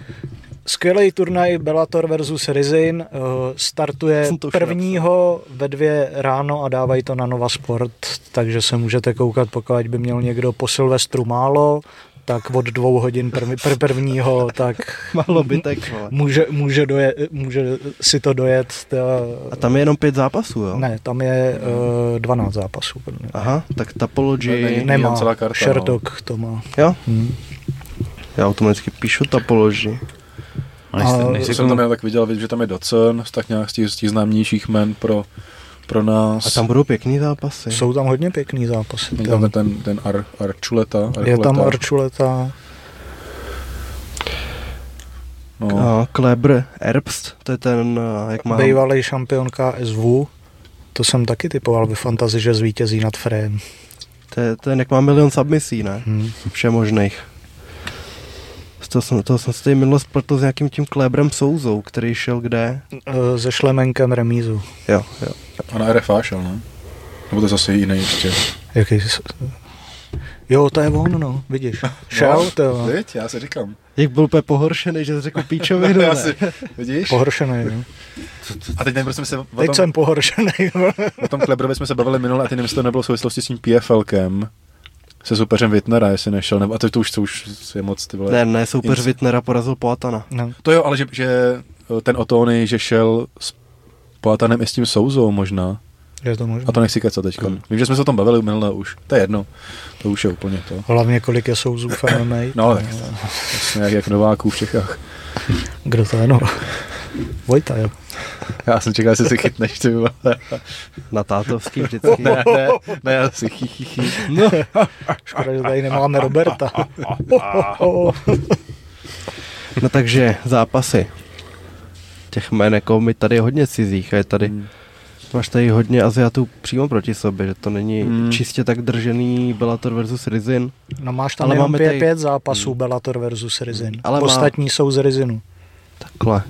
Skvělý turnaj Bellator versus Rizin. Uh, startuje to prvního ve dvě ráno a dávají to na Nova Sport, takže se můžete koukat, pokud by měl někdo po Silvestru málo, tak od dvou hodin prv, prv, prvního, tak Málo bytek, vole. může, může, doje, může si to dojet. Ta, A tam je jenom pět zápasů, jo? ne, tam je uh, 12 zápasů. Aha, tak Topology... Ne, ne, Nemá, celá karta, no. Sherdog to má. Jo? Hmm. Já automaticky píšu Topology. A A- jsem tam já tak viděl, že tam je Docen, tak nějak z těch, z těch známějších men pro, pro nás. A tam budou pěkný zápasy. Jsou tam hodně pěkný zápasy. Není tam ten, ten Ar, Archuleta. Je tam. Archuleta. No, A Kleber Erbst, to je ten, eh, jak má... Bývalý šampion KSV. To jsem taky typoval ve fantazi, že zvítězí nad Frejem. To je ten, jak má milion submisí, ne? Hmm. Všemožných. Toho jsem, toho jsem se tady minule spletl s nějakým tím Klebrem Souzou, který šel kde? E, Se šlemenkem remízu. Jo, jo. A na RFA šel, ne? Nebo to je zase jiný ještě. Jaký. Jo, to je on, no, vidíš. Šel, to jo. Viď? Já si říkám. Jak byl úplně pohoršený, že jsi řekl píčovinu, ne? Asi, vidíš? Pohoršený, no. A teď nevím, jsme se o Teď tom, jsem pohoršený. o tom Klebrovi jsme se bavili minule a ty nevím, to nebylo v souvislosti s tím PFLkem se soupeřem Wittnera, jestli nešel, nebo, a to, to už, to už je moc, ty vole. Ne, ne, soupeř Wittnera porazil Poatana. No. To jo, ale že, že ten Otony, že šel s Poatanem i s tím Souzou možná. Je to možné. A to nechci kecat teďka. Hmm. Vím, že jsme se o tom bavili minule už. To je jedno. To už je úplně to. Hlavně kolik je souzů v MMA. No, tak jasně, jak, jak Nováků v Čechách. Kdo to je, no? Vojta, jo. Já jsem čekal, jestli si chytneš, ty vole. Na tátovský vždycky. Ne, ne, ne, já si chy, chy, chy. No, Škoda, že tady nemáme Roberta. no takže zápasy. Těch jmen jako my tady je hodně cizích a je tady, Hmm. máš tady hodně Aziatů přímo proti sobě, že to není Hmm. čistě tak držený Bellator versus Rizin. No máš tam Ale jenom máme pět, tady- pět zápasů Bellator versus Rizin. Ale má- Ostatní jsou z Rizinu. Takhle.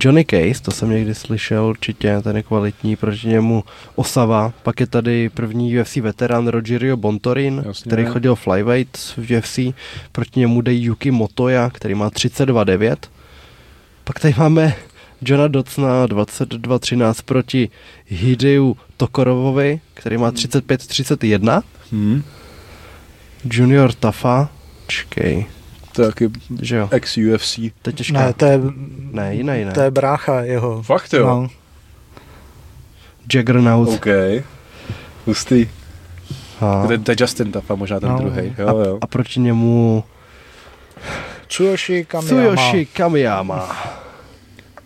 Johnny Case, to jsem někdy slyšel, určitě, ten je kvalitní, proti němu Osava, pak je tady první UFC veterán Rogerio Bontorin, Jasně. který chodil flyweight v UFC, proti němu jde Yuki Motoya, který má 32,9. Pak tady máme Johna Docna 22,13 proti Hideu Tokorovovi, který má 35,31. Hmm. Junior Tafa, čkej, To je taky že jo, ex-UFC. to je těžká. Ne, to je, ne, jiný ne. to je brácha jeho. Fakt jo? No, Juggernaut. OK. Hustý. A, To, je- Justin Tafa, možná ten No. druhý. Jo, jo. a proti němu Tsuyoshi Kamiyama. Tsuyoshi Kamiyama.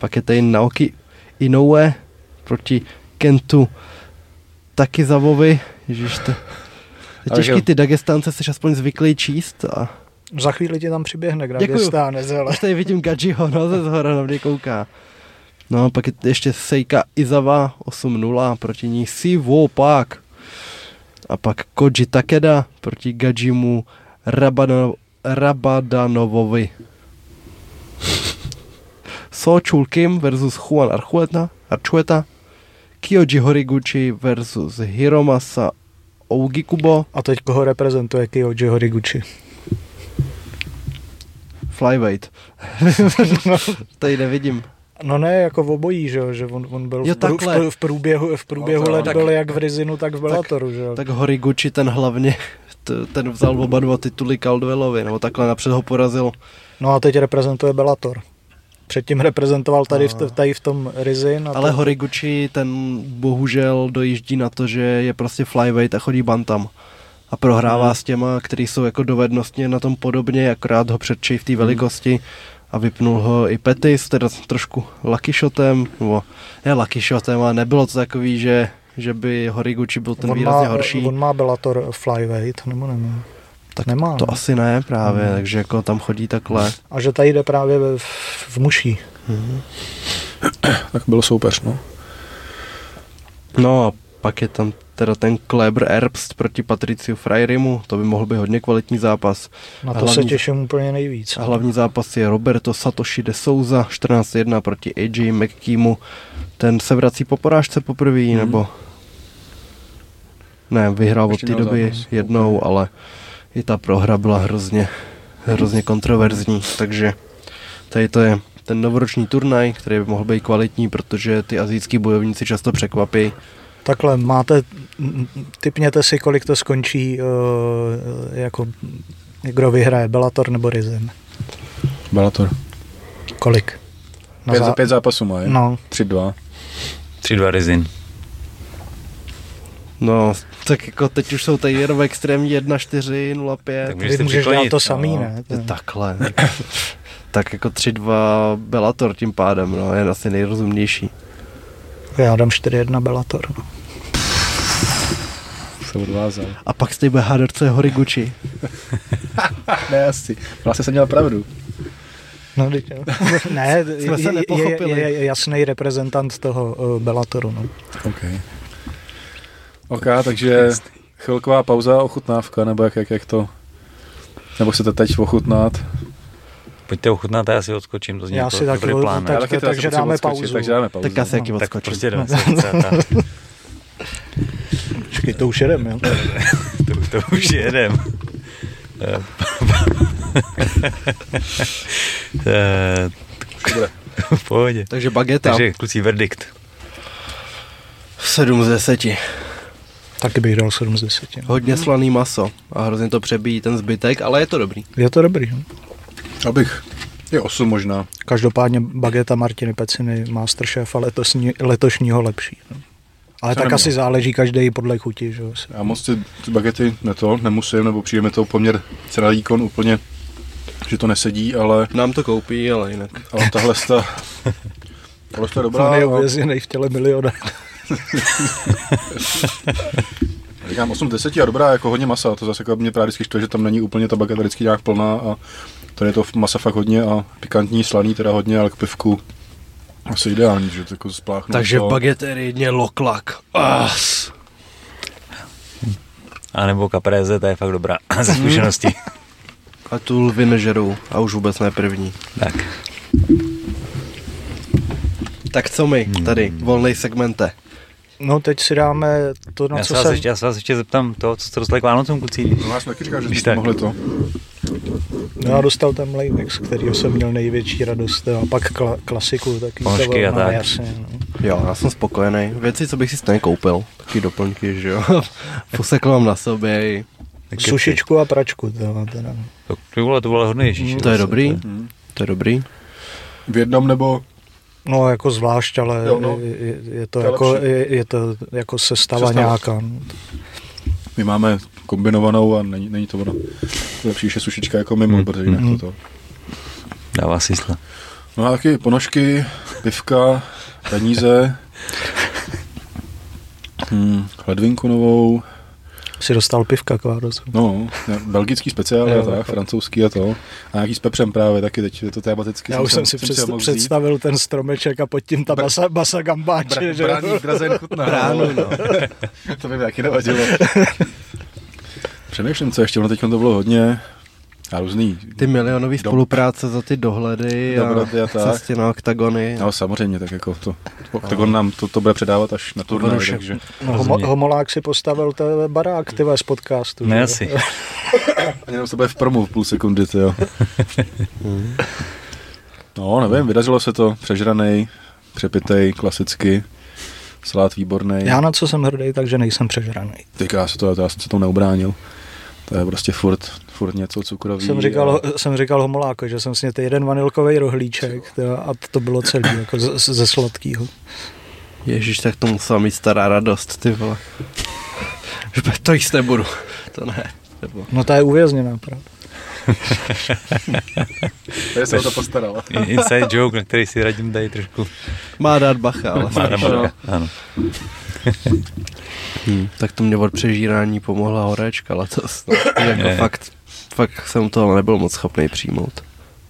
Pak je tady Naoki Inoue proti Kentu Takizavovi. Ježiš, to je těžký, ty Dagestánce jsi aspoň zvyklý číst a Za chvíli ti tam přiběhne. Dagestánec, ale až tady vidím Gajiho, no ze zhora na mě kouká. No, pak je ještě Seika Izawa 8-0 proti ní Siwo Pak. A pak Koji Takeda proti Gajimu Rabano, Rabadanovovi. So Chul Kim versus Juan Archueta, Archueta. Kyoji Horiguchi versus Hiromasa Ogikubo. a teď koho reprezentuje Kyoji Horiguchi. Flyweight. Tady nevidím. No ne, jako v obojí, že, že on, on byl Jo, takhle. v průběhu, v průběhu No let tak- byl jak v Rizinu, tak v Bellatoru, že jo. Tak Horiguchi ten hlavně, ten vzal oba dva tituly Caldwellovi, nebo takhle napřed ho porazil. No a teď reprezentuje Bellator. Předtím reprezentoval tady v, t- tady v tom Rizin. A Ale to, Horiguchi ten bohužel dojíždí na to, že je prostě flyweight a chodí bantam. A prohrává Hmm. s těma, který jsou jako dovednostně na tom podobně, akorát ho předčí v té velikosti a vypnul ho i Petis, teda trošku lucky shotem, nebo ne lucky shotem, ale nebylo to takový, že, že by Horiguchi byl ten on, výrazně má, horší. on má Bellator flyweight, nebo nemá? Tak nemá, to no. asi ne právě, Hmm. takže jako tam chodí takhle. A že tady jde právě v, v muší. Tak byl soupeř, no. No a pak je tam teda ten Kleber Erbst proti Patriciu Freirimu, to by mohl být hodně kvalitní zápas. Na to hlavní- se těším úplně nejvíc. A hlavní zápas je Roberto Satoshi de Souza 14-1 proti AJ McKeemu. Ten se vrací po porážce poprvé, hmm. nebo... Ne, vyhrál od té doby zápas. jednou, ale i ta prohra byla hrozně, hrozně kontroverzní, takže tady to je ten novoroční turnaj, který by mohl být kvalitní, protože ty azijský bojovníci často překvapí. Takhle, máte, typněte si, kolik to skončí, uh, jako kdo vyhraje, Bellator nebo Rizin. Bellator. Kolik? Na Pět, zá- za pět zápasů má, je? No, 3-2. 3-2 Rizin. No, tak jako teď už jsou tady jenom extrémní 1-4, 0-5. Tak ty můžeš se můžeš dělat to samý, no. ne? To je Takhle. tak jako 3-2 Bellator tím pádem, no, je asi nejrozumnější. Já dám 4-1 Bellator. No. Se odvázal. A pak z té bude hádat, co je Horiguchi. Ne, asi. Vlastně jsem měl pravdu. No, teď, jo. ne, Jsme se je, je, nepochopili. je, je jasný reprezentant toho uh, Bellatoru. No. OK. OK, takže chvilková pauza, ochutnávka, nebo jak, jak, jak to... Nebo chcete teď ochutnat? Pojďte ochutnat a já si odskočím, to zní Já jako si taky dobrý plán. tak- taky takže dáme odskočit, pauzu. Takže dáme pauzu. Tak já se jaký tak odskočím. prostě jdeme. Počkej, to už jedem, jo? to, to už jedem. Eh, Eh, v pohodě. Takže bageta. Takže kluci verdikt. 7 z 10. Taky bych dal 7 z 10. Hodně slaný maso a hrozně to přebíjí ten zbytek, ale je to dobrý. Je to dobrý. no. Abych, je 8 možná. Každopádně bageta Martiny Peciny Masterchef a letosní, letošního lepší. no. Ale To tak nemohu. asi záleží každý podle chuti. Že? Já moc ty, ty bagety ne to, nemusím, nebo přijde mi to poměr cena výkon úplně, že to nesedí, ale, Nám to koupí, ale jinak. ale tahle sta, tahle sta je dobrá. Uvězněný v těle miliona. Říkám 8 z 10 a dobrá, jako hodně masa, to zase jako mě právě vždycky štve, že tam není úplně ta bageta vždycky nějak plná a tady je to masa fakt hodně a pikantní, slaný teda hodně, ale k pivku asi ideální, že to jako spláchnu. Takže to. bagetery jedně loklak. As. A nebo kapreze, to je fakt dobrá ze zkušenosti. A tu lvy nežerou a už vůbec ne první. tak. Tak co my tady, volnej segmente. No teď si dáme to, na Já co se, jsem... ještě, já se vás ještě zeptám to, co jste dostali k Vánocům, kluci. No, já jsem taky říkal, že tak. mohli to. No, Já dostal ten Mlavix, který jsem měl největší radost. A pak kla, klasiku taky. Ponožky a no, tak. Jasně, no. Jo, já jsem spokojený. Věci, co bych si stejně koupil. Taky doplňky, že jo. Fusekl mám na sobě. i- Sušičku a pračku. To, teda. To, ty vole, to vole hodně ježíš. To je dobrý. To je dobrý. V jednom nebo No jako zvlášť, ale Jo, no. je, je, je, to To je jako, je, je to jako sestava, Sestava. nějaká. no. my máme kombinovanou a není, není to ono. Lepší, že sušička jako mimo, Hmm. protože jinak Hmm. to to. Dává smysl. No a taky ponožky, pivka, peníze, hmm, ledvinku novou, Si dostal pivka k Vánocu. no, belgický speciál Jo, a tak, jako. francouzský a to. A nějaký s pepřem právě taky, teď je to tematicky. Já už jsem si jsem vzít. představil ten stromeček a pod tím ta Br- basa, basa gambáče. Že? brání v Draze chutná. Bránu, no. to by mi taky nevadilo. Přemýšlím, co ještě, ono teď to bylo hodně a různý. Ty milionové spolupráce za ty dohledy a Dobroty a tak. cestě na oktagony. No samozřejmě, tak jako to, Octagon nám to, to bude předávat až na turnaj, takže No, homo, homolák si postavil ten barák, ty z podcastu. Ne že? asi. jenom se bude v promu v půl sekundy, ty jo. No, nevím, vydařilo se to, přežranej, přepitej, klasicky, salát výborný. Já na co jsem hrdý, takže nejsem přežraný. Teďka já se to, já jsem se to neubránil. To je prostě furt, furt něco cukrový. Jsem říkal, a... jsem říkal homoláko, že jsem sněl jeden vanilkový rohlíček tyjo, a to bylo celý jako ze, ze sladkého. Ježíš, tak to musela mít stará radost, ty vole. To jíst nebudu. To ne. Nebo... No ta je uvězněná, pravda. Tady se o to postarala. Inside joke, na který si radím tady trošku. Má dát bacha, ale Má nebo no. Ano. Hmm, tak to mě od přežírání pomohla horečka letos. No. jako Je. fakt, fakt jsem to nebyl moc schopný přijmout.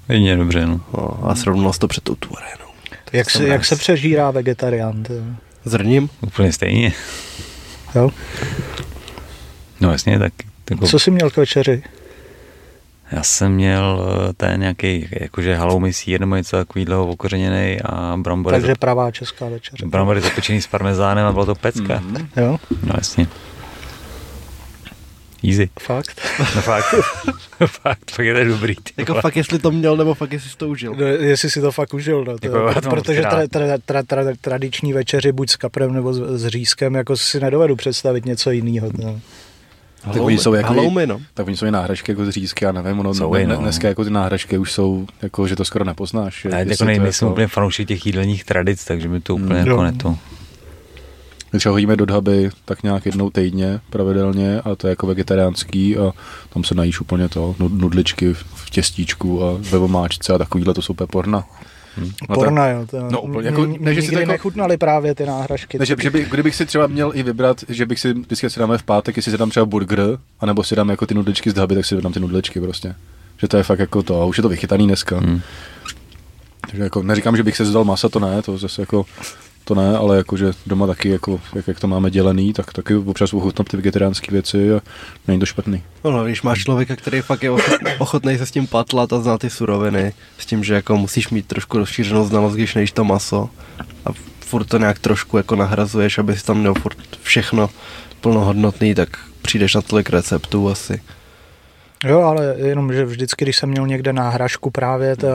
Jedině dobře, no. No, a srovnal to před tou tu arénou. Jak se, jak se přežírá vegetarián? tyjo? Zrním? Úplně stejně. Jo? No jasně, tak jako, Co jsi měl k večeři? Já jsem měl eh, ten nějaký, jakože haloumy sír nebo něco takového okořeněný a brambory, Takže pravá česká večeře. brambory zapečený s parmezánem a byla to pecka. Mhm. Jo? No jasně. Easy. Fakt? No fakt. fakt, fakt je to dobrý. ty Jako fakt, jestli to měl, nebo fakt, jestli jsi to užil. No, jestli si to fakt užil, no, to, Jako, to protože tra, tra, tra, tra, tradiční večeři buď s kaprem nebo s, s řízkem, jako si nedovedu představit něco jiného. No. Tak oni jsou jako Haloumy, no. Tak oni jsou i náhražky jako z řízky, já nevím, ono, Jsou ne, ne, no. dneska jako ty náhražky už jsou, jako, že to skoro nepoznáš. Já jestli jako nejsem jako- úplně fanoušek těch jídelních tradic, takže mi to úplně Mm. jako neto. My třeba hodíme do Dhaby tak nějak jednou týdně pravidelně a to je jako vegetariánský a tam se najíš úplně to, nu- nudličky v- těstíčku a ve vomáčce a takovýhle to jsou úplně porna. Hm. No Porna, jo. To, no úplně, jako- ne, že si jako- nechutnali právě ty náhražky. Ne, že, že by, kdybych si třeba měl i vybrat, že bych si vždycky si dáme v pátek, jestli si dám třeba burger, anebo si dám jako ty nudličky z Dhaby, tak si dám ty nudličky prostě. Že to je fakt jako to, a už je to vychytaný dneska. Hmm. Takže jako neříkám, že bych se zdal masa, to ne, to zase jako to ne, ale jakože doma taky, jako, jak, jak to máme dělený, tak taky občas ochutnám ty vegetariánské věci a není to špatný. No, když máš člověka, který fakt je ochot- ochotný se s tím patlat a zná ty suroviny, s tím, že jako musíš mít trošku rozšířenou znalost, když nejíš to maso a furt to nějak trošku jako nahrazuješ, aby si tam měl furt všechno plnohodnotný, tak přijdeš na tolik receptů asi. Jo, ale jenom, že vždycky, když jsem měl někde náhražku právě ta,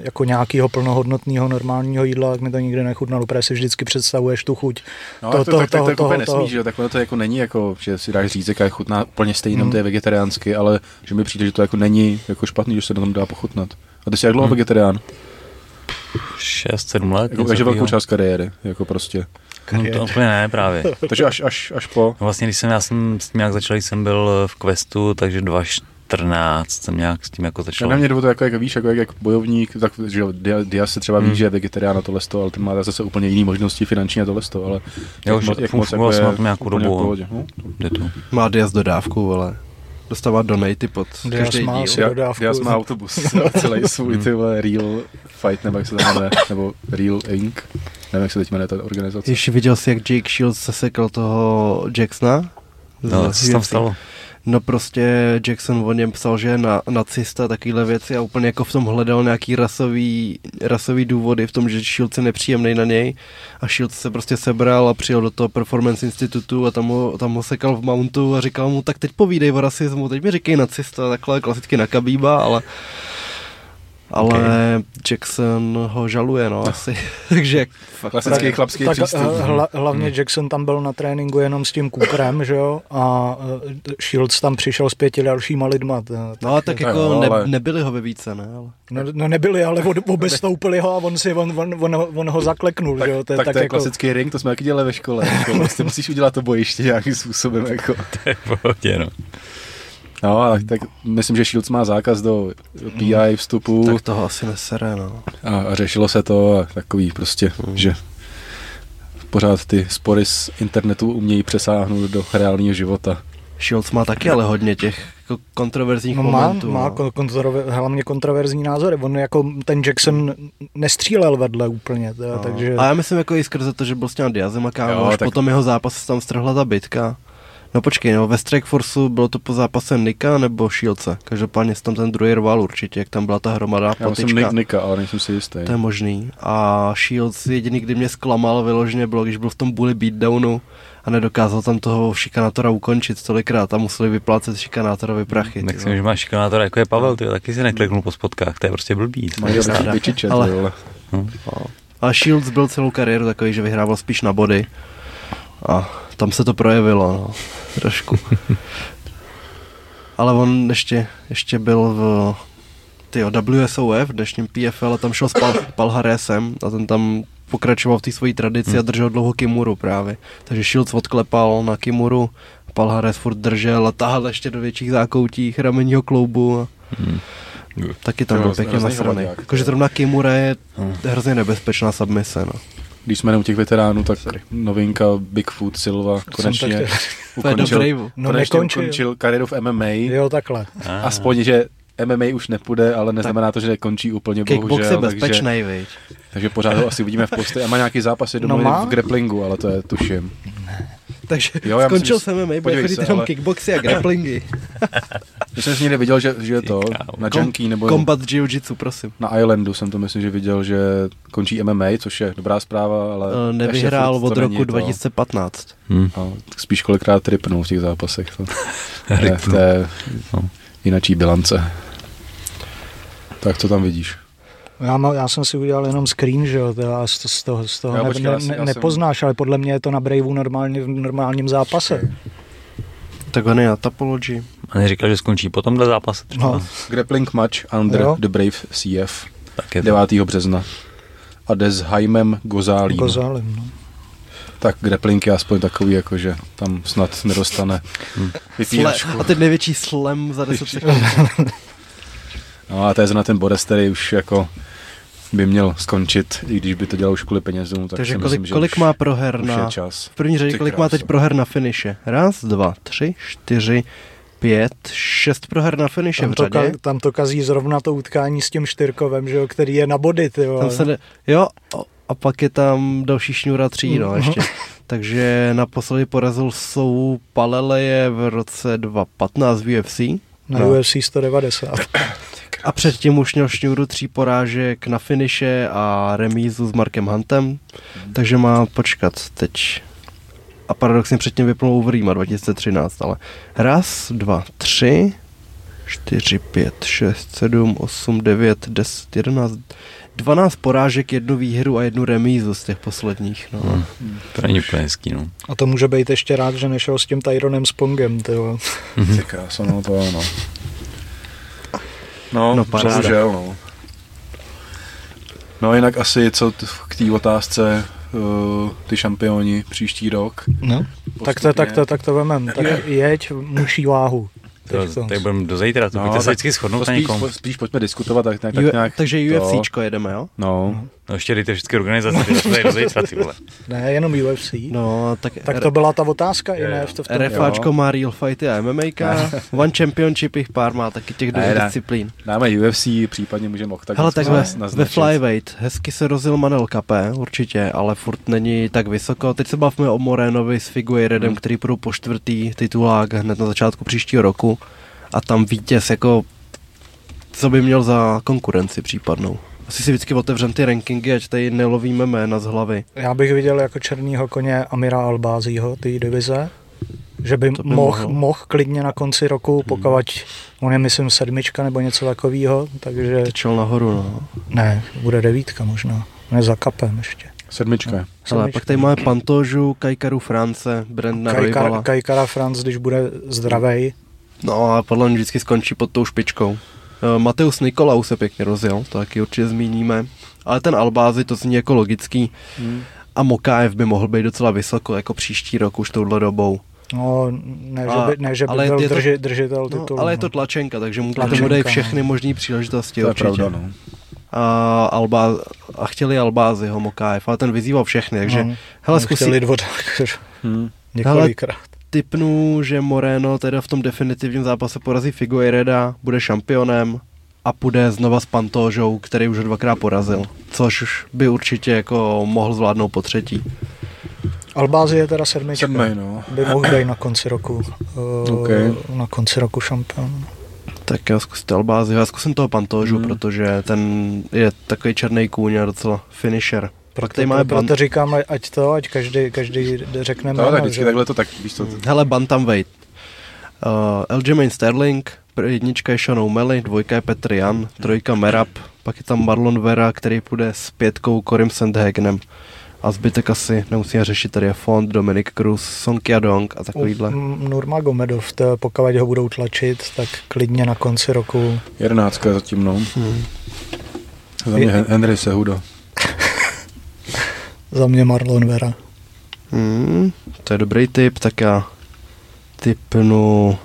jako nějakého plnohodnotného normálního jídla, tak mi to nikdy nechutnalo, protože si vždycky představuješ tu chuť. No, to, to, to, tak, tak, tak úplně nesmíš, že tak ono to jako není jako, že si dáš řízek a je chutná úplně stejně, hmm. to je vegetariánsky, ale že mi přijde, že to jako není jako špatný, že se to tam dá pochutnat. A ty jsi jak dlouho hmm. vegetarián? 6-7 let. Jako, takže velkou část kariéry, jako prostě. No, to úplně ne právě. takže až, až, až po... No vlastně, když jsem, já jsem s tím nějak začal, jsem byl v Questu, takže 14 jsem nějak s tím jako začal. Na mě to jako, jako, víš, jako, jak, jak bojovník, tak že Diaz se třeba ví, hmm. že je vegetarián a tohle ale ten má zase úplně jiné možnosti finanční a tohle ale jo, jak, jak moc jako je nějakou dobu. No, to. Má Diaz dodávku, ale dostává donaty pod Diaz každý má díl. Dodávku. Diaz má autobus, celý svůj ty Real Fight, nebo jak se to jmenuje, nebo Real Inc. Nevím, jak se teď jmenuje ta organizace. Ještě viděl jsi, jak Jake Shields sesekl toho Jacksona? No, co se tam stalo? No prostě Jackson o něm psal, že je na, nacista, takovéhle věci a úplně jako v tom hledal nějaký rasový, rasový důvody v tom, že Shields je nepříjemný na něj a Shields se prostě sebral a přijel do toho Performance institutu a tam ho, tam ho sekal v mountu a říkal mu, tak teď povídej o rasismu, teď mi říkej nacista, takhle klasicky na kabíba, ale ale okay. Jackson ho žaluje, no asi. Takže fakt klasický chlapský tak, přístup. Hla, hlavně hmm. Jackson tam byl na tréninku jenom s tím Cooperem, že jo, a eh, Shields tam přišel s pěti dalšíma lidma. Tak, no tak jako jo, ne, ale... nebyli ho ve více, ne? Ale... No, no nebyli, ale obestoupili ho a on, si, on, on, on, on ho zakleknul, tak, že jo. To je, tak, tak to je jako... klasický ring, to jsme taky dělali ve škole. Jako, prostě musíš udělat to bojiště nějakým způsobem. Jako. to je pohodě, no. No, tak, tak myslím, že Shields má zákaz do PI vstupu. Tak toho asi nesere, no. A, a řešilo se to a takový prostě, mm. že pořád ty spory z internetu umějí přesáhnout do reálného života. Shields má taky ale hodně těch jako kontroverzních no, momentů. Má, má no. kontrover, hlavně kontroverzní názory. On jako ten Jackson nestřílel vedle úplně. Teda, no. takže... A já myslím jako i skrze to, že byl s těma Diazem a kámoš, tak... potom jeho zápas se tam strhla ta bitka. No počkej, no, ve Strike Forceu bylo to po zápase Nika nebo Shieldse? Každopádně tam ten druhý rval určitě, jak tam byla ta hromada Já jsem Nick, Nika, ale nejsem si jistý. To je možný. A Shields jediný, kdy mě zklamal vyloženě bylo, když byl v tom bully beatdownu a nedokázal tam toho šikanátora ukončit tolikrát a museli vyplácet šikanátorovi prachy. Tak si že máš šikanátora jako je Pavel, ty taky si nekliknul po spotkách, to je prostě blbý. Mají ale, ale. Hm. A Shields byl celou kariéru takový, že vyhrával spíš na body. A tam se to projevilo, no, trošku. Ale on ještě, ještě byl v tyjo, WSOF, dnešním PFL, a tam šel s Pal, Palharesem a ten tam pokračoval v té své tradici hmm. a držel dlouho Kimuru právě. Takže Shields odklepal na Kimuru, Palhares furt držel a tahal ještě do větších zákoutí ramenního kloubu. A... Hmm. Taky tam byl pěkně nasraný. Jakože zrovna Kimura je hmm. hrozně nebezpečná submise. No když jsme u těch veteránů, tak Sorry. novinka Bigfoot Silva konečně ukončil, no, konečně ukončil kariéru v MMA. Jo, takhle. Aspoň, že MMA už nepůjde, ale neznamená to, že nekončí úplně, Kickbox bohužel. je bezpečný, takže, takže pořád ho asi uvidíme v poste. A má nějaký zápasy doma no v grapplingu, ale to je tuším. Takže jo, já skončil jsem MMA, bude chodit jenom ale... kickboxy a grapplingy. Já jsem někde viděl, že, že je to na Kom, Junkie nebo... Combat Jiu-Jitsu, prosím. Na Islandu jsem to myslím, že viděl, že končí MMA, což je dobrá zpráva, ale... Uh, nevyhrál od roku 2015. Hmm. No, spíš kolikrát tripnul v těch zápasech. To, je, to je no. jinačí bilance. Tak co tam vidíš? Já, má, já jsem si udělal jenom screen, že jo, teda z, z toho, z toho já, ne, počkej, ne, ne, nepoznáš, jsem... ale podle mě je to na Braveu normálně v normálním zápase. Tak on je na Topology. A neříkal, že skončí po tomhle zápase třeba? No. Grappling match under jo. the Brave CF tak je 9. To. března. A jde s Jaimem Gozálím. Gozálím, no. Tak grappling je aspoň takový, jako že tam snad nedostane hmm. A ten největší slam za 10 sekund. no a to je na ten Boris, který už jako by měl skončit, i když by to dělal už kvůli penězům. Tak Takže kolik, myslím, kolik má proher na... Čas. V první řadě, kolik má teď proher na finiše? Raz, dva, tři, čtyři, pět, šest proher na finiše tam v řadě. To, tam to kazí zrovna to utkání s tím Štyrkovem, že jo, který je na body, ty tam se ne, Jo, a pak je tam další šňůra tří, no, ještě. Takže naposledy porazil Sou Paleleje v roce 2015 v UFC. Na no. UFC 190. A předtím už měl šňůru tří porážek na finiše a remízu s Markem Huntem, hmm. takže má počkat teď. A paradoxně předtím vypnul Overeema 2013, ale raz, dva, tři, 4, 5, 6, 7, 8, 9, 10, 11, 12 porážek, jednu výhru a jednu remízu z těch posledních. No. Hmm. To není úplně hezký, no. A to může být ještě rád, že nešel s tím Tyronem Spongem, tyjo. Ty krása, no to ano. No, no bohužel, no. No jinak asi co t- k té otázce uh, ty šampioni příští rok. No, tak to, tak to, tak to vemem. Tak jeď muší váhu. To, to, tak budeme do zítra, to no, pojďte se vždycky shodnout na někom. Spíš, spíš pojďme diskutovat, tak, tak, tak nějak Takže UFCčko jedeme, jo? No. No ještě dejte všechny organizace, ty tady do zítra, ty vole. Ne, jenom UFC. No, tak, tak to byla ta otázka, i ne v to v tom. RFáčko má Real Fighty a MMAka, One Championship jich pár má taky těch dvou disciplín. Dáme UFC, případně můžeme Octagon. Hele, tak ve, ve Flyweight, hezky se rozil Manel Kape, určitě, ale furt není tak vysoko. Teď se bavíme o Morenovi s Figueiredem, hmm. který půjdou po čtvrtý titulák hned na začátku příštího roku a tam vítěz jako co by měl za konkurenci případnou. Asi si vždycky otevřem ty rankingy, ať tady nelovíme jména z hlavy. Já bych viděl jako černýho koně Amira Albázího, ty divize, že by, by mohl moh klidně na konci roku, hmm. pokud on je myslím sedmička nebo něco takového, takže... Tečel nahoru, no. Ne, bude devítka možná, ne za kapem ještě. Sedmička. No. Hele, pak tady máme Pantožu, Kajkaru France, Brenda Kajkar, Kajkara France, když bude zdravej, No a podle mě vždycky skončí pod tou špičkou. Uh, Mateus Nikolau se pěkně rozjel, to taky určitě zmíníme. Ale ten Albázy to zní jako logický. Hmm. A Mokájev by mohl být docela vysoko, jako příští rok už touhle dobou. No, ne, že by, ne, že by ale byl to, drži, držitel no, titulu. No, ale je to tlačenka, takže mu tomu dají všechny no. možné příležitosti. To je určitě. pravda, no. A, Alba, a chtěli Albázyho Mokájev, ale ten vyzýval všechny, takže no, hele, zkusí... Chtěli dvodák, hmm. několikrát typnu, že Moreno teda v tom definitivním zápase porazí Figueireda, bude šampionem a půjde znova s Pantožou, který už dvakrát porazil, což by určitě jako mohl zvládnout po třetí. Albázi je teda sedmička. Sedmej, no. By mohl být na konci roku. Uh, okay. Na konci roku šampion. Tak já zkuste Albázi, já zkusím toho Pantožu, hmm. protože ten je takový černý kůň a docela finisher. Pak tady máme proto band... říkám, ať to, ať každý, každý řekne no, tak vždycky že... takhle to tak, víš co. Hele, Bantamweight. Uh, Aljamain Sterling, jednička je Sean O'Malley, dvojka je Petr Jan, trojka Merab, pak je tam Marlon Vera, který půjde s pětkou Corim Sandhagenem. A zbytek asi nemusíme řešit, tady je Fond, Dominic Cruz, Song Yadong a takovýhle. Nurma Gomedov, to, pokud ho budou tlačit, tak klidně na konci roku. Jedenáctka zatím, no. Hmm. Za mě Henry Sehudo. Za mě Marlon Vera. Hmm, to je dobrý tip, tak já typnu...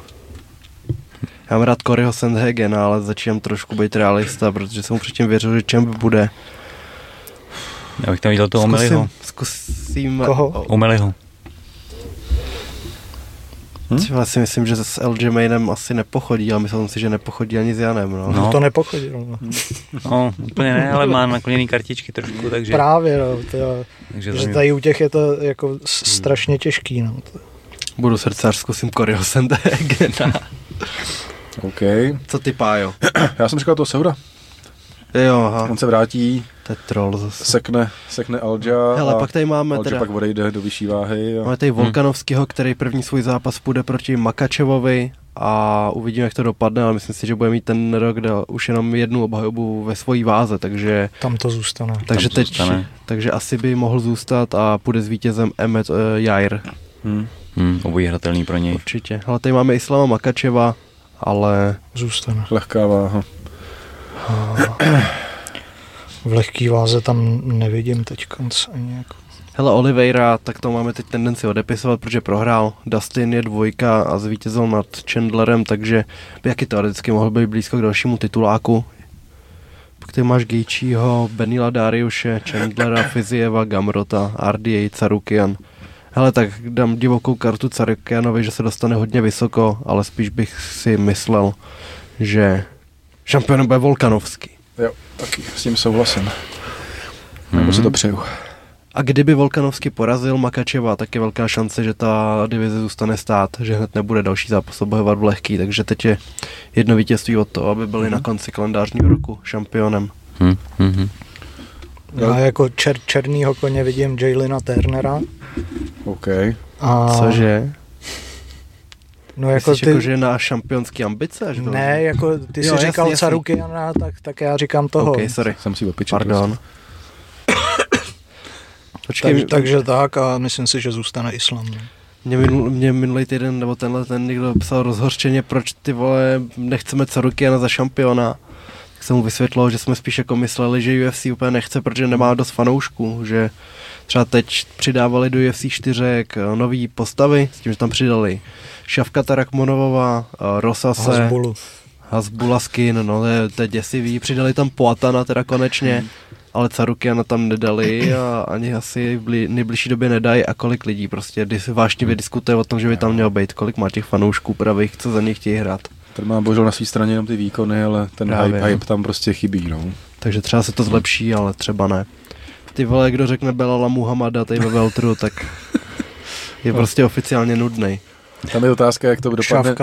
Já mám rád Coryho Sandhagena, ale začínám trošku být realista, protože jsem mu předtím věřil, že čem bude. Já bych tam viděl toho Omeliho. Zkusím... Koho? Omeliho. Hm? Já si myslím, že s Aljamainem asi nepochodí, ale myslím si, že nepochodí ani s Janem. No, no. to nepochodí. No. no, úplně ne, ale má nakloněný kartičky trošku, takže... Právě, no, to, takže že tady u těch je to jako strašně těžký. No. Budu srdcař, zkusím Coryho Sandhagena. OK. Co ty, Pájo? Já jsem říkal to Seura. Jo, aha. On se vrátí, to je troll zase. Sekne, sekne Alja Hele, pak tady máme Alja teda... pak odejde do vyšší váhy. A... Máme tady Volkanovského, který první svůj zápas půjde proti Makačevovi a uvidíme, jak to dopadne, ale myslím si, že bude mít ten rok dal už jenom jednu obhajobu ve svojí váze, takže... Tam to zůstane. Takže Tam teď, zůstane. takže asi by mohl zůstat a půjde s vítězem Emmet uh, Jair. Hmm. Hmm, obojí hratelný pro něj. Určitě. Ale tady máme Islama Makačeva, ale... Zůstane. Lehká váha. V lehký váze tam nevidím teď ani jako. Hele, Oliveira, tak to máme teď tendenci odepisovat, protože prohrál. Dustin je dvojka a zvítězil nad Chandlerem, takže by jaký teoreticky mohl být blízko k dalšímu tituláku. Pak ty máš Gejčího, Benila Dariuše, Chandlera, Fizieva, Gamrota, RDA, Carukian. Hele, tak dám divokou kartu Carukianovi, že se dostane hodně vysoko, ale spíš bych si myslel, že šampionem bude Volkanovský. Jo, taky s tím souhlasím. Mm-hmm. Nebo si to přeju. A kdyby Volkanovský porazil Makačeva, tak je velká šance, že ta divize zůstane stát, že hned nebude další zápas obhajovat v lehký, takže teď je jedno vítězství od toho, aby byli mm. na konci kalendářního roku šampionem. Mm-hmm. Já jako čer, černýho koně vidím Jaylina Turnera. OK. A... Cože? No jako Myslíš, ty... jako, že na šampionský ambice? Až ne, jako ty jo, jsi říkal jasný, Carukiana, tak, tak já říkám toho. Ok, sorry. Jsem si opičil. Pardon. Počkej, tak, takže tak a myslím si, že zůstane Islam. Ne? Mě, minul, mě minulý týden, nebo tenhle ten někdo psal rozhorčeně, proč ty vole nechceme Carukiana za šampiona. Tak jsem mu vysvětlil, že jsme spíš jako mysleli, že UFC úplně nechce, protože nemá dost fanoušků, že třeba teď přidávali do UFC 4 eh, nový postavy, s tím, že tam přidali Šavka Tarakmonovova, eh, Rosase, Hasbulu. Hasbula skin, no to je, to je děsivý, přidali tam Poatana teda konečně, hmm. ale Carukiana tam nedali a ani asi v nejbližší době nedají a kolik lidí prostě vášnivě diskutuje o tom, že by tam měl být, kolik má těch fanoušků pravých, co za něj chtějí hrát. Ten má bohužel na své straně jenom ty výkony, ale ten Právě, hype, hype tam prostě chybí, no. Takže třeba se to zlepší, ale třeba ne. Ty vole, kdo řekne Belala Muhammada tady ve Veltru, tak je prostě oficiálně nudný. Tam je otázka, jak to dopadne,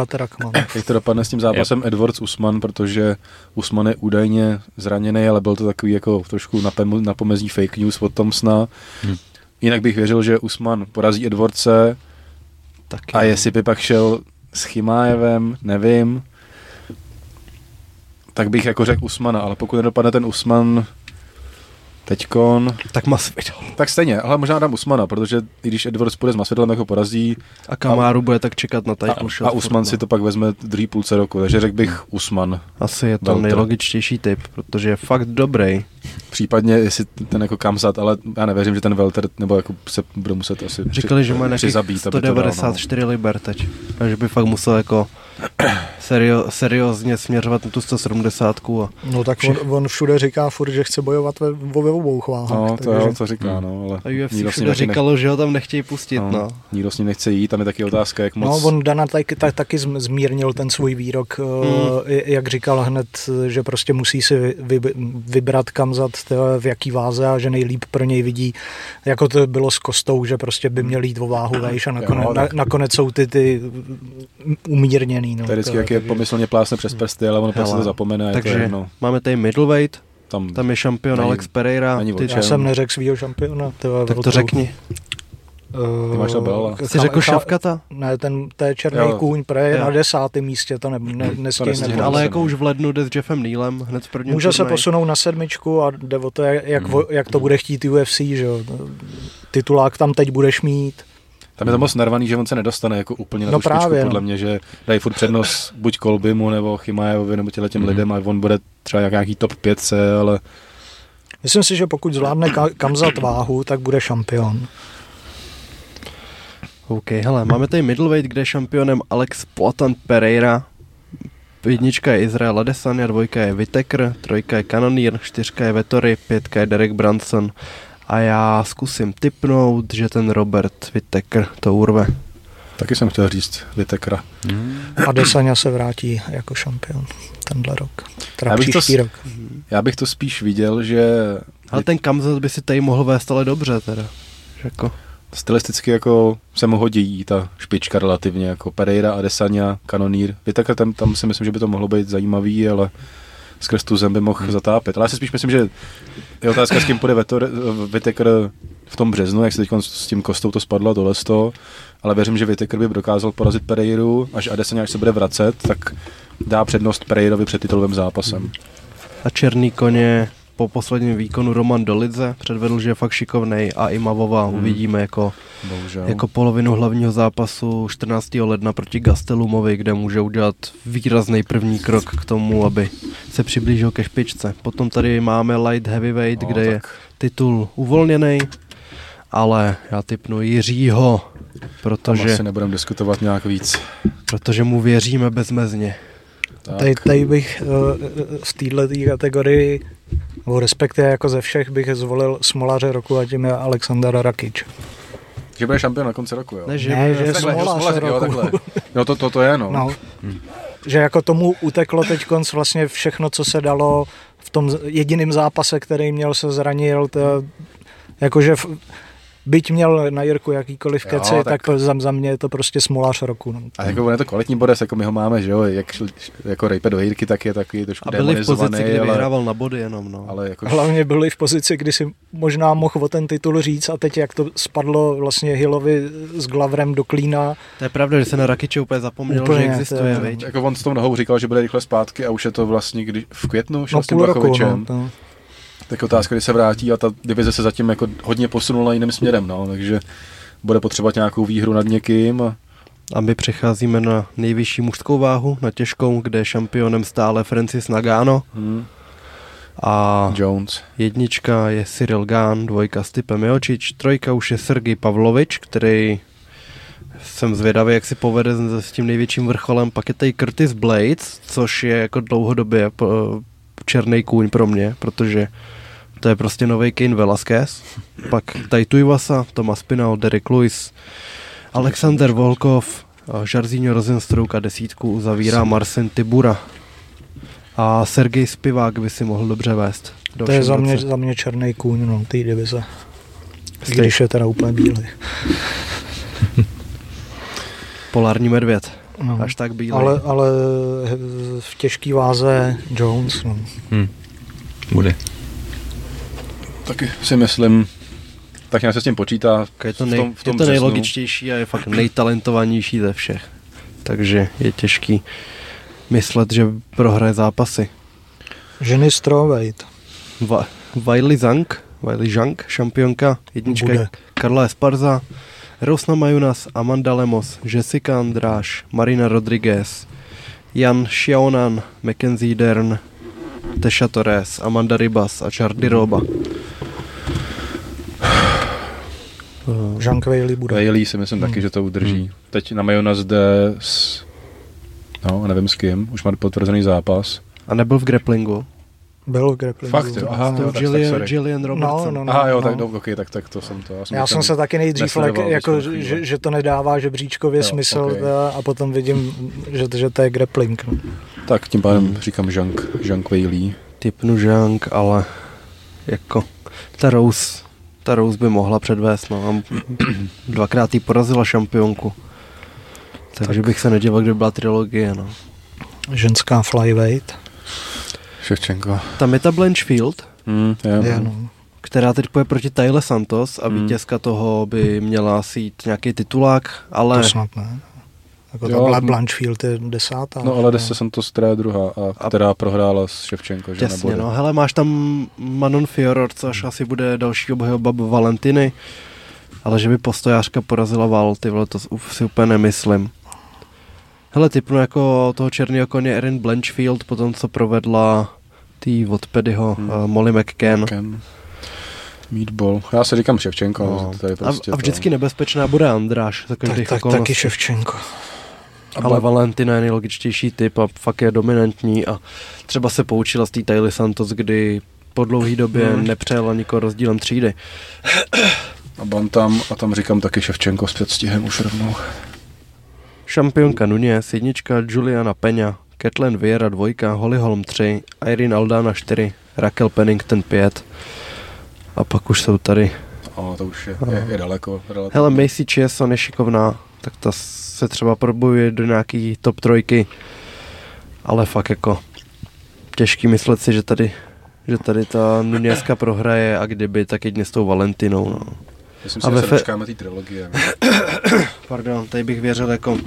jak to dopadne s tím zápasem yep. Edwards Usman, protože Usman je údajně zraněný, ale byl to takový jako trošku na pomezí fake news od Thompsona. Hmm. Jinak bych věřil, že Usman porazí Edwardse Taky. a jestli by pak šel s Chimájevem, nevím, tak bych jako řekl Usmana, ale pokud nedopadne ten Usman teďkon... Tak Masvidal. Tak stejně, ale možná dám Usmana, protože i když Edwards půjde s Masvidalem, tak ho porazí. A Kamáru a, bude tak čekat na title A, a Usman si to pak vezme druhý půlce roku, takže řekl bych Usman. Asi je to Belter. nejlogičtější typ, protože je fakt dobrý. Případně, jestli ten jako Kamzat, ale já nevěřím, že ten Welter, nebo jako se bude muset asi Říkali, při, že má nějakých 194 no. liber teď, takže by fakt musel jako serio, seriózně směřovat na tu 170. A no tak on, on, všude říká furt, že chce bojovat ve, ve obou chváhách. No, to takže... jo, to říká, no, ale... A UFC všude říkalo, nech... že ho tam nechtějí pustit, no. no. Nikdo s ním nechce jít, tam je taky otázka, jak moc... No, on Dana taky, tak, taky zmírnil ten svůj výrok, hmm. jak říkal hned, že prostě musí si vy, vybrat kam zat, v jaký váze a že nejlíp pro něj vidí, jako to bylo s Kostou, že prostě by měl jít o váhu vejš a nakonec, jo, na, nakonec jsou ty, ty umírněný. No, to je vždycky, jak je pomyslně plásne přes prsty, ale ono prostě to zapomene. Takže to jedno. máme tady middleweight, tam, tam je šampion Alex Pereira. Ty, já jsem neřekl svýho šampiona. Tak to řekni. Ty máš Belala. Jsi řekl Šavkata? Ne, ten, to je černý jo. kůň, pre je na desátém místě, to ne, ne, nestihne. Ale jako už v lednu jde s Jeffem Nealem hned v prvním Může turnaj. se posunout na sedmičku a jde o to, jak, jak, hmm. jak to bude chtít UFC, že jo. Titulák tam teď budeš mít. Tam je to moc narvaný, že on se nedostane jako úplně na no tu právě, špičku, podle no. mě, že dají furt přednost buď Kolbimu nebo Chimajevovi nebo těle těm mm. lidem a on bude třeba jak nějaký top 5, ale... Myslím si, že pokud zvládne kamzat váhu, tak bude šampion. OK, hele, máme tady middleweight, kde je šampionem Alex Potan Pereira, jednička je Izrael Adesanya, dvojka je Vitekr, trojka je Cannoneer, čtyřka je Vettori, pětka je Derek Branson a já zkusím typnout, že ten Robert Vitekr to urve. Taky jsem chtěl říct Vitekra. Hmm. Adesanya se vrátí jako šampion tenhle rok. Teda já bych příští to, rok. Já bych to spíš viděl, že... Ale ten Kamzat by si tady mohl vést ale dobře teda. Jako stylisticky jako se mu hodí ta špička relativně, jako Pereira, Adesanya, Kanonýr. Vitakr tam, tam si myslím, že by to mohlo být zajímavý, ale skrz tu zem by mohl hmm. zatápět. Ale já si spíš myslím, že je otázka, s kým půjde Vitakr v tom březnu, jak se teď s tím kostou to spadlo dole z toho, ale věřím, že Vitakr by dokázal porazit Pereiru, až Adesanya, až se bude vracet, tak dá přednost Pereirovi před titulovým zápasem. A černý koně po posledním výkonu Roman Dolidze předvedl, že je fakt šikovnej a i Mavova hmm. uvidíme jako, jako polovinu hlavního zápasu 14. ledna proti Gastelumovi, kde může udělat výrazný první krok k tomu, aby se přiblížil ke špičce. Potom tady máme light heavyweight, no, kde tak. je titul uvolněný, ale já typnu Jiřího, protože... Tam asi nebudeme diskutovat nějak víc. Protože mu věříme bezmezně. Tady, tady bych uh, v této kategorii nebo respektive jako ze všech bych zvolil smolaře roku a tím je Aleksandr Rakic. Že bude šampion na konci roku, jo? Ne, že, ne, že je smolař roku. Jo, takhle. No to, to, to je, no. no. Hmm. Že jako tomu uteklo teď konc vlastně všechno, co se dalo v tom jediném zápase, který měl, se zranil, to, jakože byť měl na Jirku jakýkoliv Jo, keci, tak- tak, tak za, za mě je to prostě smolář roku. No. A jako on je to kvalitní bodec, jako my ho máme, že jo, jak šl, jako rejpe do Jirky, tak je takový trošku A byli v pozici, kdy ale, vyhrával na body jenom, no. ale jako Hlavně byli v pozici, kdy si možná mohl o ten titul říct a teď jak to spadlo vlastně Hillovi s Glavrem do klína, To je pravda, že se na Rakiče úplně zapomněl, Úplně, že to existuje, je- viď? Jako on s tou nohou říkal, že bude rychle zpátky a už je to vlastně kdy, v květnu šel no s tím roku. No, to. Tak otázka, kdy se vrátí a ta divize se zatím jako hodně posunula jiným směrem, no, takže bude potřebovat nějakou výhru nad někým a A my přecházíme na nejvyšší mužskou váhu, na těžkou, kde je šampionem stále Francis Nagano. hm, A Jones. jednička je Cyril Gán, dvojka Stipe Miočič, trojka už je Sergej Pavlovič, který jsem zvědavý, jak si povede s tím největším vrcholem. Pak je tady Curtis Blades, což je jako dlouhodobě po- černý kůň pro mě, protože to je prostě nový Kane Velasquez. Pak tady Tuivasa, Thomas Pinal, Derek Lewis, Alexander Volkov, Žarzíňo Rosenstruck a desítku uzavírá Marcin Tibura. A Sergej Spivák by si mohl dobře vést. to je za mě, roce. za mě černý kůň no, té divize. Stej- Když je teda úplně bílý. Polární medvěd. No. Až tak bílý. Ale, ale v těžké váze Jones. No. Hm. Bude. Taky si myslím, tak nějak se s tím počítá. je to, v nej, tom- v tom je to nejlogičtější a je fakt nejtalentovanější ze všech. Takže je těžký myslet, že prohraje zápasy. Ženy strawweight. Va- Wiley Zhang, Wiley Zhang, šampionka, jednička Bude. Karla Esparza, Rosna Majunas, Amanda Lemos, Jessica Andráš, Marina Rodriguez, Jan Xiaonan, Mackenzie Dern, Tesha Torres, Amanda Ribas a Chardy Roba. Eh, Jean Quayle bude. Bailey si myslím taky, Hmm. že to udrží. Hmm. Teď na Majonas jde s... No, nevím s kým, už má potvrzený zápas. A nebyl v grapplingu. Byl v grapplingu. Fakt, jo? Aha, To jo, tak- tak Gillian, sorry. Gillian Robertson. No, no, no. Aha, jo, tak, no. okay, tak, tak to jsem to. Já jsem, Já jsem se taky nejdřív lek, jako, že, že, to nedává žebříčkově Jo, smysl ok. okay. a potom vidím, že, že to je grappling. No. Tak tím pádem říkám Jean, Jean Quayle. typnu Zhang, ale jako ta Rose, ta Rose by mohla předvést, no. A dvakrát jí porazila šampionku. Takže Tak. bych se nedíval, kdyby byla trilogie, no. Ženská flyweight. Ševčenko. Tam je ta Blanchfield, Hmm, je, Je, no. která teď půjde proti Tyler Santos a Hmm. vítězka toho by měla asi jít nějaký titulák, ale To snad ne. Jako Jo, ta no. Blanchfield je desátá. No ale Desse Santos, která je druhá, a A- která prohrála s Ševčenko, že Těsně, nebude. no. Hele, máš tam Manon Fioror, což asi bude další obhajoba Valentiny, ale že by postojářka porazila Val, ty vole, to si úplně nemyslím. Hele, typnu jako toho černého koně Erin Blanchfield, potom co provedla tý od Pedyho Hmm. uh, Molly McCann. Ken. Meatball. Já se říkám Ševčenko, No. to je prostě a, a vždycky nebezpečná bude Andráš za tak, tak, okolností. taky Ševčenko. Ale Valentina je nejlogičtější typ a fakt je dominantní a třeba se poučila z té Tyler Santos, kdy po dlouhé době Hmm. nepřejela nikoho rozdílem třídy. A Bantam, a tam říkám taky Ševčenko s předstihem už rovnou. Šampionka Nunez, jednička Juliana Peňa, Kathleen Vieira dvojka, Holly Holm 3, Irene Aldana 4, Raquel Pennington 5 a pak už jsou tady. O, to už je, je, je daleko. relativně. Hele, Macy Chieson je šikovná, tak ta se třeba probojuje do nějaký top trojky, ale fakt jako těžký myslet si, že tady že tady ta Nunezka prohraje a kdyby, tak jedině s tou Valentinou. No. Myslím a si, že se fe- dočkáme té trilogie. Pardon, tady bych věřil jako,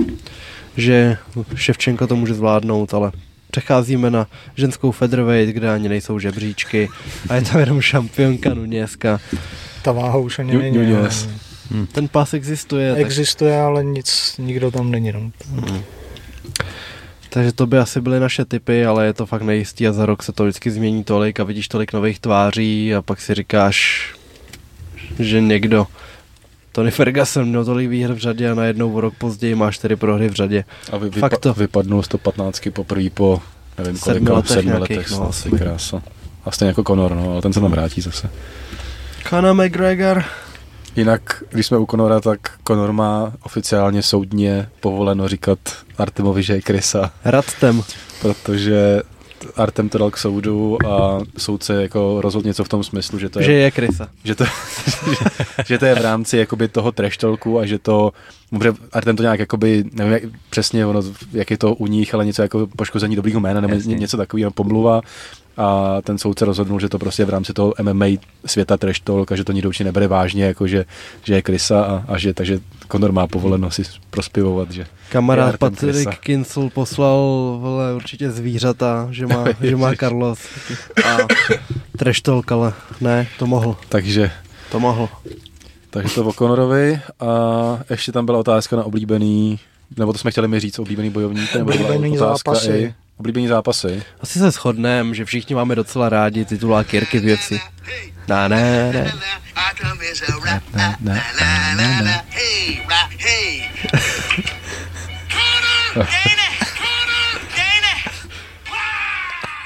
že Ševčenko to může zvládnout, ale přecházíme na ženskou featherweight, kde ani nejsou žebříčky a je tam jenom šampionka Nunezka. Ta váha už ani není. Ale Ten pás existuje, tak, Existuje, ale nic, nikdo tam není. No. takže to by asi byly naše typy, ale je to fakt nejistý a za rok se to vždycky změní tolik a vidíš tolik nových tváří a pak si říkáš, že někdo Tony Ferguson měl tolik výher v řadě a najednou o rok později má čtyři prohry v řadě. A vy, Fakt to. vypa- vypadnul 115 poprvé po nevím Sedmi kolika, letech sedmi nějakých, letech, no, no, asi. asi krása. A stejně jako Conor, no, ale ten se tam vrátí zase. Conor McGregor. Jinak, když jsme u Conora, tak Conor má oficiálně soudně povoleno říkat Artemovi, že je Krysa, Radtem. protože Artem to dal k soudu a soudce jako rozhodl něco v tom smyslu, že to je, Že je krysa. že to, že, že to je v rámci jakoby toho trash talku a že to, dobře, Artem to nějak jakoby, nevím jak, přesně ono, jak je to u nich, ale něco jako poškození dobrýho jména nebo Jasně. něco takového, pomluva a ten soudce rozhodnul, že to prostě v rámci toho MMA světa trash talk a že to nikdo určitě nebere vážně, jako že, že je krysa a, a že takže Conor má povoleno si prospivovat, že Kamarád krysa. Kincel poslal vole, určitě zvířata, že má, že má Carlos. A trash talk, ale ne, to mohl. Takže To mohl. Takže to o Conorovi a ještě tam byla otázka na oblíbený, nebo to jsme chtěli mi říct, oblíbený bojovník, nebo byla Oblíbený otázka zápasy. I, oblíbený zápasy. Asi se shodneme, že všichni máme docela rádi titulák Jirky v věci. Ne, ne, ne.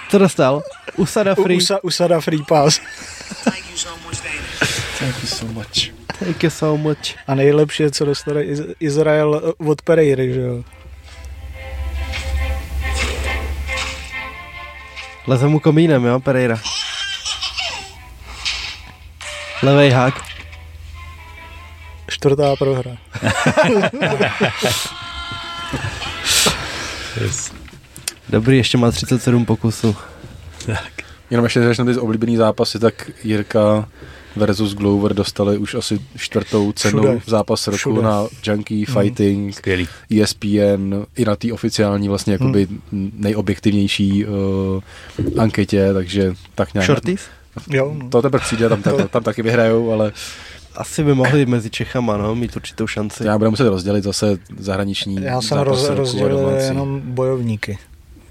Co dostal? Usada U, Free. usa, usada Free Pass. Thank you so much. Thank you so much. A nejlepší je, co dostane Iz- Izrael od Pereiry, že jo. Leze mu komínem, jo, Pereira. Levej hák. Čtvrtá prohra. Yes. Dobrý, ještě má 37 pokusů. Tak. Jenom ještě než ty oblíbený zápasy, tak Jirka versus Glover dostali už asi čtvrtou cenu Všude. v zápas roku Všude. na Junkie Fighting, Skvělý. ESPN, i na té oficiální vlastně jakoby nejobjektivnější uh, anketě, takže tak nějak. Shorties? Jo, no. To teprve přijde, tam, tam, tam taky vyhrajou, ale Asi by mohli mezi Čechama, no, mít určitou šanci. já budu muset rozdělit zase zahraniční Já jsem roz, rozdělil jenom bojovníky.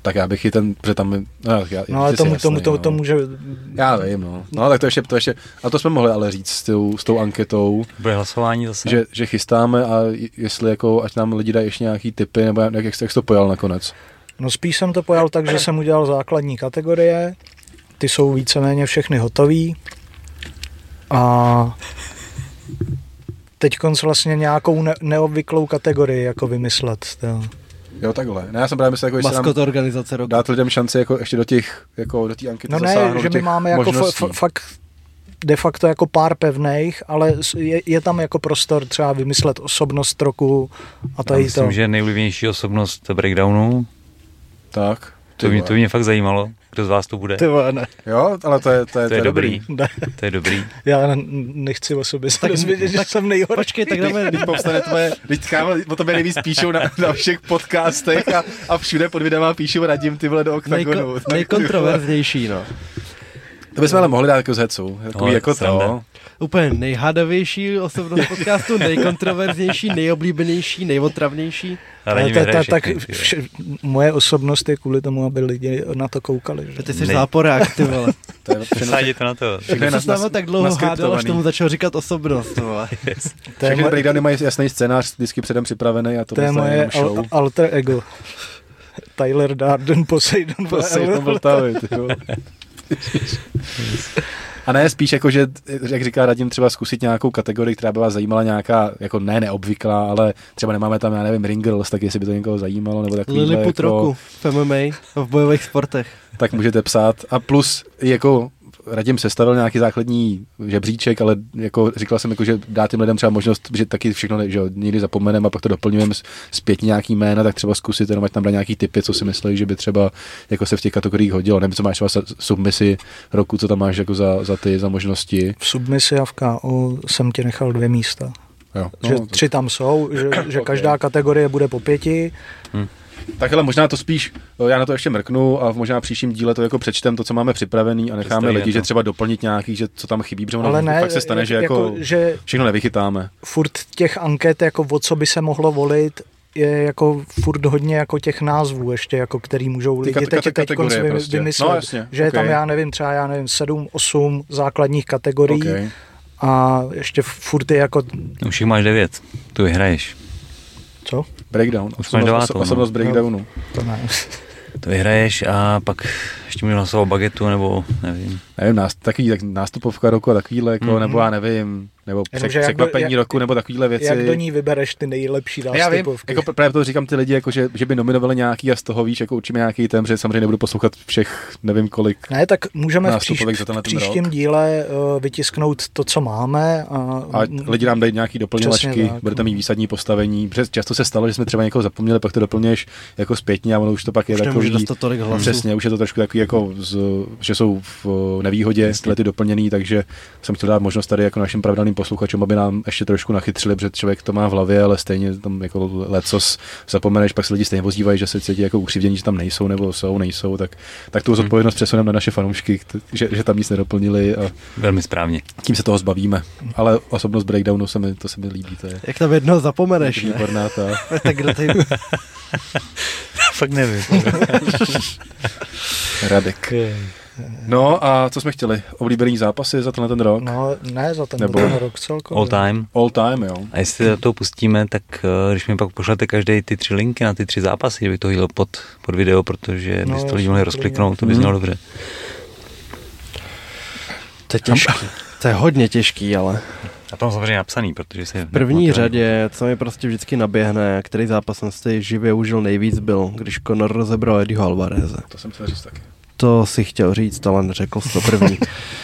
Tak já bych i ten, protože tam, no, já, No ale tomu, jasný, tomu, to, no. to může... Já vím, no. No, tak to ještě, to ještě, a to jsme mohli ale říct s tou, s tou anketou, Bude hlasování zase? že, že chystáme a jestli jako, ať nám lidi dají ještě nějaký typy, nebo jak, jak, jak jsi to pojal nakonec. No spíš jsem to pojal tak, že jsem udělal základní kategorie, ty jsou víceméně všechny hotový a teď vlastně nějakou ne- neobvyklou kategorii jako vymyslet. To. Jo, takhle. Ne, já jsem právě myslel, jako, jestli Maskot nám organizace roku. dát lidem šanci jako ještě do těch, jako do té ankety No ne, zasáhnout, že my máme jako možností. fa- fakt de facto jako pár pevných, ale je, je tam jako prostor třeba vymyslet osobnost roku a Já tady myslím, to. že nejvlivnější osobnost breakdownu. Tak. To mě, to mě fakt zajímalo, kdo z vás to bude. Ty vole, ne, Jo, ale to je, to je, To je dobrý. ne, To je dobrý. já ne- nechci o sobě se dozvědět, že jsem nejhorší. Počkej, tak dáme, Teď povstane tvoje, teď kámo, o tobě nejvíc píšou na, na všech podcastech a, a všude pod videama píšou radím ty vole do oktagonu. nejko, nejkontroverznější, no. To bychom ale mohli dát jako z hecu. Takový No, jako sranda. to. Úplně nejhádavější osobnost podcastu, nejkontroverznější, nejoblíbenější, nejotravnější. Ale ta, ta, tak vše, moje osobnost je kvůli tomu, aby lidi na to koukali. Že? Ty jsi Nej. záporák, ty vole. To je to na to. všechno je Ty jsi s nas- náma tak dlouho hádal, až tomu začal říkat osobnost, vole. To je, Všechny moje, breakdowny mají jasný scénář, vždycky předem připravený a to, to je moje jenom show. al, alter ego. Tyler Darden, Poseidon, Poseidon Vltavy, ty vole. A ne, spíš jako, že, jak říká Radim, třeba zkusit nějakou kategorii, která by vás zajímala nějaká, jako ne neobvyklá, ale třeba nemáme tam, já nevím, Ring Girls, tak jestli by to někoho zajímalo, nebo takový Lilliput jako, roku v MMA, v bojových sportech. tak můžete psát. A plus jako Radim sestavil nějaký základní žebříček, ale jako říkal jsem, jako, že dá těm lidem třeba možnost, že taky všechno že někdy zapomeneme a pak to doplňujeme zpětně nějaký jména, tak třeba zkusit jenom, ať tam dá nějaký typy, co si myslí, že by třeba jako se v těch kategoriích hodilo. Nevím, co máš třeba submisi roku, co tam máš jako za, za ty, za možnosti. V submisi a v KO jsem ti nechal dvě místa. Jo. No, že tři tam jsou, že, že Ok. každá kategorie bude po pěti. Tak ale možná to spíš, eh, já na to ještě mrknu a v možná příštím díle to jako přečtem, to, co máme připravený a necháme lidi, že to. třeba doplnit nějaký, že co tam chybí, protože ono Ale ne, fakt se stane, že jako, že všechno nevychytáme. furt těch anket, jako o co by se mohlo volit, je jako furt hodně jako těch názvů ještě, jako který můžou Ty lidi kate- teď, kate- teď vy, prostě. vymyslet. No, jasně, že je tam, já nevím, třeba já nevím, sedm, osm základních kategorií Okay. a ještě furt je jako, Už jich máš devět. Tu vyhraješ. co? Breakdown, osobnost, no. osobnost breakdownu. To ne. To vyhraješ a pak ještě můžu hlasovat o bagetu nebo nevím. Nevím, nás, takový tak nástupovka roku a takovýhle, jako, Mhm. mm-hmm. nebo já nevím, nebo přek, do- překvapení jak- roku, nebo takovýhle věci. Jak do ní vybereš ty nejlepší Já vím, nástupovky? jako právě to říkám ty lidi, jako že, že by nominovali nějaký a z toho víš, jako určíme nějaký tém, že samozřejmě nebudu poslouchat všech, nevím kolik. Ne, tak můžeme v, příš, nástupovek za v ten příštím rok. díle uh, vytisknout to, co máme. A, A lidi nám dají nějaký doplňovačky, budete mít výsadní postavení. Protože často se stalo, že jsme třeba někoho zapomněli, pak to doplňuješ jako zpětně a ono už to pak je Už takový. tolik hlasů. Přesně, už je to trošku takový, jako z, že jsou v nevýhodě tyhle ty doplněný, takže jsem chtěl dát možnost tady jako našim pravidelným posluchačům, aby nám ještě trošku nachytřili, protože člověk to má v hlavě, ale stejně tam jako lecos zapomeneš, pak se lidi stejně ozývají, že se cítí jako ukřivdění, že tam nejsou nebo jsou, nejsou, tak, tak tu zodpovědnost přesuneme na naše fanoušky, že, že tam nic nedoplnili a Velmi správně. tím se toho zbavíme. Ale osobnost breakdownu se mi, to se mi líbí, to je Jak tam jednoho zapomeneš, ne? výborná ta tak kdo tady... Fakt nevím. Radek. No a co jsme chtěli? Oblíbený zápasy za tenhle ten rok? No, ne, za ten, Nebo- ten rok celkově. All time. All time, jo. A jestli do toho pustíme, tak eh, když mi pak pošlete každý ty tři linky na ty tři zápasy, kdybych to hodil pod, pod video, protože No, by to lidi mohli rozkliknout, to by Mhm. znělo dobře. To je těžký. To je hodně těžký, ale A to mám samozřejmě napsaný, protože se... v první řadě, co mi prostě vždycky naběhne, který zápas jsem si živě užil nejvíc byl, když Conor rozebral Eddieho Alvareze. To jsem chtěl říct taky. To si chtěl říct, ale neřekl jsi to první.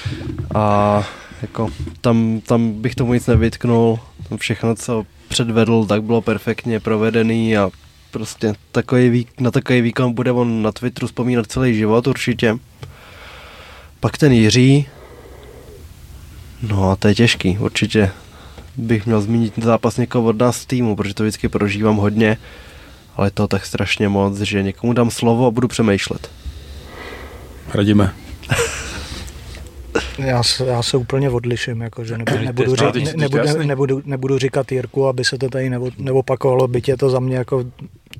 A jako tam, tam bych tomu nic nevytknul. Tam všechno, co předvedl, tak bylo perfektně provedený a prostě takový na takový výkon bude on na Twitteru vzpomínat celý život určitě. Pak ten Jiří, no a to je těžký, určitě bych měl zmínit zápas někoho od nás z týmu, protože to vždycky prožívám hodně, ale to tak strašně moc, že někomu dám slovo a budu přemýšlet. Radíme. Já se, já se úplně odliším, jako, že nebudu, nebudu, ne, nebudu, jasný. nebudu, nebudu říkat Jirku, aby se to tady nevo- neopakovalo, byť je to za mě jako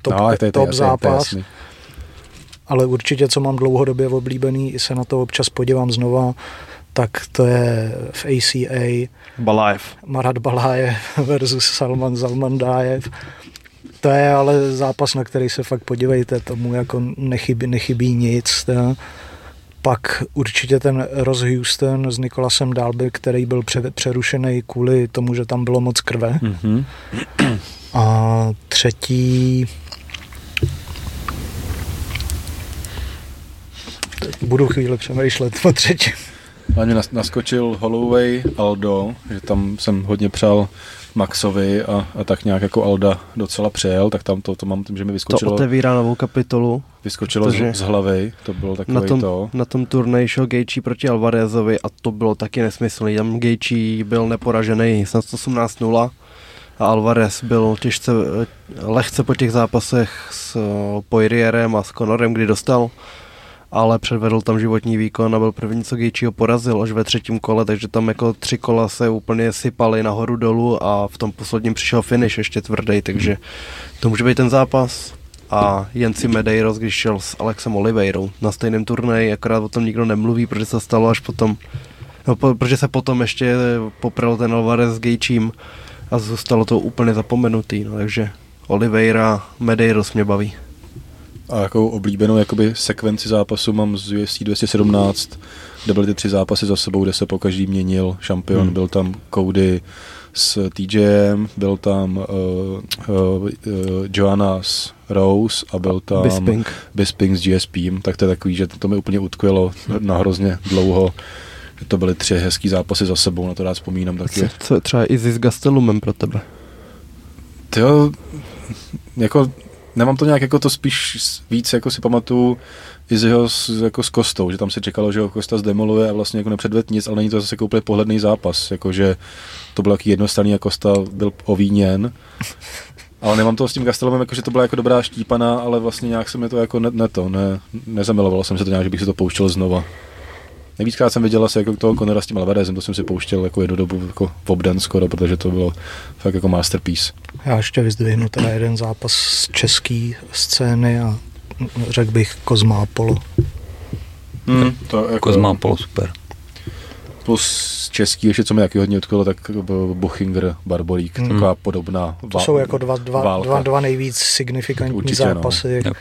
top, no, to je, to top to je, to je zápas, jasný. ale určitě, co mám dlouhodobě oblíbený, i se na to občas podívám znova, tak to je v ACA Balajev. Marat Balájev versus Salman Zalmandájev. To je ale zápas, na který se fakt podívejte, tomu jako nechybí, nechybí nic. Ta. Pak určitě ten Ross Houston s Nikolasem Dalby, který byl pře- přerušený kvůli tomu, že tam bylo moc krve. Mhm. A třetí... Budu chvíli přemýšlet o třetí. A mě nas- naskočil Holloway Aldo, že tam jsem hodně přál Maxovi a, a tak nějak jako Alda docela přejel, tak tam to, to mám tím, že mi To vyskočilo, otevírá novou kapitolu. vyskočilo z, z hlavy, to bylo Na takový tom, to. na tom turnaji šel Gaethje proti Alvarezovi a to bylo taky nesmyslný. Tam Gaethje byl neporažený snad 18-0 a Alvarez byl těžce, eh, lehce po těch zápasech s eh, Poirierem a s Conorem, kdy dostal ale předvedl tam životní výkon a byl první, co Gaethje porazil až ve třetím kole, takže tam jako tři kola se úplně sypaly nahoru dolů a v tom posledním přišel finish ještě tvrdý, takže to může být ten zápas. A Jensi Medeiros, když šel s Alexem Oliveirou na stejném turnaji, akorát o tom nikdo nemluví, protože se stalo až potom, no, po, protože se potom ještě poprel ten Alvarez s Gejčím a zůstalo to úplně zapomenutý, no, takže Oliveira, Medeiros mě baví. A jakou oblíbenou jakoby sekvenci zápasu mám z UFC 217, kde byly ty tři zápasy za sebou, kde se po každý měnil šampion. Hmm. Byl tam Cody s TJM, byl tam uh, uh, uh, Joanna s Rose a byl tam Bisping. Bisping s GSP, tak to je takový, že to mi úplně utkvělo na hrozně dlouho. Že to byly tři hezký zápasy za sebou, na to rád vzpomínám taky. Co, co třeba i s Gastelumem pro tebe? Jo, jako nemám to nějak jako to spíš víc, jako si pamatuju Izzyho s, jako s Kostou, že tam se čekalo, že ho Kosta zdemoluje a vlastně jako nepředved nic, ale není to zase jako úplně pohledný zápas, jakože to byl taky jednostranný a Kosta byl ovíněn. Ale nemám to s tím Gastelomem, jako, že to byla jako dobrá štípaná, ale vlastně nějak se mi to jako ne, ne to, ne, nezamilovalo jsem se to nějak, že bych si to pouštěl znova. Nejvíckrát jsem viděl asi jako toho Conora s tím Alvarezem, to jsem si pouštěl jako jednu dobu jako v obden skoro, protože to bylo fakt jako masterpiece. Já ještě vyzdvihnu teda jeden zápas z české scény a řekl bych Kozma Apollo. Hmm, to jako, Kozma Polo, super. Plus český, ještě co mi taky hodně odkrylo, tak byl Buchinger, Barbolík, Hmm. taková podobná To jsou jako dva, dva, válka. dva, dva nejvíc signifikantní Určitě, no. zápasy. Jo.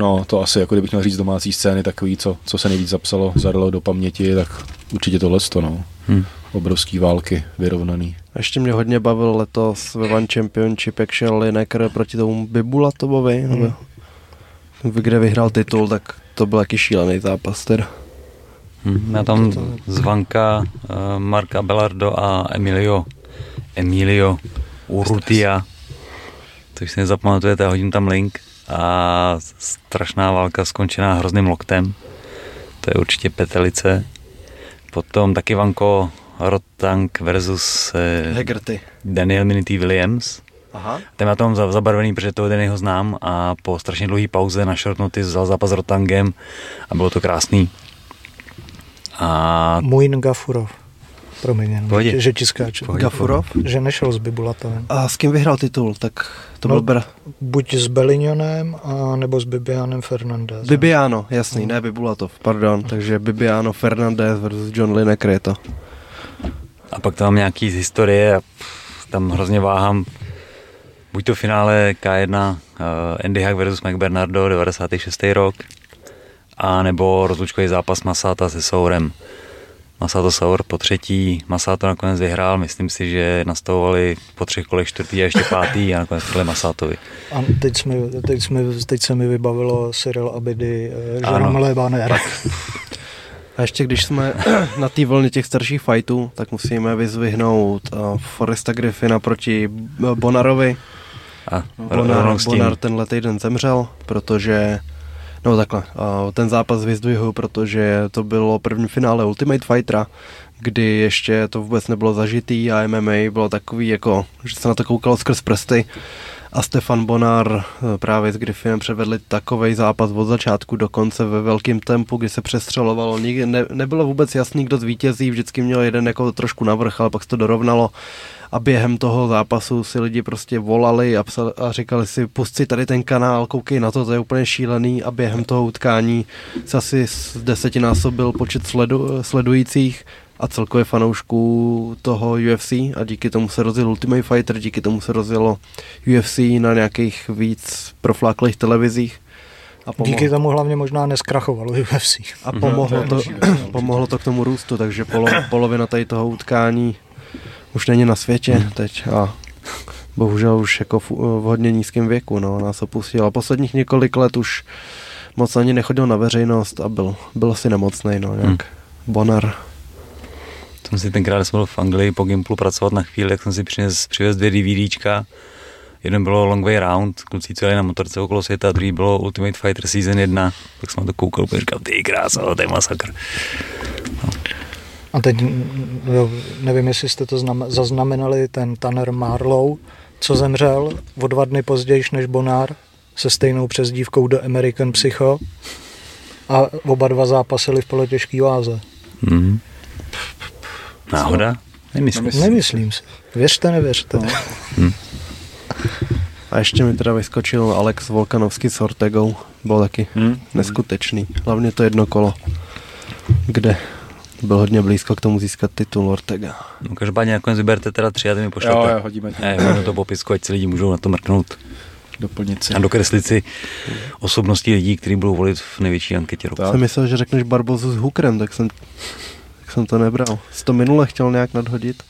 No, to asi, jako kdybych měl říct domácí scény, takový, co, co se nejvíc zapsalo, zadalo do paměti, tak určitě tohle to, no. Hm. obrovský války vyrovnaný. Ještě mě hodně bavil letos ve One Championship, jak šel Lineker proti tomu Bibulatovovi, hmm. kde vyhrál titul, tak to byl jaký šílený zápas teda. Hmm, já tam zvanka uh, Marka Belardo a Emilio Emilio Urrutia, což si nezapamatujete, hodím tam link a strašná válka skončená hrozným loktem. To je určitě petelice. Potom taky Vanko Rottank versus eh, Hegerty. Daniel Minity Williams. Aha. Ten má tom zabarvený, protože toho den ho znám a po strašně dlouhé pauze na short notice vzal zápas s Rotangem a bylo to krásný. A... Muin Gafurov. Promiň, jenom, že, že ti skáču. Gafurov? Že nešel s Bibulatovem. A s kým vyhrál titul? Tak to no, byl br... Buď s Belignonem, a nebo s Bibianem Fernandez. Bibiano, jasný, no. ne Bibulatov, pardon. Takže Bibiano Fernandez versus John Lineker je to. A pak tam nějaký z historie a tam hrozně váhám. Buď to finále K1 uh, Andy Hack versus Mike Bernardo 96. rok, a nebo rozlučkový zápas Masata se Sourem. Masato Saur po třetí, Masato nakonec vyhrál, myslím si, že nastavovali po třech kolech čtvrtý a ještě pátý a nakonec tohle Masatovi. A teď, jsme, teď, jsme, teď se mi vybavilo Cyril Abidy, Jerome Baner. A ještě když jsme na té vlně těch starších fightů, tak musíme vyzvihnout uh, Foresta Griffina proti Bonarovi. A Bonar, Bonar tenhle týden zemřel, protože No takhle, ten zápas vyzdvihuju, protože to bylo první finále Ultimate Fightera, kdy ještě to vůbec nebylo zažitý a MMA bylo takový jako, že se na to koukalo skrz prsty a Stefan Bonar e, právě s Griffinem převedli takový zápas od začátku do konce ve velkém tempu, kdy se přestřelovalo. Nikdy ne, nebylo vůbec jasný, kdo zvítězí, vždycky měl jeden jako trošku navrch, ale pak se to dorovnalo a během toho zápasu si lidi prostě volali a, psali, a říkali si, pust si tady ten kanál, koukej na to, to je úplně šílený a během toho utkání se asi z desetinásobil počet sledu, sledujících a celkově fanoušků toho UFC a díky tomu se rozjel Ultimate Fighter, díky tomu se rozjelo UFC na nějakých víc profláklých televizích. A pomohlo. Díky tomu hlavně možná neskrachovalo UFC. A pomohlo, to, pomohlo to k tomu růstu, takže polo, polovina tady toho utkání už není na světě hmm. teď a bohužel už jako v, v hodně nízkém věku, no, nás opustil. A posledních několik let už moc ani nechodil na veřejnost a byl, byl asi nemocný, no, jak hmm. Bonar. Jsem si tenkrát, jsem byl v Anglii po Gimplu pracovat na chvíli, jak jsem si přines, přivez dvě DVDčka. Jeden bylo Long Way Round, kluci, co jeli na motorce okolo světa, a druhý bylo Ultimate Fighter Season 1. Tak jsem to koukal, a říkal, ty krása, to je masakr. No. A teď jo, nevím, jestli jste to znam, zaznamenali, ten Tanner Marlow, co zemřel o dva dny později než Bonár se stejnou přezdívkou do American Psycho a oba dva zápasili v polotěžký váze. Mm. Náhoda? Nemyslím. Nemyslím, Nemyslím si. Věřte, nevěřte. No. Hmm. A ještě mi teda vyskočil Alex Volkanovský s Ortegou. Byl taky hmm. neskutečný. Hlavně to jedno kolo, kde byl hodně blízko k tomu získat titul Ortega. No každopádně nakonec vyberte teda tři a ty mi pošlete. Jo, jo, hodíme. Ne, to popisku, ať si lidi můžou na to mrknout. Doplnit si. A dokreslit si osobnosti lidí, kteří budou volit v největší anketě roku. Jsem myslel, že řekneš Barbozu s Hookerem, tak jsem, tak jsem to nebral. Jsi to minule chtěl nějak nadhodit?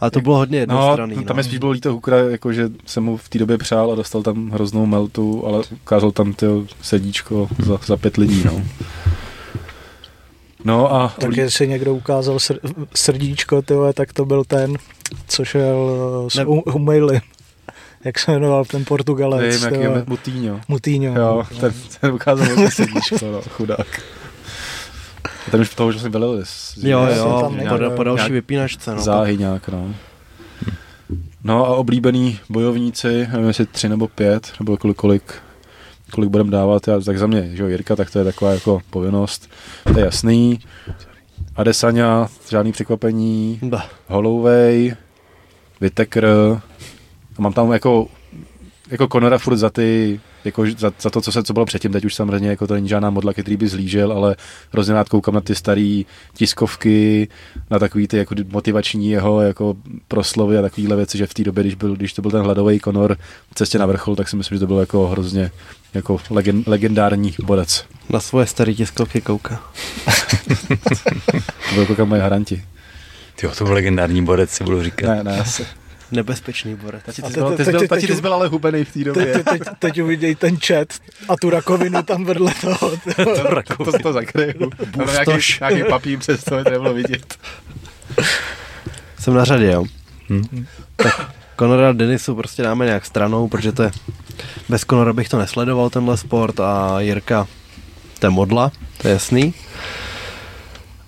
Ale to bylo hodně jednostranný. No, tam no. je spíš bylo líto Hookera, jako že jsem mu v té době přál a dostal tam hroznou meltu, ale ukázal tam to sedíčko za, za pět lidí. No. No a... Tak jestli někdo ukázal srdíčko, tyhle, tak to byl ten, co šel eh, s ne... Jak se jmenoval ten Portugalec? Vím, jaký je Mutíňo. Mutíňo. Jo, ten, ten ukázal to srdíčko, no, chudák. A ten už toho, že jsme byli. Jo, jo, po, po další vypínačce. No, záhy nějak, no. No a oblíbený bojovníci, nevím jestli tři nebo pět, nebo kolik, kolik kolik budeme dávat, já, tak za mě, že jo, Jirka, tak to je taková jako povinnost, to je jasný. Adesanya, žádný překvapení, da. Holloway, Whittaker, a mám tam jako, jako Conora furt za ty jako za, za, to, co se co bylo předtím, teď už samozřejmě jako to není žádná modla, který by zlížel, ale hrozně rád koukám na ty staré tiskovky, na takový ty jako motivační jeho jako proslovy a takovéhle věci, že v té době, když, byl, když to byl ten hladový Conor v cestě na vrchol, tak si myslím, že to bylo jako hrozně jako legend, legendární bodec. Na svoje staré tiskovky kouká. to bylo koukám moje haranti. Jo, to byl legendární borec, si budu říkat. Ne, ne, asi. Nebezpečný borec. Tati, A ty, te- byl, te- ty, teď- byl, teď- tati, ty jsi byl ale hubený v té době. teď, teď, teď uviděj ten chat a tu rakovinu tam vedle toho. To, to, to zakryju. Nějaký, nějaký papír přes to, to nebylo vidět. Jsem na řadě, jo. Hm. Tak Conora Denisu prostě dáme nějak stranou, protože to je, bez Conora bych to nesledoval, tenhle sport a Jirka, to je modla, to je jasný.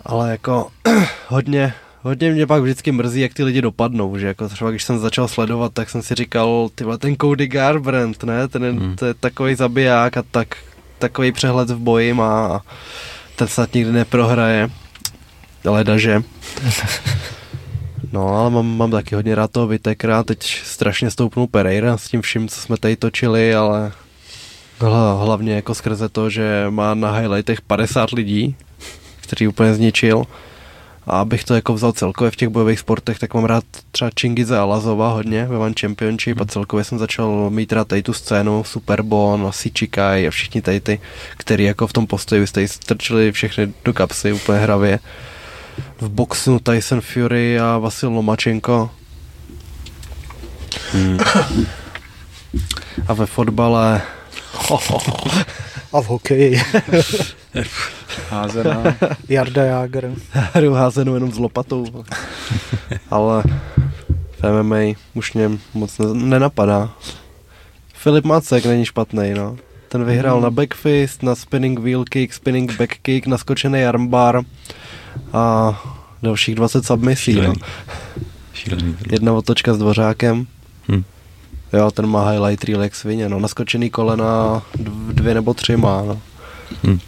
Ale jako hodně, hodně mě pak vždycky mrzí, jak ty lidi dopadnou, že jako třeba když jsem začal sledovat, tak jsem si říkal, ty vole, ten Cody Garbrandt, ne, ten je, Hmm. to je takový zabiják a tak, takový přehled v boji má a ten snad nikdy neprohraje. Leda, že. No, ale mám, mám taky hodně rád toho Vitekra, teď strašně stoupnul Pereira s tím vším, co jsme tady točili, ale hla- hlavně jako skrze to, že má na highlightech 50 lidí, který úplně zničil. A abych to jako vzal celkově v těch bojových sportech, tak mám rád třeba Chingize Alazova hodně ve One Championship a celkově jsem začal mít rád tady tu scénu, Superbon a Sichikai a všichni tady ty, který jako v tom postoji jste strčili všechny do kapsy úplně hravě. V boxu Tyson Fury a Vasil Lomačenko. Hmm. A ve fotbale A v hokeji Házená. Jarda Jágr. hru házenou jenom s lopatou. Ale v MMA už mě moc ne- nenapadá. Filip Macek není špatný, no. Ten vyhrál na backfist, na spinning wheel kick, spinning back kick, naskočený armbar a dalších 20 submisí, no. Šílený. Šílený. Jedna otočka s dvořákem. Hm. Jo, ten má highlight reel jak svině, no. Naskočený kolena dv- dvě nebo tři má, no. Hm.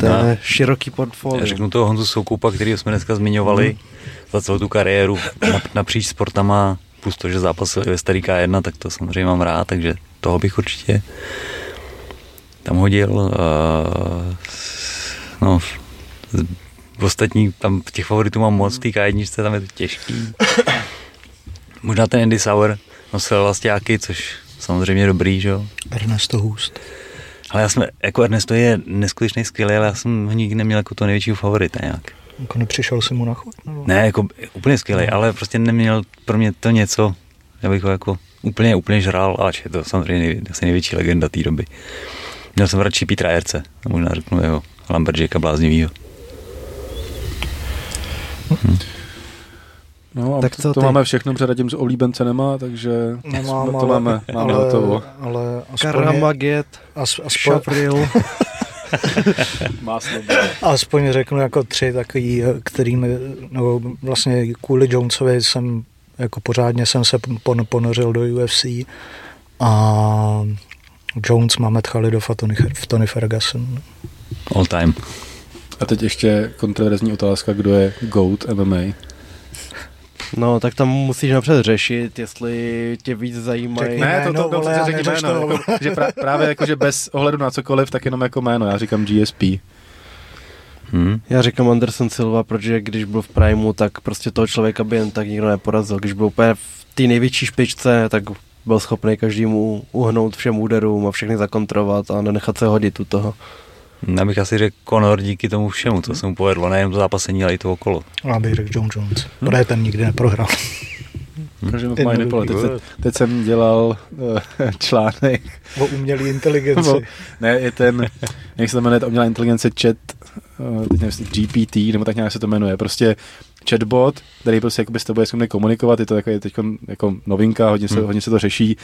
To je No. široký Já portfolio. řeknu toho Honzu Soukupa, který jsme dneska zmiňovali za celou tu kariéru nap- napříč sportama, plus to, že zápasil i ve starý K1, tak to samozřejmě mám rád, takže toho bych určitě tam hodil. Uh, no, z- v ostatní, tam těch favoritů mám moc, v té K1, tam je to těžký. Možná ten Andy Sauer nosil vlastňáky, což samozřejmě dobrý, že jo. Ernesto Hust. Ale já jsem, jako Ernesto je neskutečný skvělý, ale já jsem ho nikdy neměl jako to největšího favorita nějak. Jako nepřišel si mu na chod? Nebo? Ne, jako úplně skvělý, No. ale prostě neměl pro mě to něco, já bych ho jako úplně, úplně žral, ač je to samozřejmě nej, asi největší legenda té doby. Měl jsem radši Petra Erce, a možná řeknu jeho Lumberjacka bláznivýho. No a Tak co to ty? máme všechno, protože Radim z oblíbence nemá, takže Nemám, to ale, máme, máme ale, hotovo. ale aspoň, Karamaget, as, aspoň. Máslo. aspoň řeknu jako tři takový, kterými, nebo vlastně kvůli Jonesovi jsem jako pořádně jsem se pon, ponořil do UFC a Jones, Mamet Khalidov a Tony, Tony Ferguson. All time. A teď ještě kontroverzní otázka, kdo je GOAT MMA. No, tak tam musíš napřed řešit, jestli tě víc zajímají. Ne, to, to, já řekni jméno, jako, že pra, právě jako, že bez ohledu na cokoliv, tak jenom jako jméno, já říkám GSP. Hm? Já říkám Anderson Silva, protože když byl v Primeu, tak prostě toho člověka by jen tak nikdo neporazil. Když byl úplně v té největší špičce, tak byl schopný každému uhnout všem úderům a všechny zakontrovat a nenechat se hodit u toho. Já bych asi řekl Conor díky tomu všemu, co se mu povedlo, nejenom to zápasení, ale i to okolo. Já bych řekl John Jones, protože ten nikdy neprohrál. Of Ten. Teď, se, teď jsem dělal uh, článek, O umělé inteligenci. nebo, ne, je ten, jak se to jmenuje, ta umělá inteligence chat, uh, teď nevím, jestli GPT, nebo tak nějak se to jmenuje, prostě chatbot, který prostě jakoby s tebou je schopný komunikovat, je to takový teď jako novinka, hodně se, Hmm. hodně se to řeší,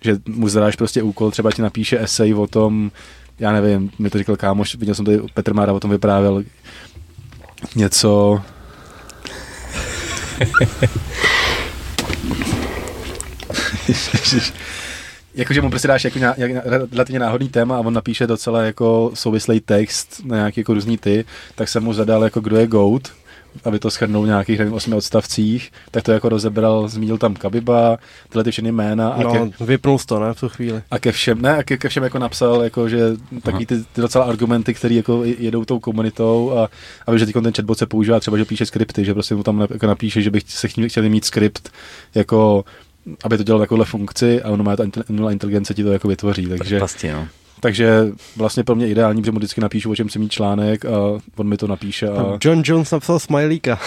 že mu zadáš prostě úkol, třeba ti napíše esej o tom, já nevím, mi to říkal kámoš, viděl jsem tady, Petr Mára o tom vyprávěl, něco, Jakože mu prostě dáš jako nějak, relativně náhodný téma a on napíše docela jako souvislý text na nějaký jako různý ty, tak jsem mu zadal jako kdo je GOAT, aby to schrnul v nějakých nevím, osmi odstavcích, tak to jako rozebral, zmínil tam Kabiba, tyhle ty všechny jména a, No, ke, vypnul to, ne, v tu chvíli. a ke všem, ne, a ke, ke všem jako napsal, jako, že takový ty, ty docela argumenty, které jako jedou tou komunitou a, a že teď ten chatbot se používá třeba, že píše skripty, že prostě mu tam jako napíše, že bych se chtěl, chtěli mít skript jako aby to dělalo takovouhle funkci a ono má ta umělá inteligence ti to jako vytvoří, takže Pasti, no. Takže vlastně pro mě ideální, protože mu vždycky napíšu, o čem si mít článek a on mi to napíše. A, John Jones napsal smajlíka.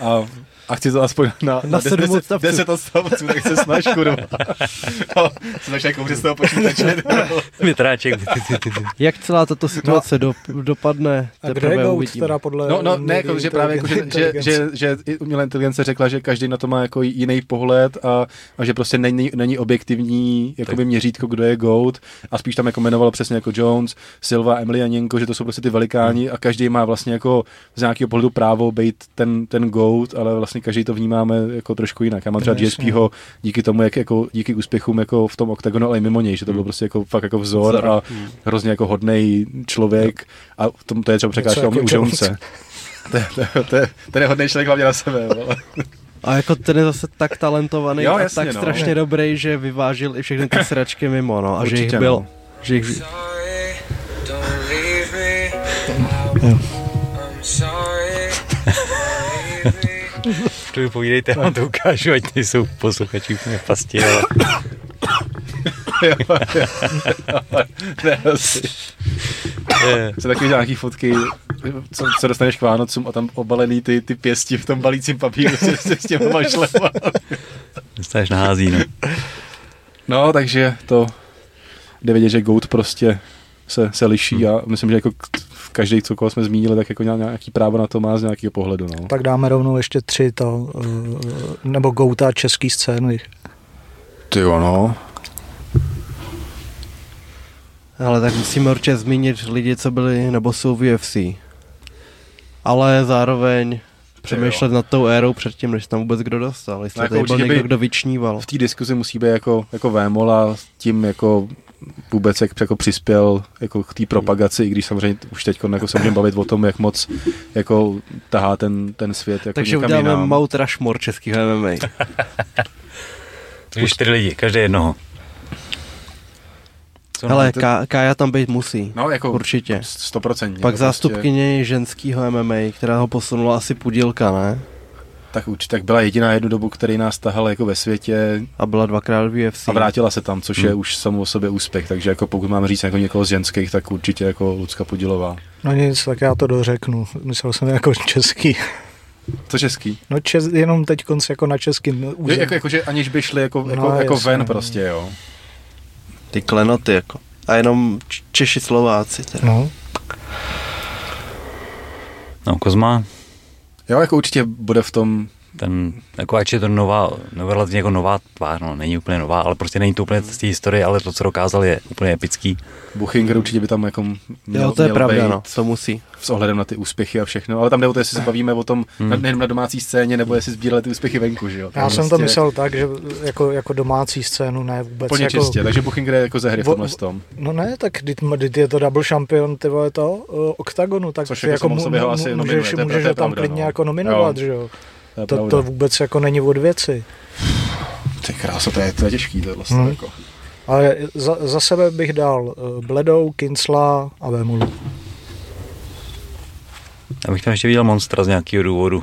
a a chci to aspoň na, Na na sedm 10, odstavců. 10 odstavců, tak se snaž, kurva. No, se snaž jako z toho počítače. Větráček. Jak celá tato situace do, dopadne, A kde je teprve uvidíme. teda podle... No, no ne, jako, že právě jako, že, že, že, že i umělá inteligence řekla, že každý na to má jako jiný pohled a, a že prostě není, není objektivní jakoby měřítko, kdo je GOAT a spíš tam jako jmenoval přesně jako Jones, Silva, Emily a Něnko, že to jsou prostě ty velikáni a každý má vlastně jako z nějakého pohledu právo být ten, ten GOAT, ale vlastně každý to vnímáme jako trošku jinak. Já mám třeba No. GSPho díky tomu, jak jako díky úspěchům jako v tom oktagonu, ale i mimo něj, že to byl prostě jako fakt jako vzor, Vzor. a hrozně jako hodnej člověk a v tom to je třeba překážka jako u Jones. Jonese. To je- to to je- Ten je hodný člověk hlavně na sebe. vole. A jako ten je zase tak talentovaný Jo, a jasně, tak no. strašně dobrý, že vyvážil i všechny ty sračky mimo, no. A že jich Určitě, byl. no. Že jich, Sorry, To vypovídejte, já vám to ukážu, ať nejsou posluchači úplně pasti, ale Ne, asi. Jsou takový nějaký fotky, co, co dostaneš k Vánocům a tam obalený ty, ty pěsti v tom balícím papíru s, s, s těma mašlema. dostaneš na hází, no. No, takže to jde vidět, že Goat prostě se, se liší a myslím, že jako každý, co koho jsme zmínili, tak jako nějak- nějaký právo na to má z nějakého pohledu. No. Tak dáme rovnou ještě tři to, eh, nebo Gouta český scény. Ty jo, no. ale tak musíme určitě zmínit lidi, co byli nebo jsou v UFC. Ale zároveň přemýšlet nad tou érou předtím, než tam vůbec kdo dostal. Jestli No, jako tady byl určitě někdo, by- kdo vyčníval. v té diskuzi musí být jako, jako Vémol a tím jako vůbec jak jako přispěl jako k té propagaci, i když samozřejmě už teď jako se můžeme bavit o tom, jak moc jako tahá ten, ten svět jako Takže někam uděláme jinam. Mount Rushmore českého MMA. Takže čtyři lidi, každý jednoho. Co Hele, to- Ká- Kája tam být musí. No, jako Určitě. stoprocentně. Pak to zástupkyně ženského MMA, která ho posunula asi pudílka, ne? Tak určitě, tak byla jediná jednu dobu, který nás tahal jako ve světě A byla dvakrát v UFC. a vrátila se tam, což je Hmm. už samo o sobě úspěch, takže jako pokud mám říct jako někoho z ženských, tak určitě jako Lucka Podilová. No nic, tak já to dořeknu. Myslel jsem jako český. Co český? No čes, jenom teď konc jako na českým Je, území. jako, jako, že aniž by šli jako, jako, No, jako jasně, ven no. prostě, jo. Ty klenoty, jako. A jenom Češi, Slováci. Teda. No, No, Kozma, Jo, jako určitě bude v tom, ten, jako ať je to nová, no, relativně jako nová tvář, no, není úplně nová, ale prostě není to úplně z té historie, ale to, co dokázal, je úplně epický. Buchinger určitě by tam jako měl, Jo, to je měl pravda, být no. To musí. s ohledem na ty úspěchy a všechno, ale tam jde o to, jestli se bavíme o tom Hmm. hmm. nejenom na domácí scéně, nebo jestli sbírali ty úspěchy venku, že jo. já Tak jsem to prostě myslel tak, že jako, jako domácí scénu, ne vůbec Plně jako... čistě, takže Buchinger je jako ze hry v tomhle tom. No ne, tak když je to double champion, ty vole to, uh, oktagonu, tak Což ty jako jako mu, mu, asi nominuje, můžeš, to je- můžeš to je ho tam klidně no. jako nominovat, Jo. že jo. To, je To, to vůbec jako není od věci. Ty krása, to je, to je těžký tohle. Hmm. Hmm. Jako. Ale za, za sebe bych dal uh, Bledou, Kincla a Vémulu. Já bych tam ještě viděl Monstra z nějakého důvodu.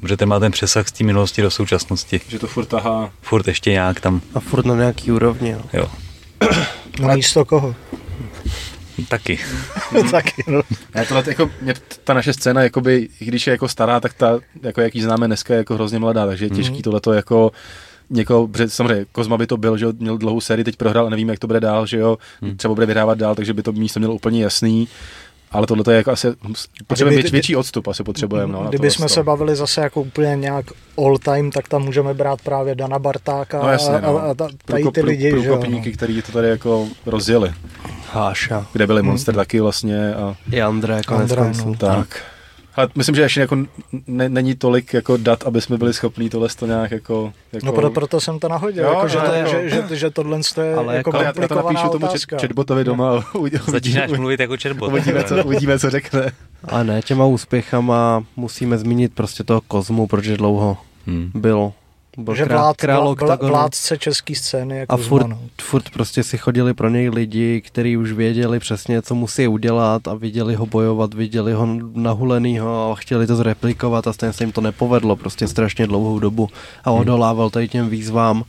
Protože ten má ten přesah z té minulosti do současnosti. Že to furt tahá. Furt ještě nějak tam, A furt na nějaký úrovni, no. jo. No místo koho? Taky. Taky, no. Ne, tohle, jako, mě, ta naše scéna, jakoby, i když je jako stará, tak ta, jako jak ji známe dneska, je jako hrozně mladá, takže je těžký Mhm. tohleto jako někoho, protože samozřejmě Kozma by to byl, že jo, měl dlouhou sérii, teď prohrál a nevím, jak to bude dál, že jo, Hmm. třeba bude vyhrávat dál, takže by to místo mělo úplně jasný, ale tohle je jako asi, potřebujeme kdyby- vět, větší odstup, asi potřebujeme, no, na Kdyby jsme tohleto. se bavili zase jako úplně nějak all time, tak tam můžeme brát právě Dana Bartáka No jasně, a, no. a, a ta, tady Průko- ty prů- lidi, že jo. průkopníky, kteří to tady jako rozjeli, Háša. kde byli Hmm. Monster taky vlastně a I André konec André, no. tak. Ale myslím, že ještě jako ne, není tolik jako dat, aby jsme byli schopní tohle to nějak jako... jako No pro, proto jsem to nahodil, Jo, jako, že, jo, to, jo. že, že, že tohle je Ale jako jako- Ale já, já to napíšu tomu chatbotovi doma a uvidíme, Začínáš mluvit jako chatbot. uvidíme, co, uvidíme, co řekne. Ale ne, těma úspěchama musíme zmínit prostě toho Kozmu, protože dlouho Hmm. byl, byl že král, vlád, král vládce české scény jako A furt, furt prostě si chodili pro něj lidi, kteří už věděli přesně, co musí udělat a viděli ho bojovat, viděli ho nahulenýho a chtěli to zreplikovat a stejně se jim to nepovedlo prostě strašně dlouhou dobu a odolával tady těm výzvám.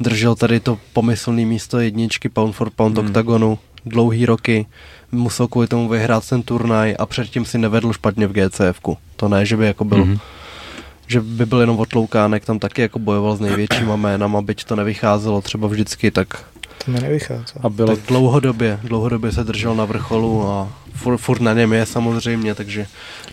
Držel tady to pomyslný místo jedničky pound for pound Hmm. oktagonu dlouhý roky, musel kvůli tomu vyhrát ten turnaj a předtím si nevedl špatně v GCFku. To ne, že by jako byl, mm-hmm. Že by byl jenom otloukánek, tam taky jako bojoval s největšíma jménama, byť to nevycházelo třeba vždycky, tak To mi nevychází. A bylo, tak dlouhodobě, dlouhodobě se držel na vrcholu a furt, furt na něm je samozřejmě, takže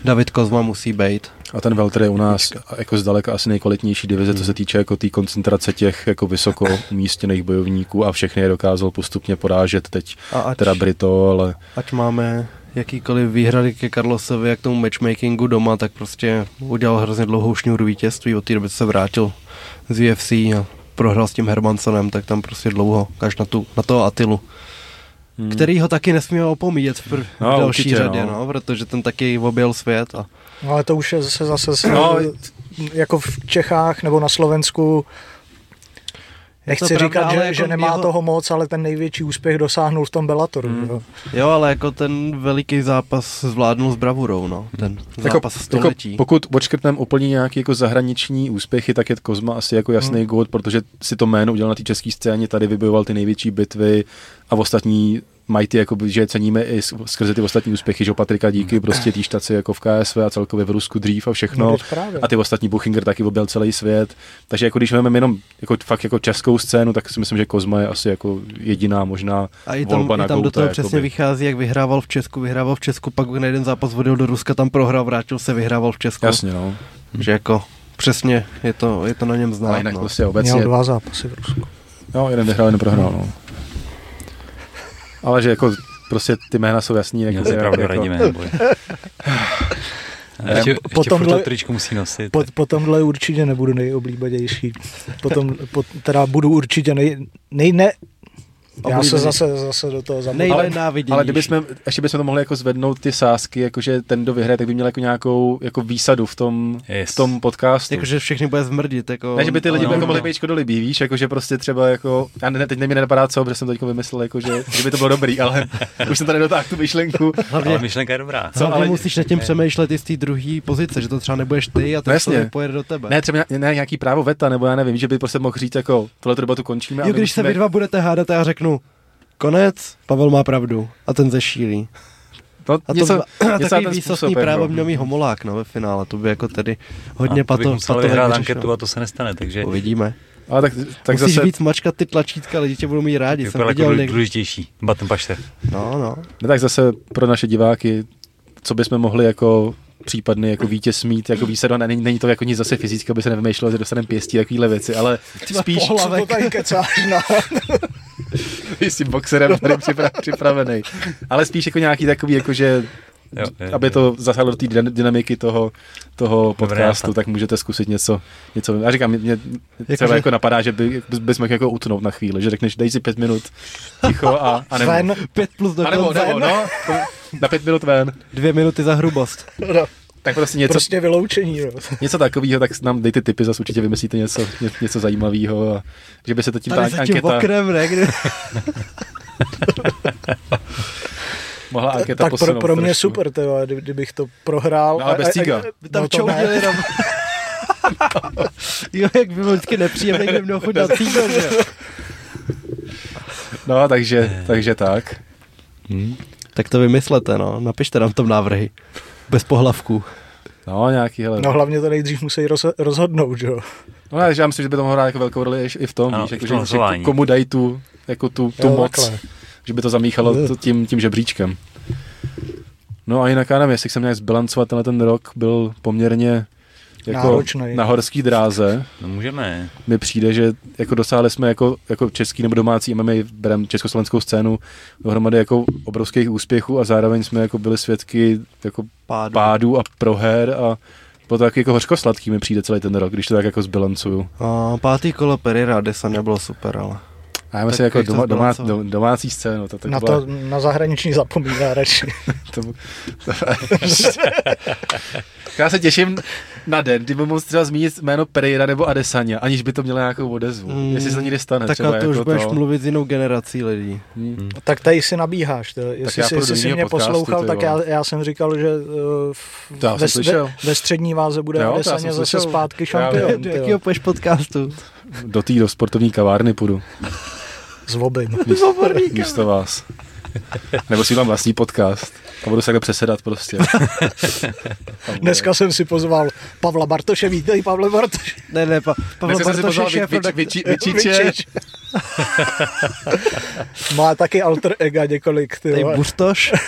David Kozma musí být. a ten Welter je u nás jako zdaleka asi nejkvalitnější divize, co se týče jako té koncentrace těch jako vysoko umístěných bojovníků a všechny je dokázal postupně porážet teď A ať, teda Brito, ale ať máme jakýkoliv výhrady ke Carlosovi a k tomu matchmakingu doma, tak prostě udělal hrozně dlouhou šňůru vítězství, od té doby co se vrátil z UFC a prohrál s tím Hermansonem, tak tam prostě dlouho, až na, tu, na toho Atilu. Hmm. Který ho taky nesmíme opomíjet v, pr- No, v další určitě, řadě, no. no. protože ten taky objel svět a No, ale to už je zase, zase No, jako v Čechách nebo na Slovensku Nechci pravda, říkat, že, jako že nemá jeho- toho moc, ale ten největší úspěch dosáhnul v tom Bellatoru. Hmm. Jo. jo, ale jako ten veliký zápas zvládnul s bravurou, no, ten zápas století. Jako, pokud odškrtneme úplně nějaký jako zahraniční úspěchy, tak je Kozma asi jako jasný hmm. god, protože si to jméno udělal na té české scéně, tady vybojoval ty největší bitvy a ostatní mají ty, jako, že je ceníme i skrze ty ostatní úspěchy, že Patrika díky prostě té štaci jako v KSV a celkově v Rusku dřív a všechno. No, a ty ostatní Buchinger taky objel celý svět. Takže jako když vezmeme jenom jako, fakt jako českou scénu, tak si myslím, že Kozma je asi jako jediná možná A i tam, volba i na tam do Gouta, toho přesně jakoby. vychází, jak vyhrával v Česku, vyhrával v Česku, pak na jeden zápas odjel do Ruska, tam prohrál, vrátil se, vyhrával v Česku. Jasně, no. Že jako přesně je to, je to na něm Ale znát. jinak no. prostě Měl obecně, dva zápasy v Rusku. no, jeden vyhrál, jeden prohrál, no. Ale že jako prostě ty jména jsou jasný. Měl Jako, si pravdu, jako, radíme. neboj. A ještě, ještě Potom furt to tričko musí nosit. Po, po tomhle určitě nebudu nejoblíbenější. Potom, po, teda budu určitě nej, nej ne, já se zase, zase do toho zabudu. Nejnenáviděnější. Ale kdybychom, ještě bychom to mohli jako zvednout ty sásky, jakože ten, kdo vyhraje, tak by měl jako nějakou jako výsadu v tom, Yes. v tom podcastu. Jakože všechny bude zmrdit. Jako, Ne, že by ty lidi no, jako no. mohli být škodolibí, víš, jako že prostě třeba jako, já ne, teď mi nenapadá co, protože jsem to teďko vymyslel, jako že, by to bylo dobrý, ale už jsem tady dotáhl tu myšlenku. Hlavně, Ale myšlenka je dobrá. co, hlavně ale- musíš nad tím přemýšlet i z té druhé pozice, že to třeba nebudeš ty a No ten člověk pojede do tebe. Ne, třeba ne, nějaký právo veta, nebo já nevím, že by prostě mohl říct jako, tohle debatu končíme. jo, když se vy dva budete hádat a já řeknu, konec, Pavel má pravdu a ten zešílí. no, A to něco, takový výsostný právo jako. měl mít homolák no, ve finále, to by jako tedy hodně a to bych pato, musel vyhrát anketu a to se nestane, takže Uvidíme. Ale tak, tak Musíš zase, víc mačkat ty tlačítka, lidi tě budou mít rádi. Jsem jako viděl důl- někdy. důležitější. Button pašte. No, no. ne, tak zase pro naše diváky, co bychom mohli jako případný jako vítěz mít, jako výsadu, ne, není, není to jako nic zase fyzicky, aby se nevymýšlelo, že dostaneme pěstí, takovýhle věci, ale spíš po hlavě. Co to tady kecáš na... s tím boxerem tady připra- připravený. Ale spíš jako nějaký takový, jako že Jo, jo, aby to zasáhlo do té dyna- dynamiky toho, toho podcastu, tak můžete zkusit něco, něco. Já říkám, mě, mě třeba že- jako napadá, že by, bys mohl jako utnout na chvíli, že řekneš, dej si pět minut ticho a, a nebo, Ven. Pět plus do a nebo, konce. nebo, no, na pět minut ven. Dvě minuty za hrubost. No, Tak prostě něco, prostě vyloučení. Jo. něco takového, tak nám dejte tipy, zase určitě vymyslíte něco, ně, něco zajímavého a že by se to tím Tady ta anketa, okrem, ne? Kdy... mohla anketa Tak pro, pro mě trošku. super, kdy- kdybych to prohrál. No, ale bez A- a- cíga. Tam No to čoudili jenom. jo, jak by bylo vždycky nepříjemné, kdyby měl chuť na že? No, takže, takže tak. Hm? Tak to vymyslete, no. Napište nám tom návrhy. Bez pohlavků. No, nějaký, hele. No hlavně to nejdřív musí roz, rozhodnout, že jo. No, ale já myslím, že by to mohlo hrát jako velkou roli i v tom, Ano, víš, v jako, tom že, že komu dají tu, jako tu, tu Jo, moc, takhle. že by to zamíchalo to tím, tím žebříčkem. No a jinak já nevím, jestli jsem nějak zbilancovat, tenhle ten rok byl poměrně jako Náročnej. na horský dráze. No můžeme. Mi přijde, že jako dosáhli jsme jako, jako český nebo domácí MMA, berem československou scénu, dohromady jako obrovských úspěchů a zároveň jsme jako byli svědky jako Pádu. pádů a proher a bylo to taky jako hořkosladký mi přijde celý ten rok, když to tak jako zbilancuju. A pátý kolo Perira Adesanya bylo super, ale... A já myslím Tak jako doma, domá, zbilancovat? dom, domácí scénu. To, to, Na byla, to na zahraniční zapomíná radši. to, to, já se těším na den, kdy budu moct třeba zmínit jméno Pereira nebo Adesanya, aniž by to mělo nějakou odezvu. Mm, Mm, jestli se to někdy stane. Tak třeba a to už jako budeš to. mluvit s jinou generací lidí. Hmm. tak tady si nabíháš. To. Jestli, jestli jsi jiného mě podcastu, poslouchal, ty tak já, já jsem říkal, že uh, v- To já ve, ve, ve střední váze bude Jo, Adesanya zase slyšel. zpátky šampion. Do jakého půjdeš podcastu? Do té do sportovní kavárny půjdu, Obým. místo vás. Nebo si mám vlastní podcast a budu se takhle přesedat prostě. Dneska jsem si pozval Pavla Bartoše, vítej Pavle Bartoš. Ne, ne, pa, Pavel Dneska jsem si Bartoš pozval je šéf vy- vy- vyči- vyčiče. Vyčič. Má taky alter ega několik, ty. Bustoš.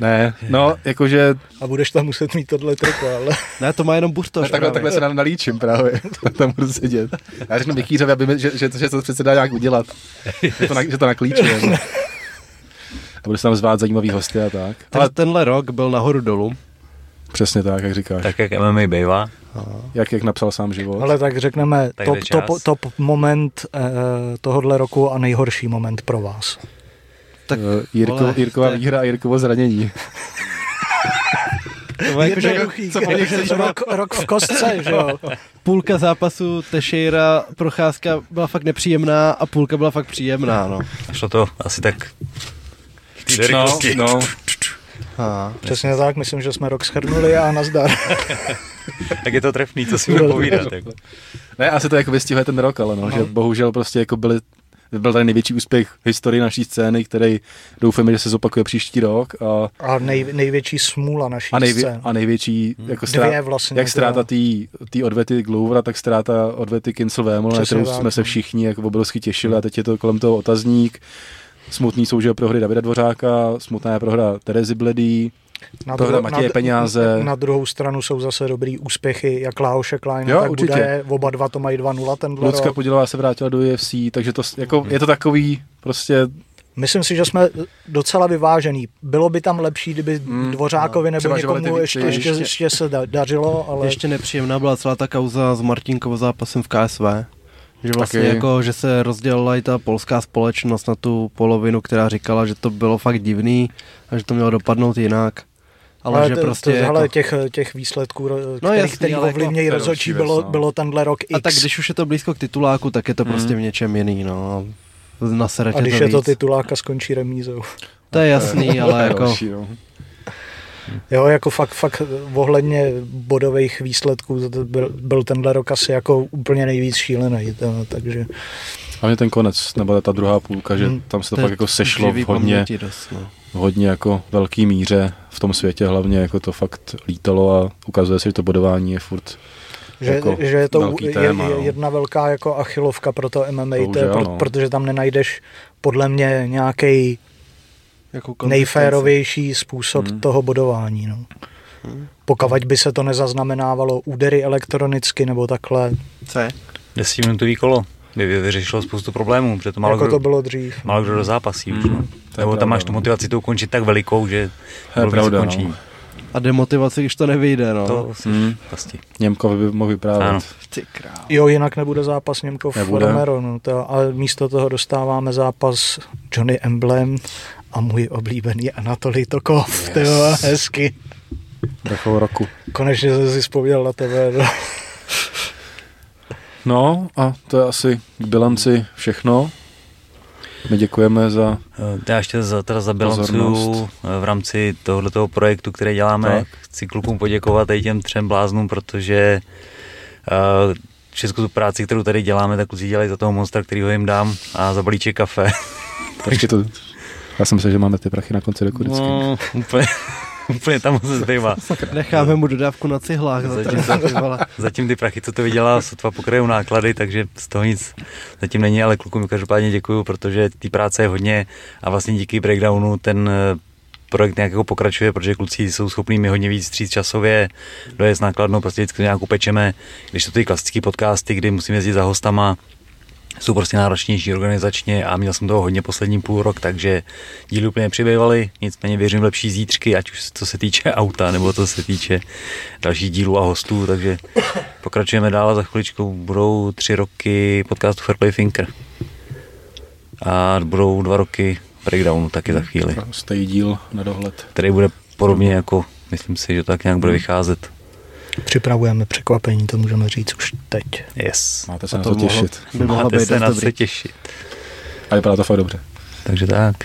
Ne, no, jakože A budeš tam muset mít tohle triko, ale... Ne, to má jenom Bustoš. takhle, takhle se na- nalíčím právě. tam budu sedět. Já řeknu Mikýřovi, aby mi, že, že, že, to přece dá nějak udělat. Že to, na, že to naklíčuje. No. A bude se tam zvát zajímavý hosty a tak. Ale Ale tenhle rok byl nahoru dolů. přesně tak, jak říkáš. Tak jak MMA bývá. Jak, jak napsal sám život. Ale tak řekneme Tak top, top, top moment eh, tohohle roku a nejhorší moment pro vás. Tak, Eh, Jirko, vole, Jirkova je- výhra a Jirkovo zranění. To bylo jako, že Jednoduchý, co po nich chceš? rok, rok v kostce, že jo? půlka zápasu Teixeira procházka byla fakt nepříjemná a půlka byla fakt příjemná, no. Šlo to asi tak No, no, A, Přesně tak, myslím, že jsme rok schrnuli a nazdar. Tak je to trefný, co si budu povídat. Jako. ne, asi to jako vystihuje ten rok, ale no, že bohužel prostě jako byly byl tady největší úspěch v historii naší scény, který doufáme, že se zopakuje příští rok a, A nej, největší smůla naší a, nejvě, scény. a největší jako Dvě ztrá, vlastně. jak ztráta té odvety Glouvera, tak ztráta odvety Kincel Vémol, na kterou jsme se no. všichni jako obrovsky těšili a teď je to kolem toho otazník. Smutný jsou, že prohry Davida Dvořáka, smutná je prohra Terezy Bledý, Na, Prohra Matěje Peňáze. Na druhou stranu jsou zase dobrý úspěchy, jak Láhoše Kleina, Jo, tak určitě. Budaje, oba dva to mají 2-0 tenhle Lucka rok. Podilová se vrátila do UFC, takže to, jako, je to takový prostě Myslím si, že jsme docela vyvážený. Bylo by tam lepší, kdyby Mm, Dvořákovi no. nebo někomu ještě, ještě, ještě se da, dařilo, ale ještě nepříjemná byla celá ta kauza s Martinkovo zápasem v KSV. Že vlastně Taky. jako, že se rozdělila i ta polská společnost na tu polovinu, která říkala, že to bylo fakt divný a že to mělo dopadnout jinak. Ale, ale že to, prostě to, jako... hele, těch, těch výsledků, no, který, jasný, který jako- ovlivnějí je rozhodčí, bylo, no. bylo tenhle rok X. A tak když už je to blízko k tituláku, tak je to prostě v něčem jiný, no. Na a když to je to titulák a skončí remízou. To je jasný, ale jako... další, no. Jo, jako fakt, fakt ohledně bodových výsledků to byl, byl tenhle rok asi jako úplně nejvíc šílený, to, takže Hlavně ten konec, nebo ta druhá půlka, že Hmm. tam se to To fakt jako sešlo v hodně, Dost, no. V hodně jako velký míře v tom světě, hlavně jako to fakt lítalo a ukazuje se, že to bodování je furt že, Jako že je to velký je, téma, je, no. jedna velká jako achilovka pro to MMA, to je, pro, no. protože tam nenajdeš podle mě nějaký Jako nejférovější způsob Hmm. toho bodování. No. Pokud by se to nezaznamenávalo údery elektronicky nebo takhle, Co je? Desetiminutový kolo by vy- vyřešilo spoustu problémů, protože to málo, jako kdo, to bylo dřív. málo kdo do zápasí už. Mm, No. to je Nebo pravda, tam máš tu no. motivaci to ukončit tak velikou, že To pravda, ukončení. no. A demotivace, když to nevyjde, no. To si Mm. pasti. Němkovi by mohl vyprávět. Ano. Ty král. Jo, jinak nebude zápas Němkov Nebude. Romero, no, to, ale místo toho dostáváme zápas Johnny Emblem a můj oblíbený Anatolij Tokov, yes. tyjo, hezky. Takovou roku. Konečně jsem si vzpomněl na tebe. No. No a to je asi k bilanci všechno. My děkujeme za... Eh, Já ještě za, teda zabilancuju Pozornost. eh, v rámci tohoto projektu, který děláme. Tak. Chci klukům poděkovat i těm třem bláznům, protože uh, všechnu tu práci, kterou tady děláme, tak kluci dělají za toho monstra, který ho jim dám a za balíček kafe. Počkej to... Já jsem myslel, že máme ty prachy na konci roku vždycky. No, úplně, úplně tam se zbývá. Necháme mu dodávku na cihlách. Za Zatím, to, ty vole. zatím ty prachy, co to vydělá, sotva pokryjou náklady, takže z toho nic zatím není, ale klukům každopádně děkuju, protože té práce je hodně a vlastně díky breakdownu ten eh, projekt nějak jako pokračuje, protože kluci jsou schopní mi hodně víc stříct časově, dojezd nákladnou, prostě vždycky nějak upečeme, když to ty klasické podcasty, kdy musím jezdit za hostama, jsou prostě náročnější organizačně a měl jsem toho hodně poslední půl rok, takže díly úplně přibývaly, nicméně věřím v lepší zítřky, ať už co se týče auta, nebo co se týče dalších dílů a hostů, takže pokračujeme dál a za chviličku budou tři roky podcastu Fairplay Thinker. A budou dva roky breakdownu taky za chvíli, Stojí díl na dohled. který bude podobně jako, myslím si, že to tak nějak bude vycházet. Připravujeme překvapení, to můžeme říct už teď. Yes. Máte se A na to to mohlo- těšit. By mohlo Máte být se na dobrý. se těšit. A vypadá to fakt dobře. Takže tak.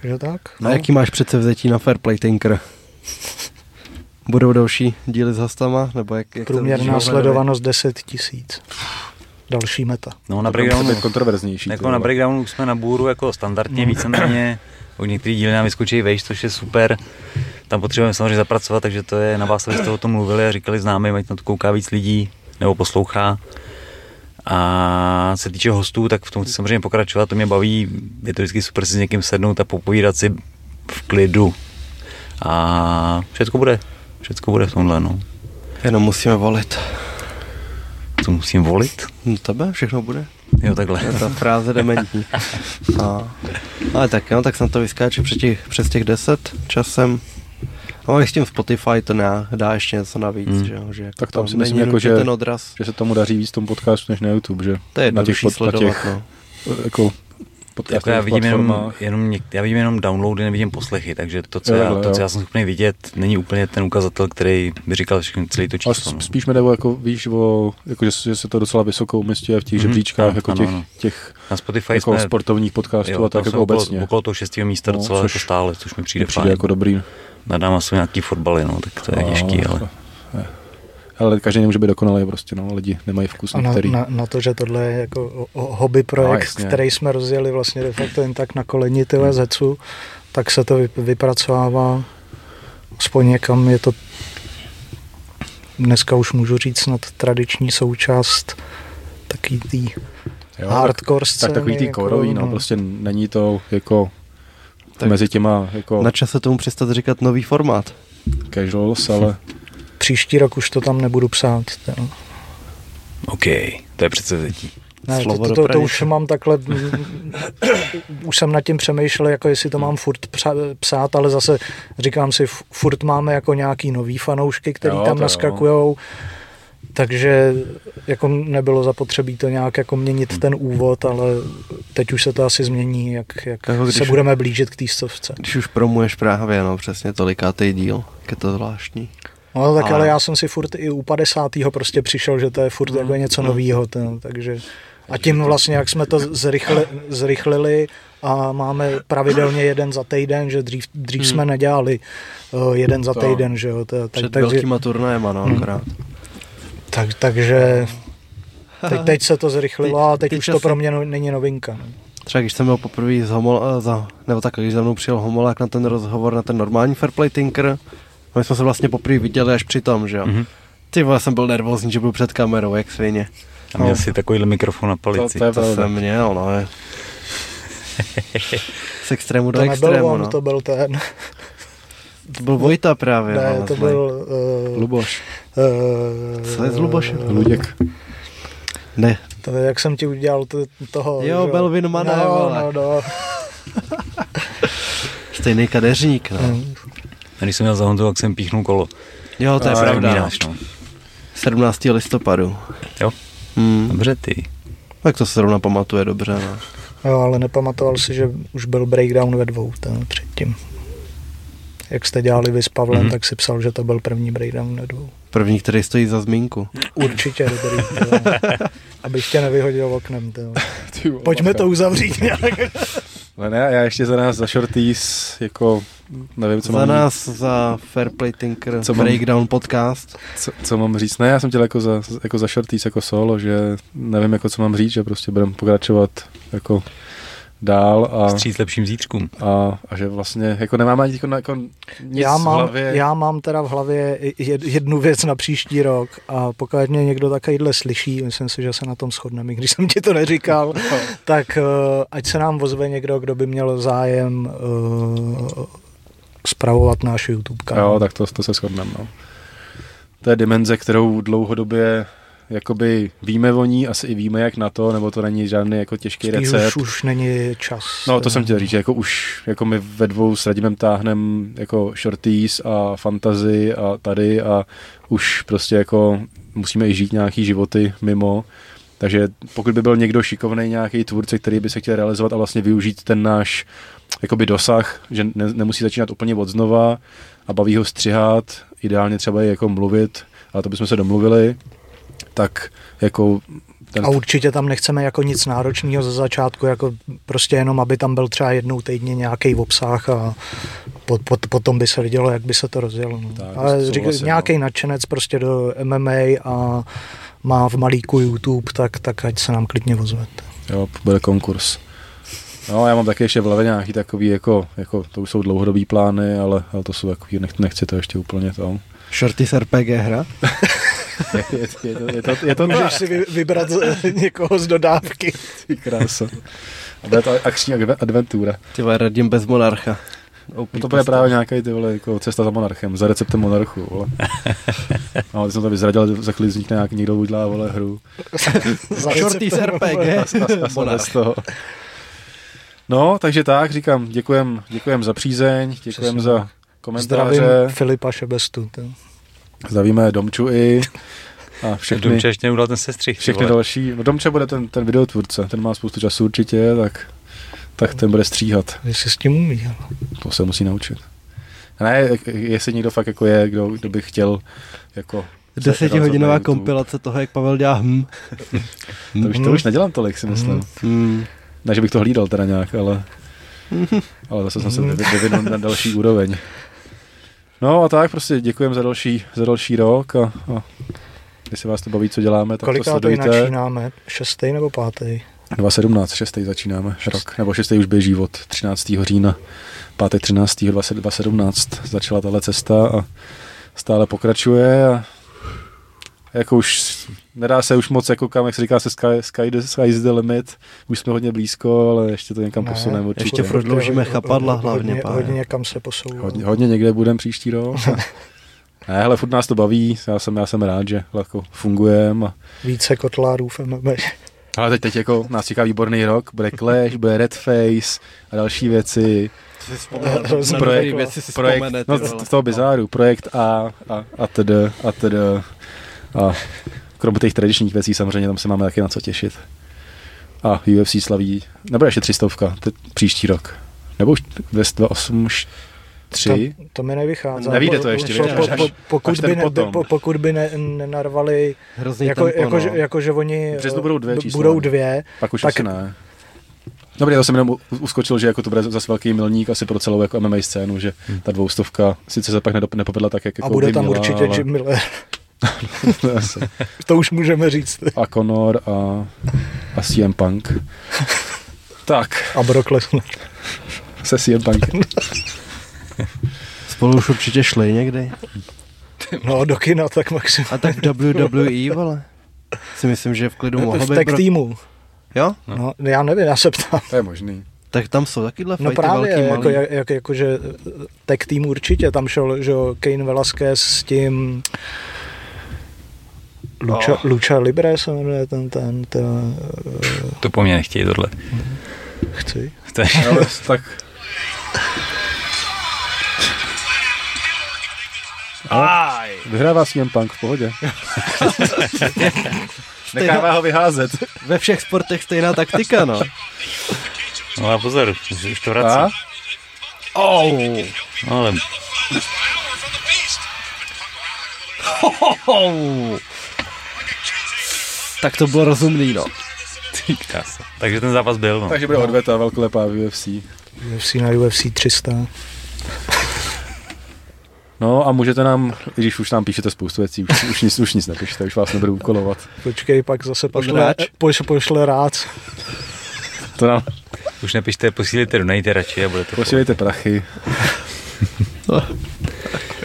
Takže tak. No. A jaký máš předsevzetí na Fairplay Tinker? Budou další díly s hostama? Nebo jak, jak to Průměrná sledovanost 10 tisíc. další meta. No na To breakdownu, být kontroverznější. jako na breakdownu jsme na bůru jako standardně víceméně. U některých díly nám vyskočí vejš, což je super. Tam potřebujeme samozřejmě zapracovat, takže to je na vás, abyste o tom mluvili a říkali známým, ať na to kouká víc lidí nebo poslouchá. A se týče hostů, tak v tom chci samozřejmě pokračovat, to mě baví, je to vždycky super si s někým sednout a popovídat si v klidu. A všechno bude, všechno bude v tomhle, no. Jenom musíme volit. Co musím volit? No tebe všechno bude. Jo, takhle. Je ta fráze dementní. A, ale tak jo, tak jsem to vyskáču přes těch, přes těch 10 časem. No, s tím Spotify to ne, dá ještě něco navíc, Hmm. že, jo, že jako Tak tam si není myslím, jako, že- ten odraz. Že se tomu daří víc tomu podcastu než na YouTube, že? To je na těch, na sledovat, těch no. jako Jako já vidím jenom, platformách. jenom něk, já vidím jenom downloady, nevidím poslechy, takže to, co, Jo, já, to, co já jsem schopný vidět, není úplně ten ukazatel, který by říkal všechno celý to Ale číslo. no. spíš mi jde o, jako, víš, o, jako, že, že se to docela vysoko umistuje v těch Mhm, žebříčkách, ano, jako ano, těch, ano. těch Na Spotify jako jsme, sportovních podcastů jo, a tak jako okolo, obecně. okolo toho šestého místa No, docela což jako stále, což mi přijde, Mně přijde fajn. jako dobrý. Nad náma jsou nějaký fotbaly, no, tak to je těžký, ale Ale každý nemůže být dokonalý prostě, no, lidi nemají vkus A na, některý. na, na, to, že tohle je jako o- o- hobby projekt, No, no, jasně. který jsme rozjeli vlastně de facto jen tak na koleni tyhle zecu, tak se to vy- vypracovává aspoň někam je to dneska už můžu říct snad tradiční součást taký tý Jo, hardcore tak, scény. tak takový ty jako, kourový, no, prostě není to jako Tak- mezi těma jako Na čase tomu přestat říkat nový formát. casuals, ale Příští rok už to tam nebudu psát. To. OK, to je přece zetí. Ne, to, Slovo to, to, to pranice. už mám takhle, už jsem nad tím přemýšlel, jako jestli to mám furt psát, ale zase říkám si, furt máme jako nějaký nový fanoušky, který Jo, tam to jo. naskakujou, takže jako nebylo zapotřebí to nějak jako měnit ten úvod, ale teď už se to asi změní, jak, jak Jako když- se budeme blížit k té stovce. Když už promuješ právě, no přesně tolikátej díl, jak je to zvláštní. No tak ale, Ale- já jsem si furt i u 50. prostě přišel, že to je furt jako něco novýho, to, takže a tím vlastně, jak jsme to zrychli, zrychlili a máme pravidelně jeden za týden, že dřív, dřív jsme nedělali uh, jeden za To. týden, že jo, to, tak, Před takže, velkýma turnajema, no akorát. tak, takže teď, teď se to zrychlilo a teď Ty už to časy. pro mě no, není novinka. No. Třeba když jsem byl poprvé z Homol, eh, za, nebo tak, když za mnou přijel Homolák na ten rozhovor, na ten normální Fairplay Tinker, my jsme se vlastně poprvé viděli až při tom, že jo. Mhm. Ty vole, jsem byl nervózní, že byl před kamerou, jak svině. A měl No. si takovýhle mikrofon na palici. To- to To jsem měl, no. Je. Z extrému do To nebyl extrému, on, no. to byl ten, To byl Vojta právě, ne, no, to zlej. byl uh, Luboš, uh, Co je s Lubošem? Luděk. Ne, To je, jak jsem ti udělal to, toho. Jo, že Belvin Mané, no, vole. no, no. stejný kadeřník, no. Mm. A když jsem měl za Honzu, tak jsem píchnul kolo. Jo, to je A, pravda. Vzpomínáš, no. 17. listopadu. Jo, Hmm. dobře ty. Tak to se zrovna pamatuje dobře, no. Jo, ale nepamatoval si, že už byl breakdown ve dvou, ten předtím. Jak jste dělali vy s Pavlem, Mhm. mm-hmm. tak si psal, že to byl první breakdown ve dvou. První, který stojí za zmínku. Určitě dobrý. Abych tě nevyhodil oknem. Pojďme to uzavřít nějak. Ale ne, já ještě za nás, za Shorties, jako nevím, co za mám nás, za Fairplay Tinker, Co co mám- Breakdown podcast. Co, co mám říct? Ne, já jsem chtěl jako za, jako za shorties, jako solo, že nevím, jako co mám říct, že prostě budeme pokračovat jako dál a, Stříc lepším zítřkům. a, a, že vlastně jako nemáme ani jako, jako nic Já v mám, hlavě. já mám teda v hlavě jed- jednu věc na příští rok a pokud mě někdo takovýhle slyší, myslím si, že se na tom shodneme, i když jsem ti to neříkal, tak uh, ať se nám ozve někdo, kdo by měl zájem uh, spravovat náš YouTube kanál. Jo, tak to, to se shodneme, no. To je dimenze, kterou dlouhodobě jakoby víme o ní, asi i víme, jak na to, nebo to není žádný jako těžký Spíš recept. už, už není čas. No, to jsem chtěl říct, že jako už jako my ve dvou s Radimem táhnem jako shorties a fantasy a tady a už prostě jako musíme i žít nějaký životy mimo. Takže pokud by byl někdo šikovný nějaký tvůrce, který by se chtěl realizovat a vlastně využít ten náš jakoby dosah, že ne, nemusí začínat úplně od znova a baví ho střihat, ideálně třeba i jako mluvit, ale to bychom se domluvili, tak jako ten A určitě tam nechceme jako nic náročného ze začátku, jako prostě jenom, aby tam byl třeba jednou týdně nějaký obsah a po, po, potom by se vidělo, jak by se to rozjelo. No. Tak, Ale souhlasím, řík, no. nějaký nadšenec prostě do MMA a má v malíku YouTube, tak, tak ať se nám klidně ozvete. Jo, bude konkurs. No, já mám taky ještě v hlavě nějaký takový, jako, jako to už jsou dlouhodobý plány, ale, ale to jsou takový, nech, nechci to ještě úplně to. Shorty z RPG hra? Je, je, je, to, je, to, je to Můžeš si vy- vybrat z- někoho z dodávky. Ty krása. A bude to akční adve- adventura. Ty vole, radím bez monarcha. To bude právě nějaký ty vole, jako cesta za monarchem, za receptem monarchu, vole. No, ty jsem to vyzradil, za chvíli vznikne nějak někdo udělá, vole, hru. Za Shorty z. RPG. A, a, a jsem bez toho. No, takže tak, říkám, děkujem, děkujem za přízeň, děkujem Přesně. za komentáře, Zdravím Filipa Šebestu. To. zdravíme Domču i a všechny, Domče ještě neudělal ten sestřih. všechny vole. další. No Domče bude ten, ten videotvůrce, ten má spoustu času určitě, tak, tak ten bude stříhat. Jestli s tím umí. ale. To se musí naučit. A ne, jestli někdo fakt jako je, kdo, kdo by chtěl jako... Desetihodinová kompilace toho, jak Pavel dělá hm. To už, to už nedělám tolik, si myslím. Hmm. Ne, že bych to hlídal teda nějak, ale, ale zase jsem se vyvi- vyvinul na další úroveň. No a tak prostě děkujem za další, za další rok a, a jestli vás to baví, co děláme, tak Koliká to sledujte. načínáme? Šestý nebo pátý? 2017, 6. začínáme rok, nebo 6. už běží od 13. října, pátek 13. 20 2017 začala tahle cesta a stále pokračuje a jako už nedá se už moc, jako kam, jak se říká, se sky, sky, the, sky is the limit, už jsme hodně blízko, ale ještě to někam Ne, posuneme určitě. ještě Prodloužíme Hodně- chapadla hodně- hlavně, Hodně, hodně někam se posouvá. Hodně, hodně někde budeme příští rok. ne, hele, furt nás to baví, já jsem, já jsem rád, že jako fungujeme. A... Více kotlárů v MMA. Ale teď, teď jako nás čeká výborný rok, bude Clash, bude Red Face a další věci. Hrozně projekt- věci si projekt, no, z toho bizáru, projekt A a, a td. a td. A krom těch tradičních věcí samozřejmě tam se máme taky na co těšit. A UFC slaví, nebo ještě třistovka, teď příští rok. Nebo už 208, 3. To, to mi nevychází. Nevíde to ještě, po, po, po, pokud, až by ne, po, pokud by ne, nenarvali, Hrozný jako, tempo, jako, no. že, jako, že oni budou dvě b- čísla. budou dvě, Pak už tak- asi ne. Dobrý, to jsem jenom uskočil, že jako to bude zase velký milník asi pro celou jako MMA scénu, že ta dvoustovka sice se pak nepovedla tak, jak a jako bude by tam měla, určitě ale... Jim Miller. To už můžeme říct. a Conor a, a CM Punk. tak, A Brock Lesnar. se CM Punkem. Spolu už určitě šli někdy. No, do kina tak maximum. A tak v WWE, vole. Si myslím, že v klidu mohlo v být... pro- týmu. Jo? No, já nevím, já se ptám. To je možný. Tak tam jsou takyhle No právě, velký, jako, malý. jak, jak, jako, že tag tým určitě, tam šel, že jo, Kane Velasquez s tím Lucha, Oh. oh. Lucha Libre se jmenuje ten, ten, ten, eh, To po mně nechtějí tohle. chci. To je, Ale tak... Aj. Vyhrává CM Punk v pohodě. Nechává ho vyházet. Ve všech sportech stejná taktika, no. No a pozor, už, to A? vrací. Oh. No, ale Tak to bylo rozumný, no. ty krása. Takže ten zápas byl, no. Takže bude odveta velkolepá v UFC. UFC na UFC 300. No a můžete nám, i když už nám píšete spoustu věcí, už, už, nic, už nic nepíšete, už vás nebudu úkolovat. Počkej, pak zase pošle, pošle, pošle rád. To nám Už nepište, posílejte donejte radši a bude to posílejte prachy.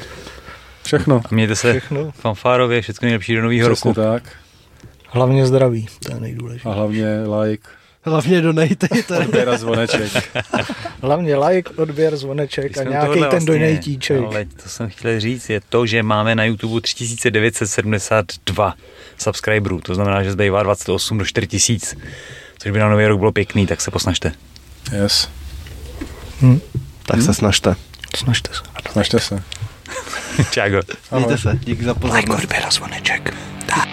Všechno. A mějte se Všechno. fanfárově, všechno nejlepší do nového roku. tak. Hlavně zdraví, to je nejdůležitější. A hlavně like, Hlavně donejte. odběr a zvoneček. Hlavně like, odběr, zvoneček Když a nějaký ten vlastně- donatíček. Ale to jsem chtěl říct, je to, že máme na YouTube 3972 subscriberů, to znamená, že zbývá 28 do 4000, což by na nový rok bylo pěkný, tak se posnažte. Yes. Hm. Tak se snažte. Snažte se. Snažte se. Čágo. Mějte se. Díky za pozornost. Like, odběr a zvoneček. Tak.